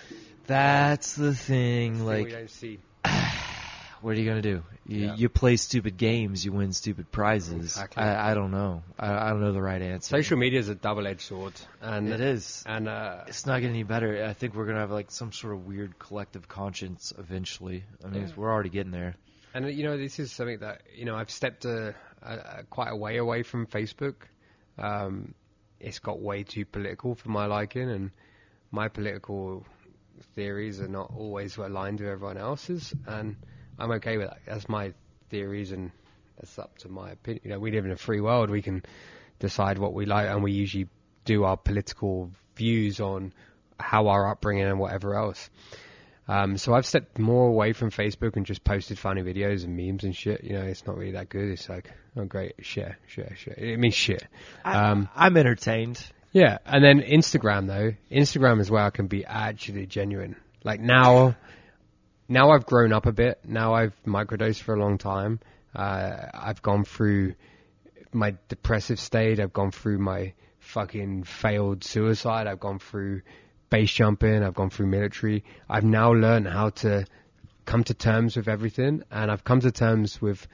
That's the thing. we Like, don't see. what are you gonna do? You, Yeah. you play stupid games, you win stupid prizes. Exactly. I, I don't know. I, I don't know the right answer. Social media is a double-edged sword, and It is. And uh, It's not getting any better. I think we're gonna have like some sort of weird collective conscience eventually. I mean, Yeah. we're already getting there. And uh, you know, this is something that you know I've stepped a, a, a quite a way away from Facebook. Um, it's got way too political for my liking, and my political theories are not always aligned with everyone else's, and I'm okay with that. That's my theories, and that's up to my opinion. You know, we live in a free world; we can decide what we like, and we usually do our political views on how our upbringing and whatever else. Um, so I've stepped more away from Facebook and just posted funny videos and memes and shit. You know, it's not really that good. It's like, oh great, share, share, share. It means shit. Um, I'm entertained. yeah, and then Instagram though. Instagram is where I can be actually genuine. Like now, now I've grown up a bit. Now I've microdosed for a long time. Uh, I've gone through my depressive state. I've gone through my fucking failed suicide. I've gone through base jumping. I've gone through military. I've now learned how to come to terms with everything, and I've come to terms with.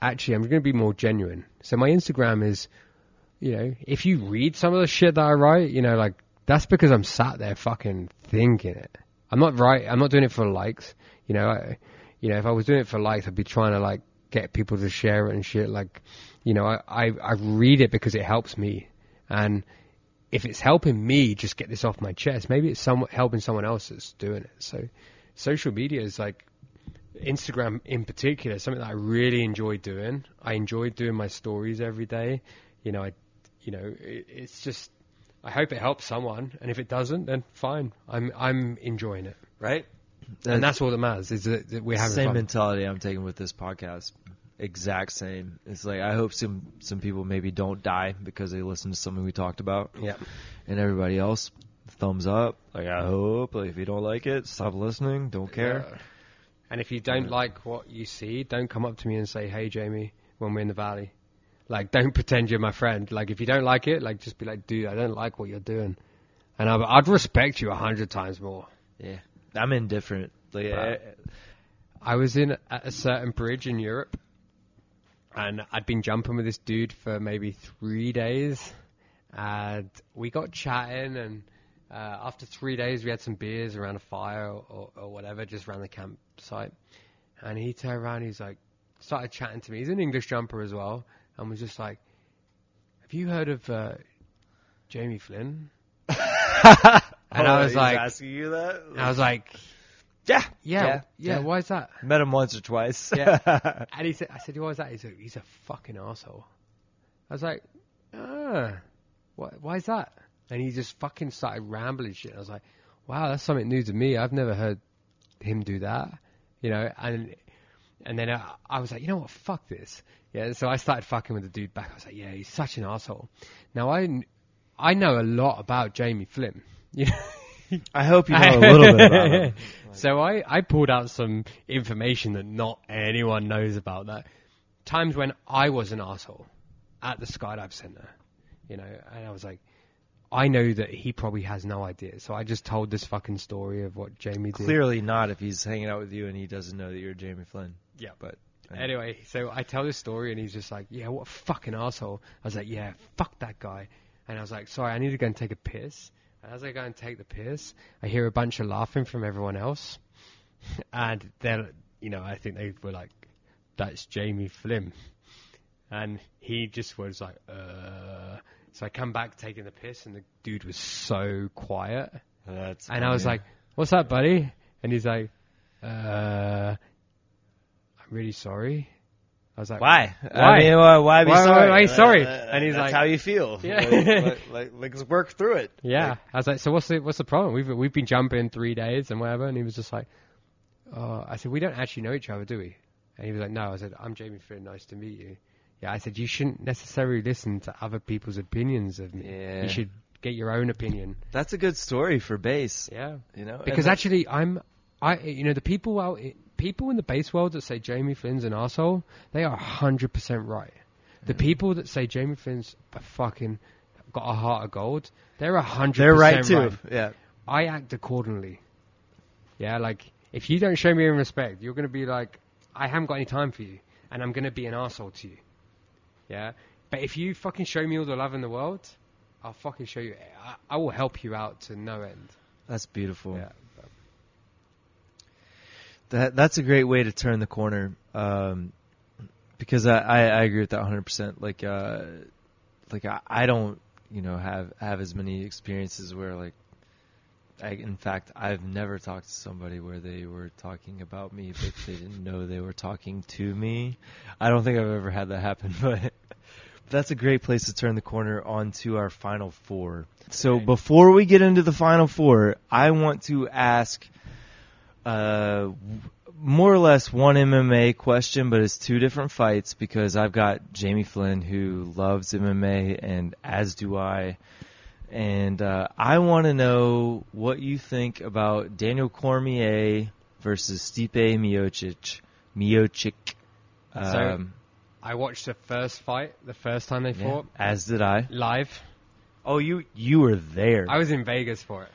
Actually, I'm going to be more genuine. So my Instagram is you know, if you read some of the shit that I write, you know, like that's because I'm sat there fucking thinking it. I'm not right. I'm not doing it for likes. You know, I, you know, if I was doing it for likes, I'd be trying to like get people to share it and shit. Like, you know, I I, I read it because it helps me, and if it's helping me just get this off my chest, maybe it's some helping someone else that's doing it. So, social media is like Instagram in particular, something that I really enjoy doing. I enjoy doing my stories every day. You know, I, you know, it, it's just. I hope it helps someone, and if it doesn't, then fine. I'm I'm enjoying it, Right? and that's all that matters. Is that, that we're having same fun. mentality I'm taking with this podcast. Exact same. It's like I hope some some people maybe don't die because they listen to something we talked about, yeah, and everybody else thumbs up. Like I hope. Like if you don't like it, stop listening. Don't care. Yeah. And if you don't like what you see, don't come up to me and say, "Hey, Jamie," when we're in the valley. Like, don't pretend you're my friend. Like, if you don't like it, like, just be like, "Dude, I don't like what you're doing," and I'd, I'd respect you a hundred times more. Yeah, I'm indifferent. Like eh, I was in at a certain bridge in Europe, and I'd been jumping with this dude for maybe three days, and we got chatting, and uh, after three days, we had some beers around a fire or, or whatever, just around the campsite, and he turned around, he's like, started chatting to me. He's an English jumper as well, and was just like, "Have you heard of uh, Jamie Flynn?" and I oh, was he's like, asking you that. I was like, yeah, yeah, yeah, yeah. why is that? Met him once or twice. Yeah. And he said, I said, why is that? He's a, he's a fucking asshole. I was like, ah, why, why is that? And he just fucking started rambling shit. I was like, wow, that's something new to me. I've never heard him do that, you know, and, and then I, I was like, you know what? Fuck this. Yeah. So I started fucking with the dude back. I was like, yeah, he's such an asshole. Now I, I know a lot about Jamie Flynn. You know? I hope you know a little bit about him. So I, I pulled out some information that not anyone knows about that. Times when I was an asshole at the skydive center, you know, and I was like, I know that he probably has no idea. So I just told this fucking story of what Jamie did. Clearly not if he's hanging out with you and he doesn't know that you're Jamie Flynn. Yeah. But Anyway, so I tell this story and he's just like, yeah, what a fucking asshole. I was like, yeah, fuck that guy. And I was like, sorry, I need to go and take a piss. As I go and take the piss, I hear a bunch of laughing from everyone else. And then, you know, I think they were like, that's Jamie Flynn. And he just was like, uh. So I come back taking the piss and the dude was so quiet. that's And I was like, "What's up, buddy?" And he's like, "Uh, I'm really sorry. I was like, Why? Why? I mean, why, why be Why- why- sorry? why sorry? Uh, And he's that's like- how you feel. Yeah. Like, like, like, like, let's work through it. Yeah. Like, I was like, so what's the what's the problem? We've we've been jumping three days and whatever. And he was just like, oh, I said, we don't actually know each other, do we? And he was like, no. I said, I'm Jamie Flynn. Nice to meet you. Yeah. I said, you shouldn't necessarily listen to other people's opinions of me. Yeah. You should get your own opinion. that's a good story for base. Yeah. You know, Because actually, I'm, I, you know, the people out, people in the base world that say Jamie Flynn's an asshole, they are hundred percent right. The people that say Jamie Flynn's a fucking got a heart of gold, they're a hundred. they're right too. Yeah. I act accordingly. Yeah, like if you don't show me any respect, you're gonna be like, I haven't got any time for you, and I'm gonna be an asshole to you. Yeah, but if you fucking show me all the love in the world, I'll fucking show you. I, I will help you out to no end. That's beautiful. Yeah. That that's a great way to turn the corner. Um, because I, I, I agree with that 100. percent Like uh, like I, I don't you know have have as many experiences where like. I, in fact, I've never talked to somebody where they were talking about me, but they didn't know they were talking to me. I don't think I've ever had that happen, but but that's a great place to turn the corner onto our final four. So Okay. before we get into the final four, I want to ask uh, more or less one MMA question, but it's two different fights because I've got Jamie Flynn who loves MMA, and as do I. And uh, I want to know what you think about Daniel Cormier versus Stipe Miocic. Miocic. So- Um, I watched the first fight, the first time they yeah, fought as did I. live. Oh, you you were there. I was in Vegas for it.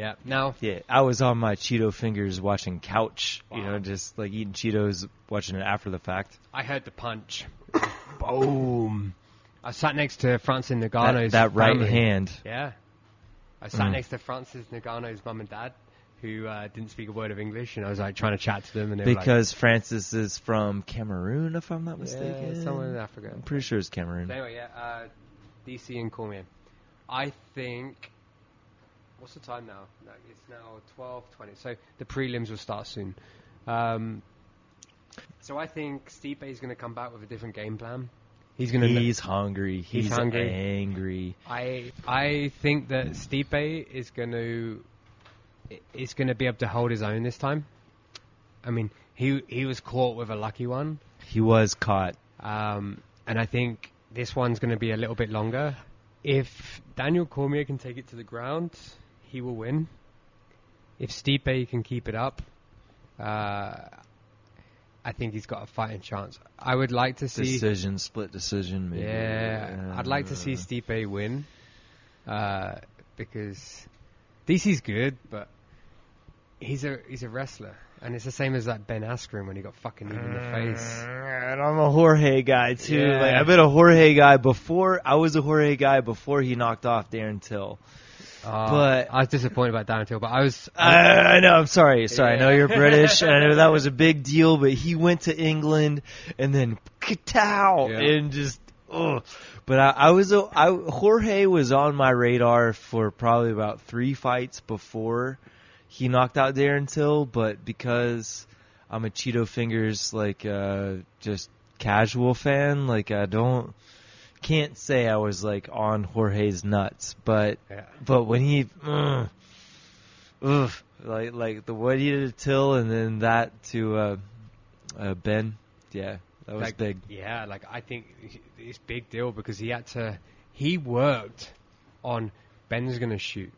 Yeah. Now, Yeah, I was on my Cheeto fingers watching couch, you know, just like eating Cheetos, watching it after the fact. I heard the punch. Boom. I sat next to Francis Ngannou's That, that right family. hand. Yeah. I sat Mm. next to Francis Ngannou's mum and dad, who uh, didn't speak a word of English, and I was like trying to chat to them, and they were Because Francis is from Cameroon, if I'm not mistaken. yeah, somewhere in Africa. I'm pretty sure it's Cameroon. So anyway, yeah, uh, DC and Cormier. I think. What's the time now? It's now twelve twenty. So the prelims will start soon. Um, so I think Stipe is going to come back with a different game plan. He's going to. He's hungry. He's, He's hungry. angry. I I think that Stipe is going to is going to be able to hold his own this time. I mean, he he was caught with a lucky one, He was caught. um, and I think this one's going to be a little bit longer. If Daniel Cormier can take it to the ground, he will win. If Stipe can keep it up, uh, I think he's got a fighting chance. I would like to see. Decision, split decision. Maybe. Yeah, I'd like to see Stipe win uh, because DC's good, but he's a he's a wrestler, and it's the same as that Ben Askren when he got fucking kneed in the face. And I'm a Jorge guy too. Yeah. Like I've been a Jorge guy before. I was a Jorge guy before he knocked off Darren Till. Uh, But- I was disappointed about Darren Till, but I was. I, I know. I'm sorry. Sorry. I know you're British, and I know that was a big deal. But he went to England and then katow Yeah. and just. Ugh. But I, I was I, Jorge was on my radar for probably about three fights before he knocked out Darren Till. But because I'm a Cheeto Fingers like uh, just casual fan, like I don't can't say I was like on Jorge's nuts, but Yeah. but when he, ugh, like like the what he did to Till and then that to uh, uh, Ben, yeah, that was like, big. Yeah, like I think it's big deal because he had to. He worked on Ben's gonna shoot,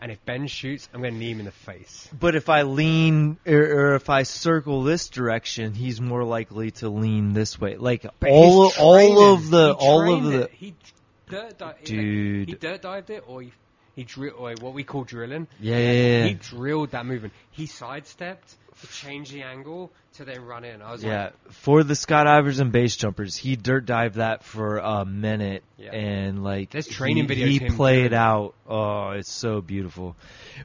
and if Ben shoots, I'm gonna knee him in the face. But if I lean or, or if I circle this direction, he's more likely to lean this way. Like But all he's all of the He all of the it. he dirt di- Dude. he dirt dived it or he he drill or what we call drilling. yeah, yeah, yeah. He drilled that movement. He sidestepped to change the angle to then run in. I was Yeah, like, for the Scott Iverson base jumpers, he dirt dived that for a minute, Yeah. and like There's training he, videos He played out. Oh, it's so beautiful.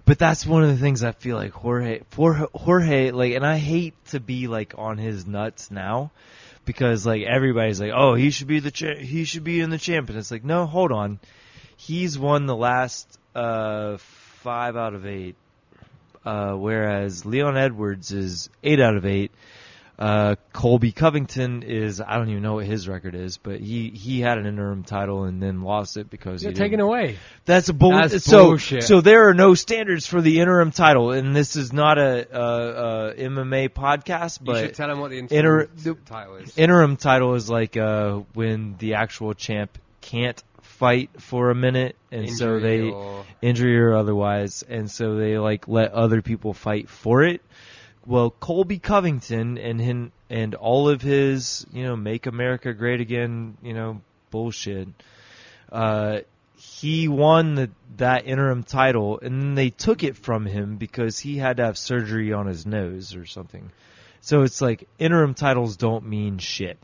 But that's one of the things I feel like Jorge, for Jorge, like, and I hate to be like on his nuts now, because like everybody's like, oh, he should be the cha- he should be in the champ, and it's like, no, hold on, he's won the last uh five out of eight uh, whereas Leon Edwards is eight out of eight. Uh, Colby Covington is I don't even know what his record is, but he he had an interim title and then lost it because You're he taken away. That's a bull. That's so bullshit. so there are no standards for the interim title, and this is not a, a, a MMA podcast, You but should tell him what the interim the- title is. interim title is like uh, when the actual champ can't fight for a minute, and so they or- injury or otherwise, and so they like let other people fight for it. Well, Colby Covington and him and all of his, you know, make America great again, you know, bullshit. Uh, he won the, that interim title, and then they took it from him because he had to have surgery on his nose or something. So it's like interim titles don't mean shit,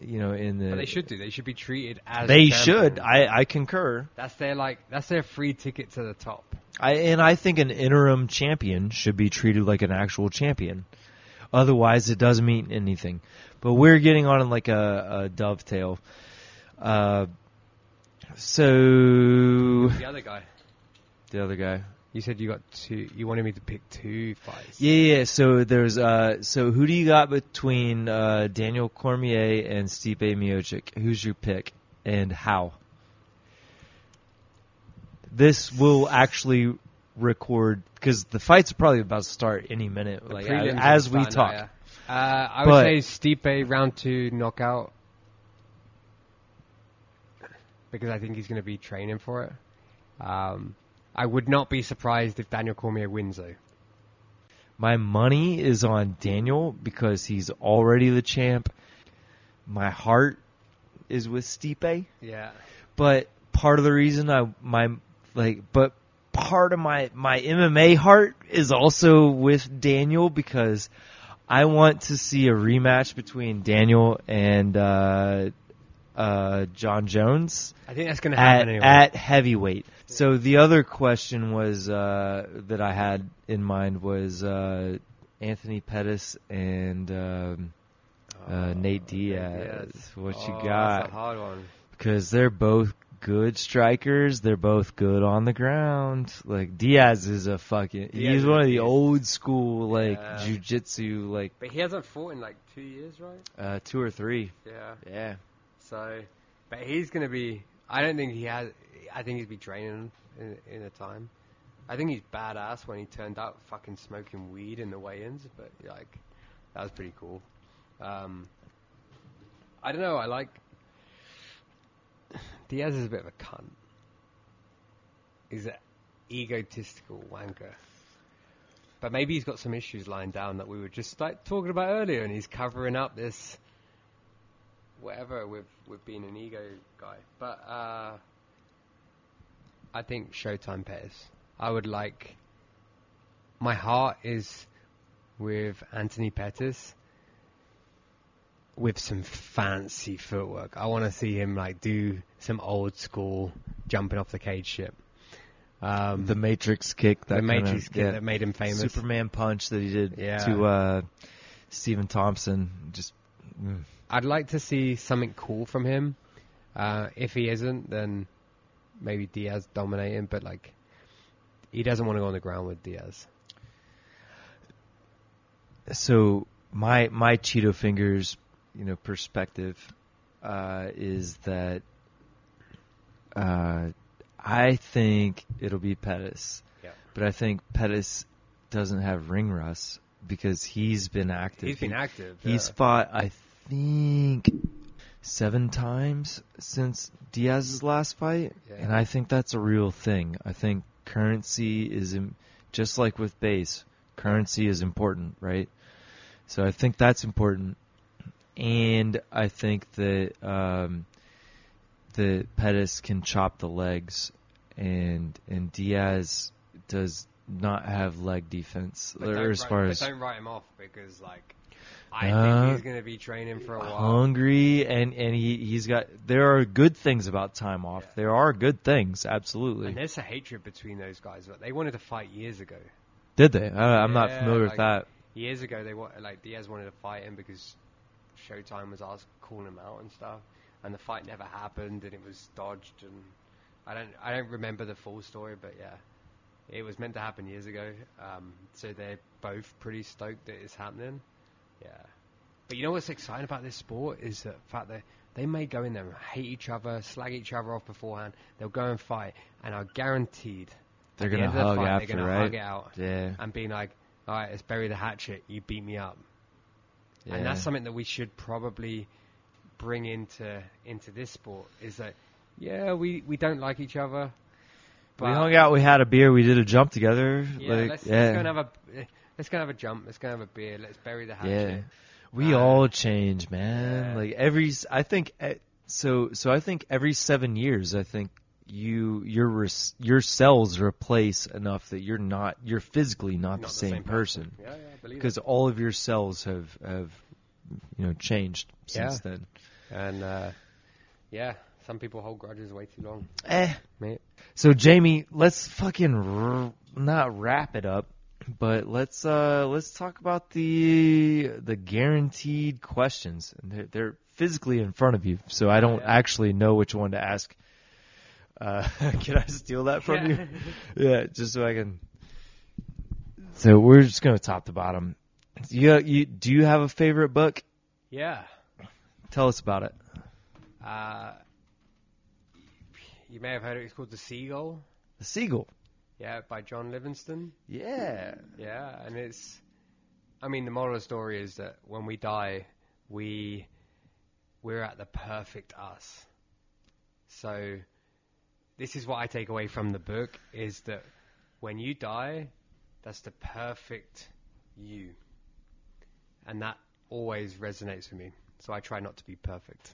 you know. In the But they should do. They should be treated as. they should. I I concur. That's their like. That's their free ticket to the top. I and I think an interim champion should be treated like an actual champion. Otherwise, it doesn't mean anything. But we're getting on like a, a dovetail. Uh, so The other guy. the other guy. You said you got two. You wanted me to pick two fights. Yeah, yeah. So there's uh, so who do you got between uh, Daniel Cormier and Stipe Miocic? Who's your pick and how? This will actually record because the fights are probably about to start any minute, The like as, as we now, talk. yeah. Uh, I would But- say Stipe round two knockout because I think he's going to be training for it. Um, I would not be surprised if Daniel Cormier wins though. My money is on Daniel because he's already the champ. My heart is with Stipe. Yeah. but part of the reason I my like but part of my my MMA heart is also with Daniel because I want to see a rematch between Daniel and uh uh Jon Jones I think that's going to at happen anyway. at heavyweight. So the other question was uh that I had in mind was uh Anthony Pettis and um uh, Nate Diaz. What you Oh, got? That's a hard one. because they're both good strikers. They're both good on the ground. Like Diaz is a fucking. Diaz he's one of the old school like Yeah. jujitsu like But he hasn't fought in like two years, right? uh, two or three. Yeah. Yeah. So, but he's going to be. I don't think he has. I think he's be training in, in a time. I think he's badass when he turned up fucking smoking weed in the weigh-ins, but like that was pretty cool. Um, I don't know. I like Diaz is a bit of a cunt. He's an egotistical wanker. But maybe he's got some issues lying down that we were just like talking about earlier, and he's covering up this whatever with with being an ego guy. But uh, I think Showtime Pettis. I would like. My heart is with Anthony Pettis with some fancy footwork. I want to see him like do some old school jumping off the cage shit. Um, The Matrix kick. That the Matrix kid yeah. that made him famous. Superman punch that he did Yeah. to uh, Stephen Thompson. Just mm. I'd like to see something cool from him. Uh, if he isn't, then maybe Diaz dominating. But like, he doesn't want to go on the ground with Diaz. so my my Cheeto fingers, you know, perspective uh, is that uh, I think it'll be Pettis, Yeah. but I think Pettis doesn't have ring rust because he's been active. He's been He- active. He's yeah. fought, I think, seven times since Diaz's last fight, Yeah. and I think that's a real thing. I think currency is im- just like with base. Currency is important, right? So I think that's important, and I think that um, that Pettis can chop the legs, and and Diaz does not have leg defense But or as far as don't write him off because like I Uh, think he's going to be training for a while. hungry and and he he's got there are good things about time off. Yeah. There are good things, absolutely. And there's a hatred between those guys. But they wanted to fight years ago. Did they? I, I'm not Yeah, familiar with that. Years ago, they like Diaz wanted to fight him because Showtime was asked calling him out and stuff, and the fight never happened, and it was dodged. And I don't I don't remember the full story, but yeah, it was meant to happen years ago. Um, so they're both pretty stoked that it's happening. Yeah, But you know what's exciting about this sport is the fact that they may go in there and hate each other, slag each other off beforehand. They'll go and fight, and are guaranteed They're at the gonna end of the hug fight, after, they're gonna right? hug it out Yeah. and be like, "All right, let's bury the hatchet. You beat me up." yeah. And that's something that we should probably bring into into this sport. Is that yeah, we we don't like each other. we hung out. We had a beer. We did a jump together. Yeah, like, let's, yeah. let's go and have a let's go have a jump. Let's go have a beer. Let's bury the hatchet. Yeah, we Uh, all change, man. yeah. Like every, I think, eh, so so. I think every seven years, I think you your res, your cells replace enough that you're not you're physically not, Not the same, person Yeah, yeah, I believe because all of your cells have have you know changed since Yeah. then. And uh, yeah, some people hold grudges way too long. Eh. Mate. So Jamie, let's fucking r- not wrap it up, but let's uh let's talk about the the guaranteed questions. They're, they're physically in front of you, so I don't Yeah. actually know which one to ask. Uh, can I steal that from you? Yeah, just so I can. So we're just gonna top to bottom. You, you do you have a favorite book? Yeah. Tell us about it. Uh, you may have heard it. It's called The Seagull. The Seagull. Yeah, by John Livingston. Yeah. Yeah, and it's. I mean, the moral of the story is that when we die, we we're at the perfect us. So, this is what I take away from the book: is that when you die, that's the perfect you, and that always resonates with me. So I try not to be perfect,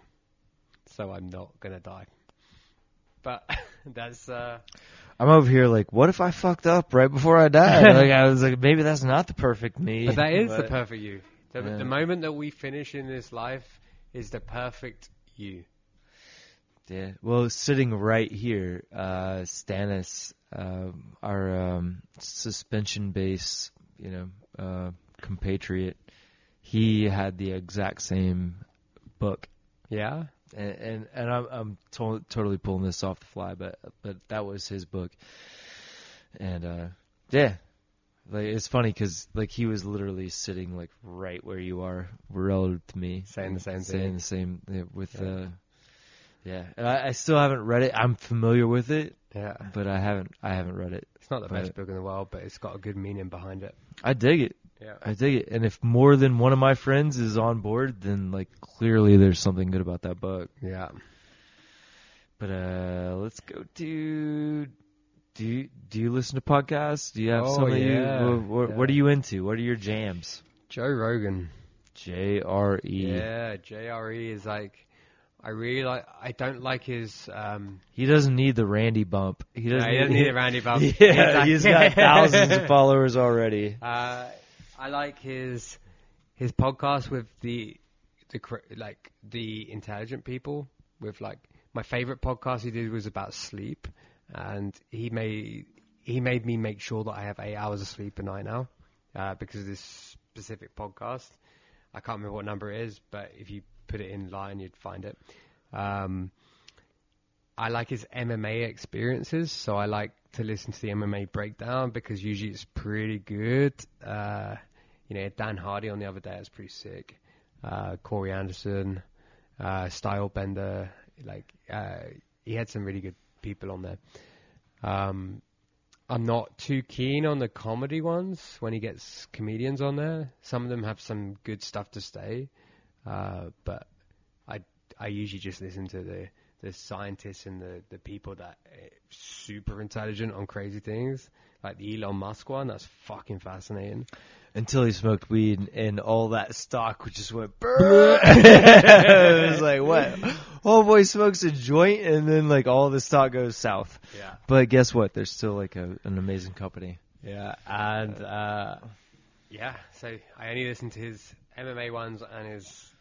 so I'm not gonna die. But that's uh, I'm over here like, what if I fucked up right before I died? like I was like, maybe that's not the perfect me. But that is the perfect you. The, Yeah. the moment that we finish in this life is the perfect you. Yeah. Well, sitting right here, uh, Stannis, um, our um, suspension base, you know, uh, compatriot, he had the exact same book, Yeah. And and, and I'm I'm to- totally pulling this off the fly, but but that was his book, and uh, yeah. Like it's funny because like he was literally sitting like right where you are relative to me, Saying the same saying thing. the same yeah, with Yeah. uh, yeah. And I, I still haven't read it. I'm familiar with it, Yeah. but I haven't I haven't read it. It's not the best book in the world, but it's got a good meaning behind it. I dig it. Yeah. I dig it. And if more than one of my friends is on board, then like clearly there's something good about that book. Yeah. But uh let's go to do you do you listen to podcasts? Do you have Oh, some of you what, what, yeah. what are you into? What are your jams? Joe Rogan. J R E. Yeah. JRE is like, I really like, I don't like his, um, He doesn't need the Randy bump. He doesn't, he doesn't need a Randy bump. Yeah, He's he's like- got thousands of followers already. Uh, I like his his podcast with the the like the intelligent people. With like my favorite podcast he did was about sleep, and he made he made me make sure that I have eight hours of sleep a night now uh, because of this specific podcast. I can't remember what number it is, but if you put it in line, you'd find it. Um, I like his MMA experiences, so I like to listen to the MMA breakdown because usually it's pretty good. Uh, you know, Dan Hardy on the other day was pretty sick. Uh, Corey Anderson, uh, Style Bender, like uh, he had some really good people on there. Um, I'm not too keen on the comedy ones when he gets comedians on there. Some of them have some good stuff to say, uh, but I I usually just listen to the the scientists and the the people that are super intelligent on crazy things, like the Elon Musk one. That's fucking fascinating. Until he smoked weed and all that stock just went it was like what? Oh boy smokes a joint and then like all the stock goes south. Yeah, But guess what? They're still like a, an amazing company. yeah, and uh, yeah. So I only listen to his MMA ones and his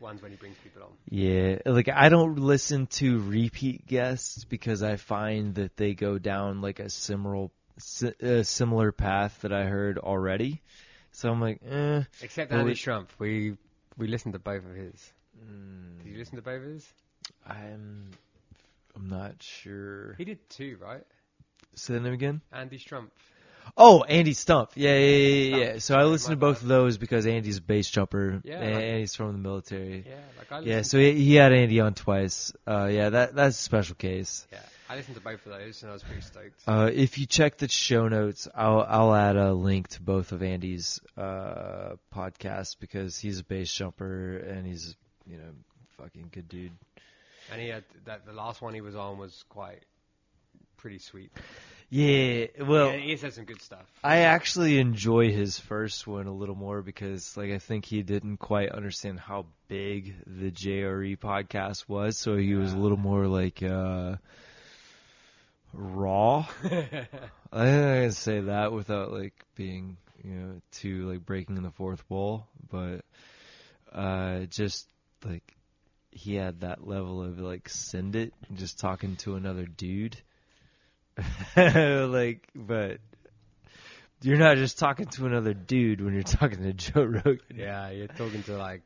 ones when he brings people on. Yeah, like I don't listen to repeat guests because I find that they go down like a similar a similar path that I heard already. So I'm like, eh. Except Andy it- Trump, we we listened to both of his. Mm, Did you listen to both of his? I'm I'm not sure. He did two, right? Say the name again. Andy Trump. Oh, Andy Stumpf. Yeah, yeah, yeah, yeah. yeah. So I listened to both of those because Andy's a base jumper Yeah, and, like- he's from the military. Yeah, like I Yeah, listened so he, he had Andy on twice. Uh, yeah, that that's a special case. Yeah, I listened to both of those and I was pretty stoked. Uh, if you check the show notes, I'll I'll add a link to both of Andy's uh, podcasts because he's a base jumper and he's you know fucking good dude. and he had that the last one he was on was quite pretty sweet. Yeah, well, yeah, he said some good stuff. I actually enjoy his first one a little more because, like, I think he didn't quite understand how big the JRE podcast was, so he was a little more like uh, raw. I can say that without like being, you know, too like breaking the fourth wall, but uh, just like he had that level of like send it, just talking to another dude. like, but you're not just talking to another dude when you're talking to Joe Rogan. Yeah, you're talking to like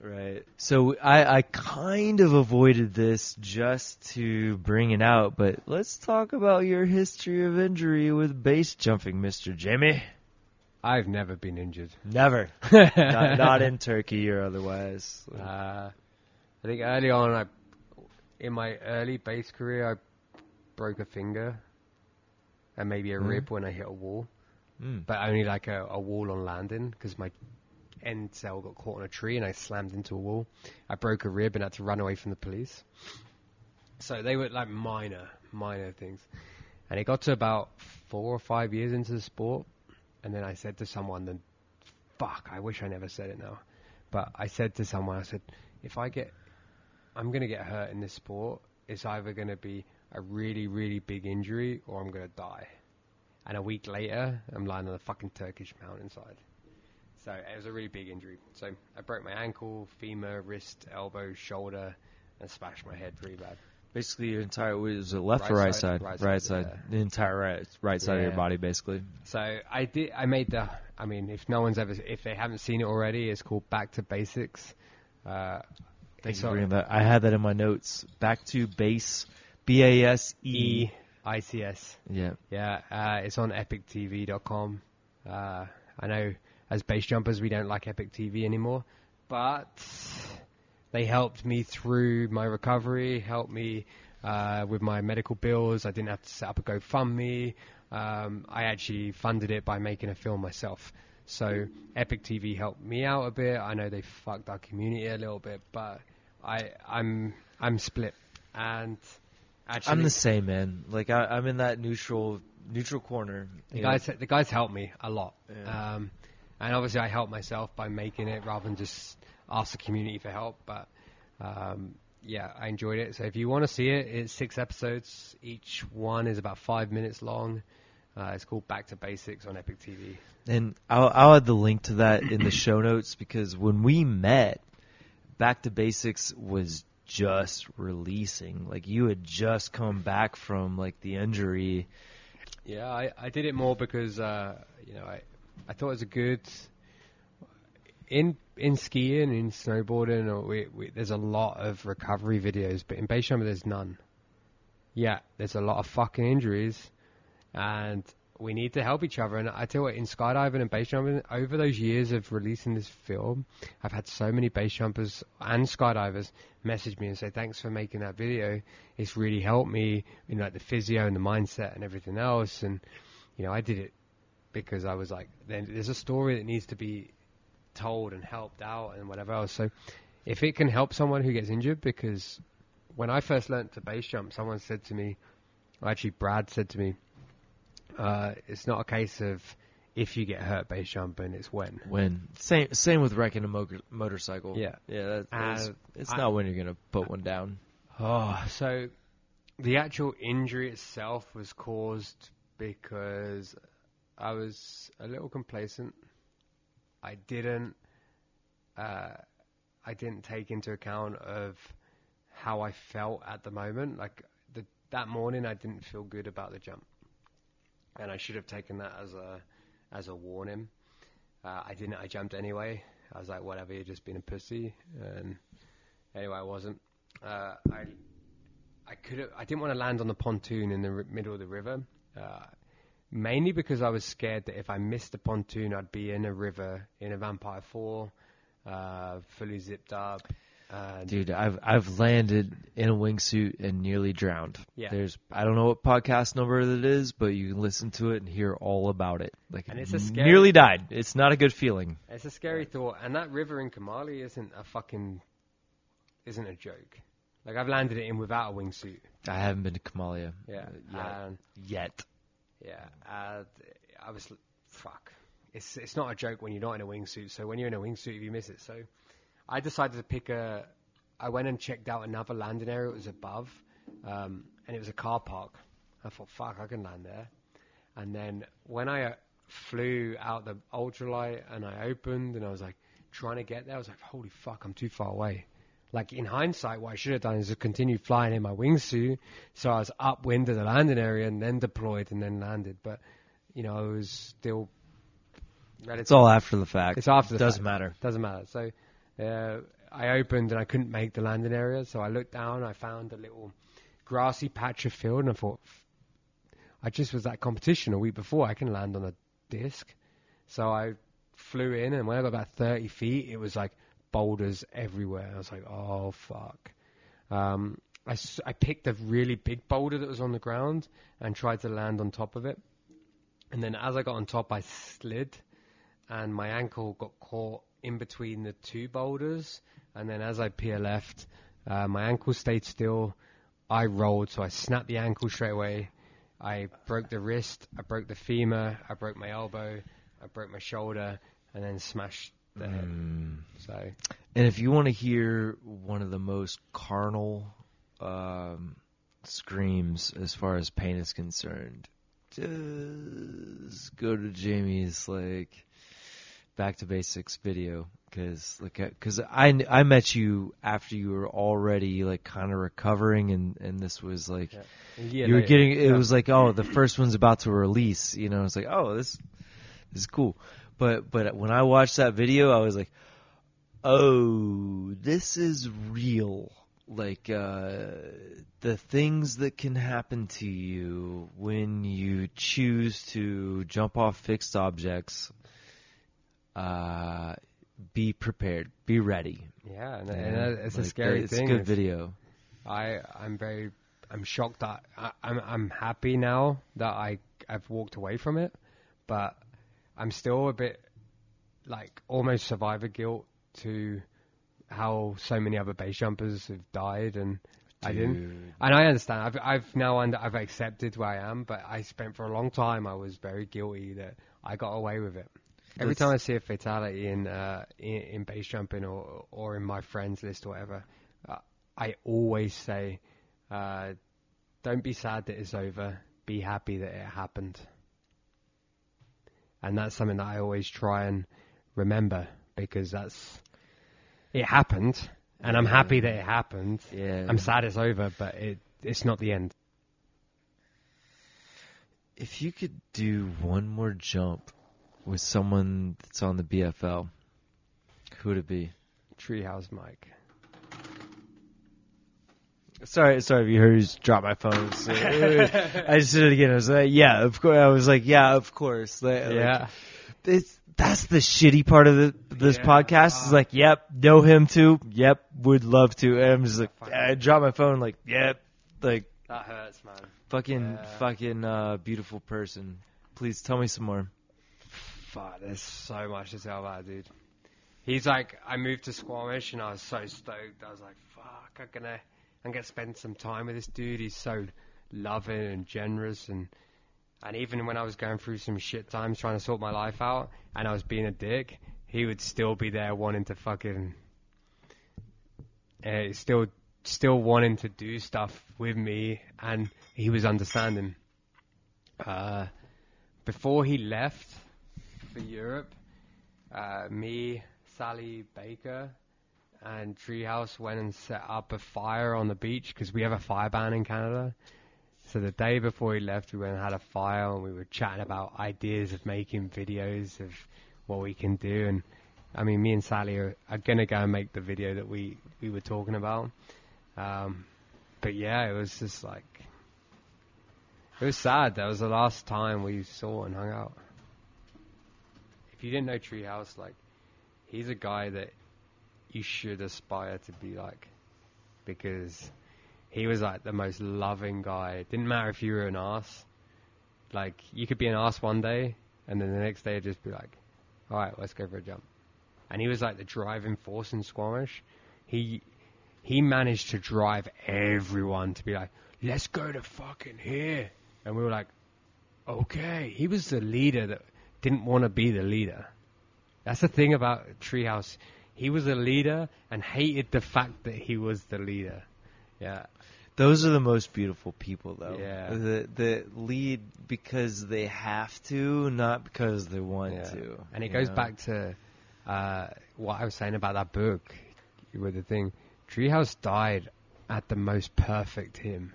Right. So I, I kind of avoided this just to bring it out, but let's talk about your history of injury with base jumping, Mr. Jamie. I've never been injured. Never. not, not in Turkey or otherwise. Uh, I think early on, I in my early base career, I broke a finger and maybe a Hmm. rib when I hit a wall, Mm. but only like a, a wall on landing because my end cell got caught on a tree and I slammed into a wall. I broke a rib and had to run away from the police. So they were like minor, minor things. And it got to about four or five years into the sport, and then I said to someone, "Then, fuck, I wish I never said it now." But I said to someone, I said, "If I get, I'm gonna get hurt in this sport. It's either gonna be a really, really big injury, or I'm gonna die." And a week later, I'm lying on a fucking Turkish mountainside. So it was a really big injury. So I broke my ankle, femur, wrist, elbow, shoulder, and smashed my head pretty bad. Basically, your entire was it left Right or right side, side? right Right side, yeah. The entire right right side of your body, basically. So I did. I made the. I mean, if no one's ever, if they haven't seen it already, it's called Back to BASEics. Uh, Thank it's you for bringing that. I had that in my notes. Back to base, B A S E. I C S. Yeah. Yeah, uh, it's on EpicTV.com. Uh, I know as base jumpers we don't like Epic TV anymore, but they helped me through my recovery, helped me uh, with my medical bills. I didn't have to set up a GoFundMe. Um, I actually funded it by making a film myself. So Epic TV helped me out a bit. I know they fucked our community a little bit, but I, I'm I'm split. And actually, I'm the same, man. Like I, I'm in that neutral neutral corner. the you know. guys, the guys helped me a lot, Yeah. um, and obviously I helped myself by making it rather than just ask the community for help. But um, yeah, I enjoyed it. So if you want to see it, it's six episodes. Each one is about five minutes long. Uh, it's called Back to BASEics on Epic TV. And I'll, I'll add the link to that in the show notes because when we met, Back to BASEics was just releasing. Like you had just come back from like the injury. Yeah, I, I did it more because uh, you know I I thought it was a good in in skiing in snowboarding or we, we, there's a lot of recovery videos, but in jumping there's none. Yeah, there's a lot of fucking injuries, and we need to help each other. And I tell you what, in skydiving and base jumping, over those years of releasing this film, I've had so many base jumpers and skydivers message me and say, "Thanks for making that video. It's really helped me in like the physio and the mindset and everything else." And you know, I did it because I was like, "Then there's a story that needs to be told and helped out and whatever else." So, if it can help someone who gets injured, because when I first learnt to base jump, someone said to me, actually Brad said to me, uh, "It's not a case of." If you get hurt base jumping, it's when. When same same with wrecking a mo- motorcycle. Yeah. yeah. That, that's- Uh, it's I- not when you're gonna put one down. Oh, so the actual injury itself was caused because I was a little complacent. I didn't, uh, I didn't take into account of how I felt at the moment. Like the, that morning, I didn't feel good about the jump, and I should have taken that as a as a warning. Uh, I didn't. I jumped anyway. I was like, whatever, you're just being a pussy. And anyway, I wasn't. Uh, I I could have. I didn't want to land on the pontoon in the r- middle of the river. Uh, mainly because I was scared that if I missed the pontoon, I'd be in a river in a Vampire Four, uh, fully zipped up. And Dude, I've I've landed in a wingsuit and nearly drowned. Yeah. There's I don't know what podcast number it is, but you can listen to it and hear all about it. Like And it's a scary- nearly died. It's not a good feeling. It's a scary thought, and that river in Kemaliye isn't a fucking isn't a joke. Like I've landed it in without a wingsuit. I haven't been to Kemaliye Yeah, yet. and yet. yeah. Uh, I was fuck. It's it's not a joke when you're not in a wingsuit. So when you're in a wingsuit, if you miss it. So I decided to pick a. I went and checked out another landing area. It was above, um, and it was a car park. I thought, fuck, I can land there. And then when I uh, flew out the ultralight and I opened and I was like trying to get there, I was like, holy fuck, I'm too far away. Like in hindsight, what I should have done is just continue flying in my wingsuit, so I was upwind of the landing area and then deployed and then landed. But you know, I was still. It's all after the fact. It's after the Doesn't fact. matter. Doesn't matter. So uh, I opened and I couldn't make the landing area, so I looked down. I found a little grassy patch of field, and I thought, I just was at competition a week before. I can land on a disc. So I flew in, and when I got about 30 feet, it was like boulders everywhere. I was like, oh fuck. Um, I, I picked a really big boulder that was on the ground and tried to land on top of it. And then as I got on top, I slid, and my ankle got caught in between the two boulders. And then as I peer left, uh, my ankle stayed still. I rolled, so I snapped the ankle straight away. I broke the wrist, I broke the femur, I broke my elbow, I broke my shoulder, and then smashed the head. Mm. So And if you want to hear one of the most carnal um, screams as far as pain is concerned, just go to Jamie's like back to BASEics video because like because I I met you after you were already like kind of recovering and and this was like Yeah. a year you were getting it was like oh the first one's about to release you know it's like oh this, this is cool. But but when I watched that video I was like oh this is real. Like uh the things that can happen to you when you choose to jump off fixed objects uh be prepared be ready yeah, and, and it's a Like, scary it's thing. a good video I I'm very I'm shocked that I, I'm I'm happy now that I I've walked away from it, but I'm still a bit like almost survivor guilt to how so many other base jumpers have died and I didn't. And I understand. I've I've now under, I've accepted where I am, but I spent for a long time I was very guilty that I got away with it. Every time I see a fatality in uh in, in base jumping or or in my friends list or whatever, uh, I always say, uh, don't be sad that it's over. Be happy that it happened. And that's something that I always try and remember because that's it happened, and I'm happy that it happened. yeah I'm sad it's over, but it it's not the end. If you could do one more jump with someone that's on the BFL, who would it be? Treehouse Mike. Sorry, sorry if you heard just drop my phone. So I just did it again. I was like, yeah, of course. I was like, yeah, of course. Like, like, it's, that's the shitty part of the, this Yeah. podcast. Is like, yep, know him too. Yep, would love to. And I'm just like, I drop my phone. Like, yep, like that hurts, man. fucking, Yeah. fucking uh, beautiful person. Please tell me some more. Fuck, there's so much to tell about, dude. He's like, I moved to Squamish and I was so stoked. I was like, fuck, I'm gonna, I'm gonna spend some time with this dude. He's so loving and generous and, and even when I was going through some shit times trying to sort my life out and I was being a dick, he would still be there wanting to fucking, uh, still, still wanting to do stuff with me and he was understanding. Uh, before he left for Europe, uh, me, Sally Baker, and Treehouse went and set up a fire on the beach because we have a fire ban in Canada. So the day before he left, we went and had a fire and we were chatting about ideas of making videos of what we can do. And I mean, me and Sally are, are gonna go and make the video that we we were talking about. Um, but yeah, it was just like It was sad. That was the last time we saw and hung out. You didn't know Treehouse, like, he's a guy that you should aspire to be like, because he was like the most loving guy. It didn't matter if you were an ass. Like, you could be an ass one day, and then the next day just be like, all right, let's go for a jump. And he was like the driving force in Squamish. He he managed to drive everyone to be like, let's go to fucking here. And we were like, okay. He was the leader that didn't want to be the leader. That's the thing about Treehouse. He was a leader and hated the fact that he was the leader. Yeah. Those are the most beautiful people, though. Yeah. The the lead because they have to, not because they want Yeah. to. And it goes know? back to uh, what I was saying about that book with the thing. Treehouse died at the most perfect him.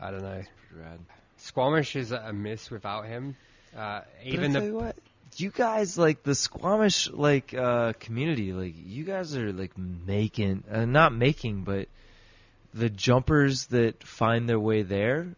I don't know. Rad. Squamish is a miss without him. Uh, even but I the you what, you guys like the Squamish like uh community, like you guys are like making, uh, not making, but the jumpers that find their way there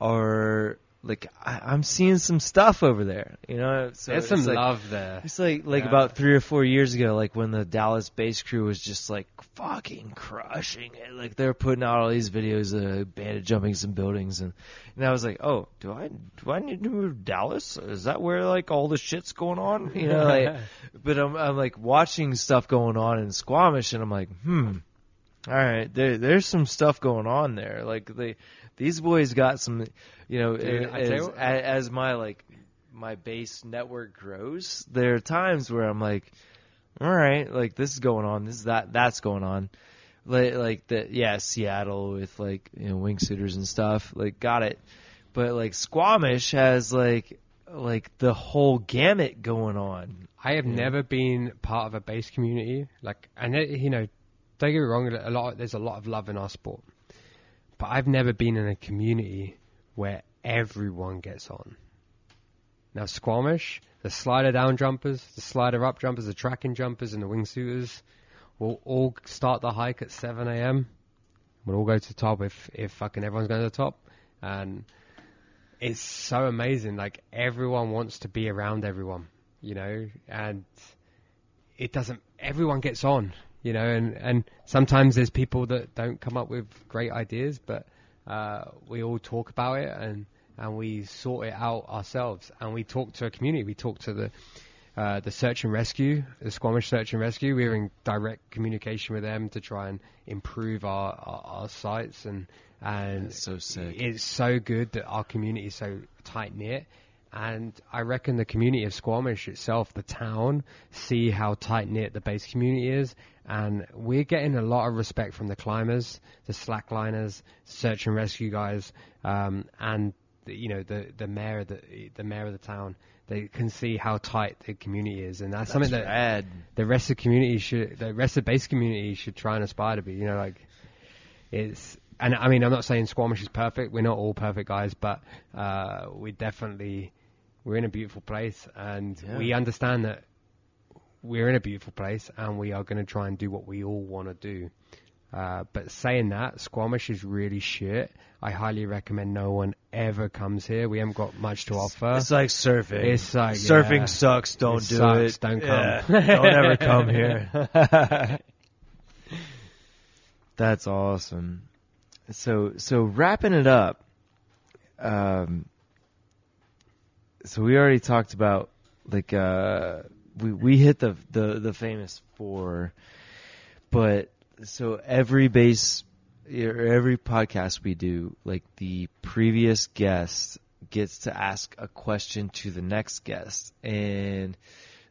are like I, I'm seeing some stuff over there. You know, so there's it's some like- love there. It's like like Yeah. about three or four years ago, like when the Dallas base crew was just like fucking crushing it. Like they were putting out all these videos of bandit jumping some buildings, and and I was like, oh, do I do I need to move to Dallas? Is that where like all the shit's going on? You know, like, but I'm I'm like watching stuff going on in Squamish, and I'm like, hmm. All right, there there's some stuff going on there. Like they, these boys got some, you know, Dude, as, what- as my like my base network grows, there are times where I'm like, all right, like this is going on, this is that, that's going on, like like the yeah Seattle with like you know wingsuiters and stuff, like got it, but like Squamish has like like the whole gamut going on. I have Yeah. never been part of a base community. Like, and it, you know, don't get me wrong. A lot, there's a lot of love in our sport, but I've never been in a community where everyone gets on. Now, Squamish, the slider down jumpers, the slider up jumpers, the tracking jumpers, and the wingsuiters will all start the hike at 7 a.m. We'll all go to the top if if fucking everyone's going to the top, and it's so amazing. Like everyone wants to be around everyone, you know, and it doesn't. Everyone gets on, you know, and and sometimes there's people that don't come up with great ideas, but uh, we all talk about it and and we sort it out ourselves, and we talk to a community. We talk to the uh, the search and rescue, the Squamish search and rescue. We're in direct communication with them to try and improve our our, our sites and and That's so sick. it's so good that our community is so tight knit. And I reckon the community of Squamish itself, the town, see how tight knit the base community is. And we're getting a lot of respect from the climbers, the slackliners, search and rescue guys, um, and the, you know the the mayor of the the mayor of the town. They can see how tight the community is, and that's, something that rad. the rest of the community should, the rest of the base community should try and aspire to be. You know, like it's, and I mean, I'm not saying Squamish is perfect. We're not all perfect guys, but uh, we definitely we're in a beautiful place, and Yeah. we understand that we're in a beautiful place, and we are going to try and do what we all want to do. Uh, but saying that, Squamish is really shit. I highly recommend no one ever comes here. We haven't got much to offer. It's like surfing. It's like, surfing yeah. sucks. Don't It do sucks, it. don't Yeah. come. don't ever come here. That's awesome. So so wrapping it up. Um. So we already talked about like uh we we hit the the the famous four, but so every base or every podcast we do, like the previous guest gets to ask a question to the next guest, and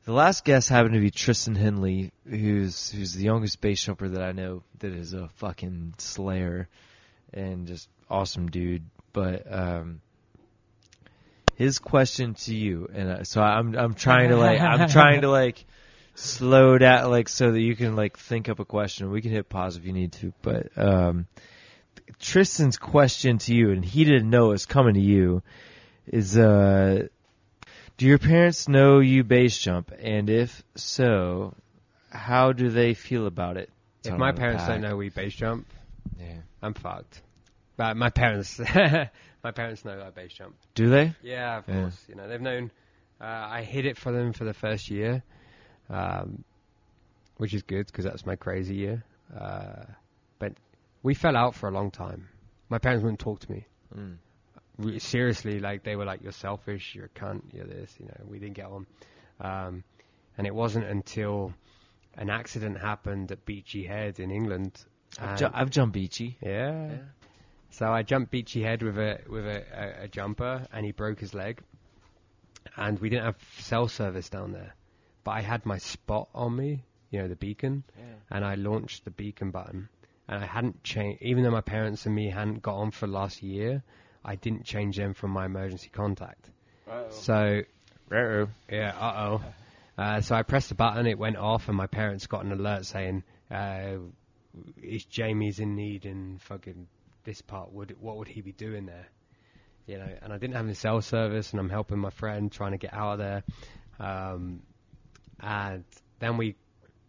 the last guest happened to be Tristan Henley, who's who's the youngest base jumper that I know that is a fucking slayer and just awesome dude. But um, his question to you, and uh, so I'm I'm trying to like I'm trying to like slow down like so that you can like think up a question. We can hit pause if you need to, but um, Tristan's question to you, and he didn't know it was coming to you, is uh, do your parents know you base jump, and if so, how do they feel about it? if my parents pack. don't know we base jump, yeah, I'm fucked. But my parents, my parents know I base jump. Do they? Yeah, of Yeah. course. You know, they've known. Uh, I hid it for them for the first year, um, which is good because that's my crazy year. Uh, but we fell out for a long time. My parents wouldn't talk to me. Mm. Re- seriously, like they were like, "You're selfish. You're a cunt. You're this." You know, we didn't get on. Um, and it wasn't until an accident happened at Beachy Head in England. I've, ju- I've jumped beachy. yeah. Yeah. So I jumped Beachy Head with a with a, a, a jumper, and he broke his leg. And we didn't have cell service down there, but I had my spot on me, you know, the beacon, and I launched the beacon button, and I hadn't changed. Even though my parents and me hadn't got on for the last year, I didn't change them from my emergency contact. So Rare. yeah, uh oh. Uh, so I pressed the button, it went off, and my parents got an alert saying, uh, "Is Jamie's in need in fucking this part? Would what would he be doing there?" You know, and I didn't have any cell service, and I'm helping my friend trying to get out of there. Um, and then we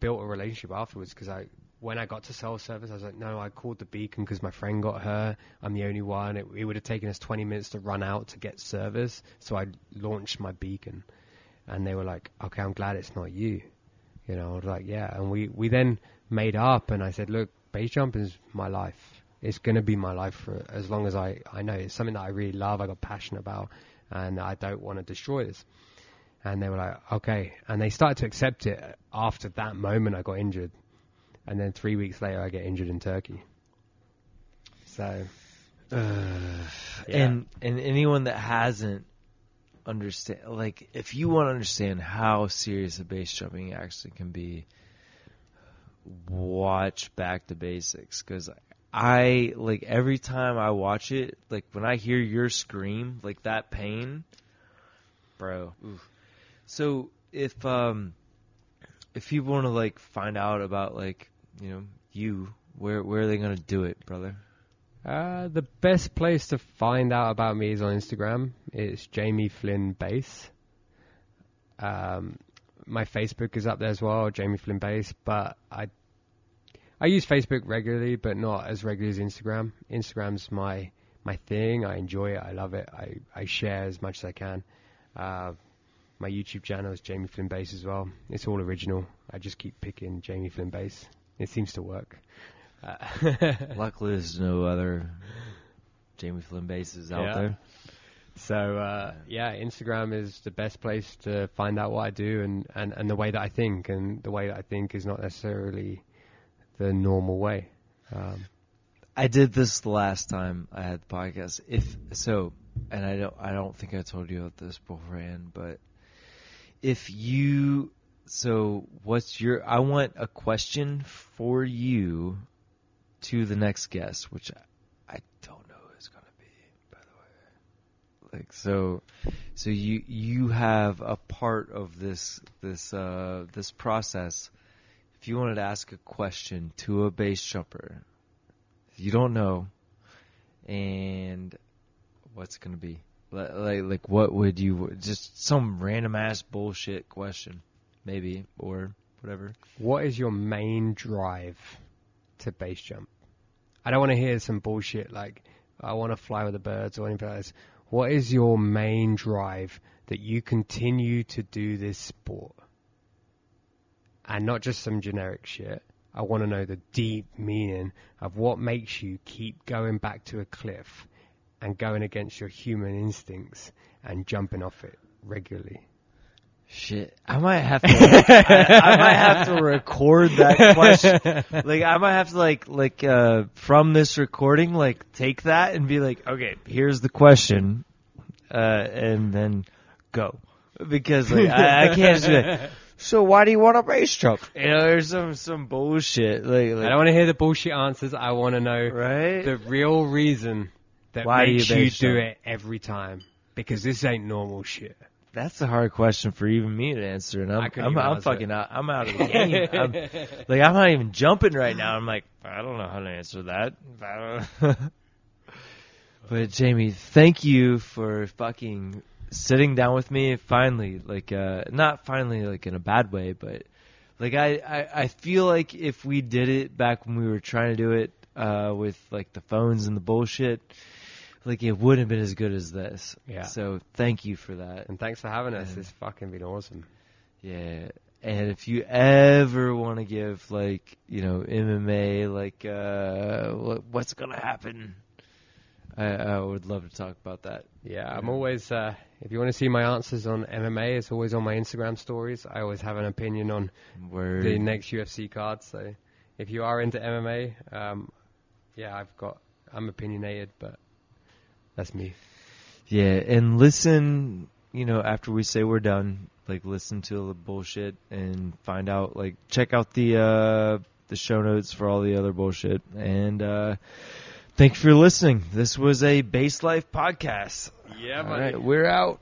built a relationship afterwards because I, when I got to cell service, I was like, no, I called the beacon because my friend got her. I'm the only one. It, it would have taken us 20 minutes to run out to get service, so I launched my beacon, and they were like, okay, I'm glad it's not you. You know, I was like, yeah, and we we then made up, and I said, look, base jumping is my life. It's going to be my life for as long as I I know it's something that I really love. I got passionate about, and I don't want to destroy this. And they were like, okay. And they started to accept it after that moment I got injured. And then three weeks later, I get injured in Turkey. So, And and anyone that hasn't understand like if you want to understand how serious a base jumping actually can be watch back to BASEics cuz I like every time I watch it like when I hear your scream like that pain bro oof. so if um if people want to like find out about like you know you where where are they to do it brother uh, the best place to find out about me is on Instagram. It's Jamie Flynn Base. Um, my Facebook is up there as well, Jamie Flynn Base. But I, I use Facebook regularly, but not as regularly as Instagram. Instagram's my my thing. I enjoy it. I love it. I, I share as much as I can. Uh, my YouTube channel is Jamie Flynn Base as well. It's all original. I just keep picking Jamie Flynn Base. It seems to work. Uh, Luckily, there's no other Jamie Flynn Bases out Yeah. there. So uh, yeah, Instagram is the best place to find out what I do and, and, and the way that I think, and the way that I think is not necessarily the normal way. Um, I did this the last time I had the podcast. If so, and I don't, I don't think I told you about this beforehand, but if you, so what's your? I want a question for you to the next guest, which I, I don't know it's gonna be, by the way. Like so, so you you have a part of this this uh this process. If you wanted to ask a question to a base jumper, you don't know, and what's it gonna be? Like, like what would you just some random ass bullshit question, maybe or whatever. what is your main drive to base jump? I don't want to hear some bullshit like I want to fly with the birds or anything like this. What is your main drive that you continue to do this sport? And not just some generic shit. I want to know the deep meaning of what makes you keep going back to a cliff and going against your human instincts and jumping off it regularly. Shit, I might have to. I, I might have to record that question. Like, I might have to like, like, uh, from this recording, like, take that and be like, okay, here's the question, uh, and then go, because like, I, I can't just be like, so why do you want a base jump? You know, there's some some bullshit, like, I don't want to hear the bullshit answers. I want to know right? the real reason that Why makes you you, do it every time. Because this ain't normal shit. That's a hard question for even me to answer, and I I'm couldn't I'm, I'm answer fucking out. I'm out of the game. I'm, like I'm not even jumping right now. I'm like I don't know how to answer that. But Jamie, thank you for fucking sitting down with me. Finally, like uh, not finally like in a bad way, but like I, I I feel like if we did it back when we were trying to do it uh, with like the phones and the bullshit, like it wouldn't have been as good as this. Yeah. So thank you for that. And thanks for having us. And- It's fucking been awesome. Yeah. And if you ever want to give like you know MMA like uh what's gonna happen, I, I would love to talk about that. Yeah, I'm always. Uh, if you want to see my answers on MMA, it's always on my Instagram stories. I always have an opinion on Word. the next UFC card. So if you are into MMA, um, yeah, I've got. I'm opinionated, but that's me. Yeah, and listen, you know, after we say we're done, like listen to the bullshit and find out like check out the uh the show notes for all the other bullshit. And uh thank you for listening. This was a Base Life podcast. Yeah, All right, we're out.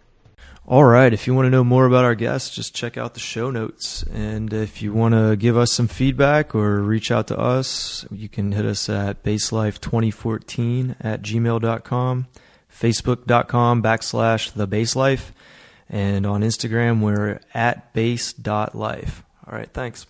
All right. If you want to know more about our guests, just check out the show notes. And if you want to give us some feedback or reach out to us, you can hit us at baselife2014 at gmail.com, facebook.com backslash the baselife, and on Instagram, we're at base.life. All right. Thanks.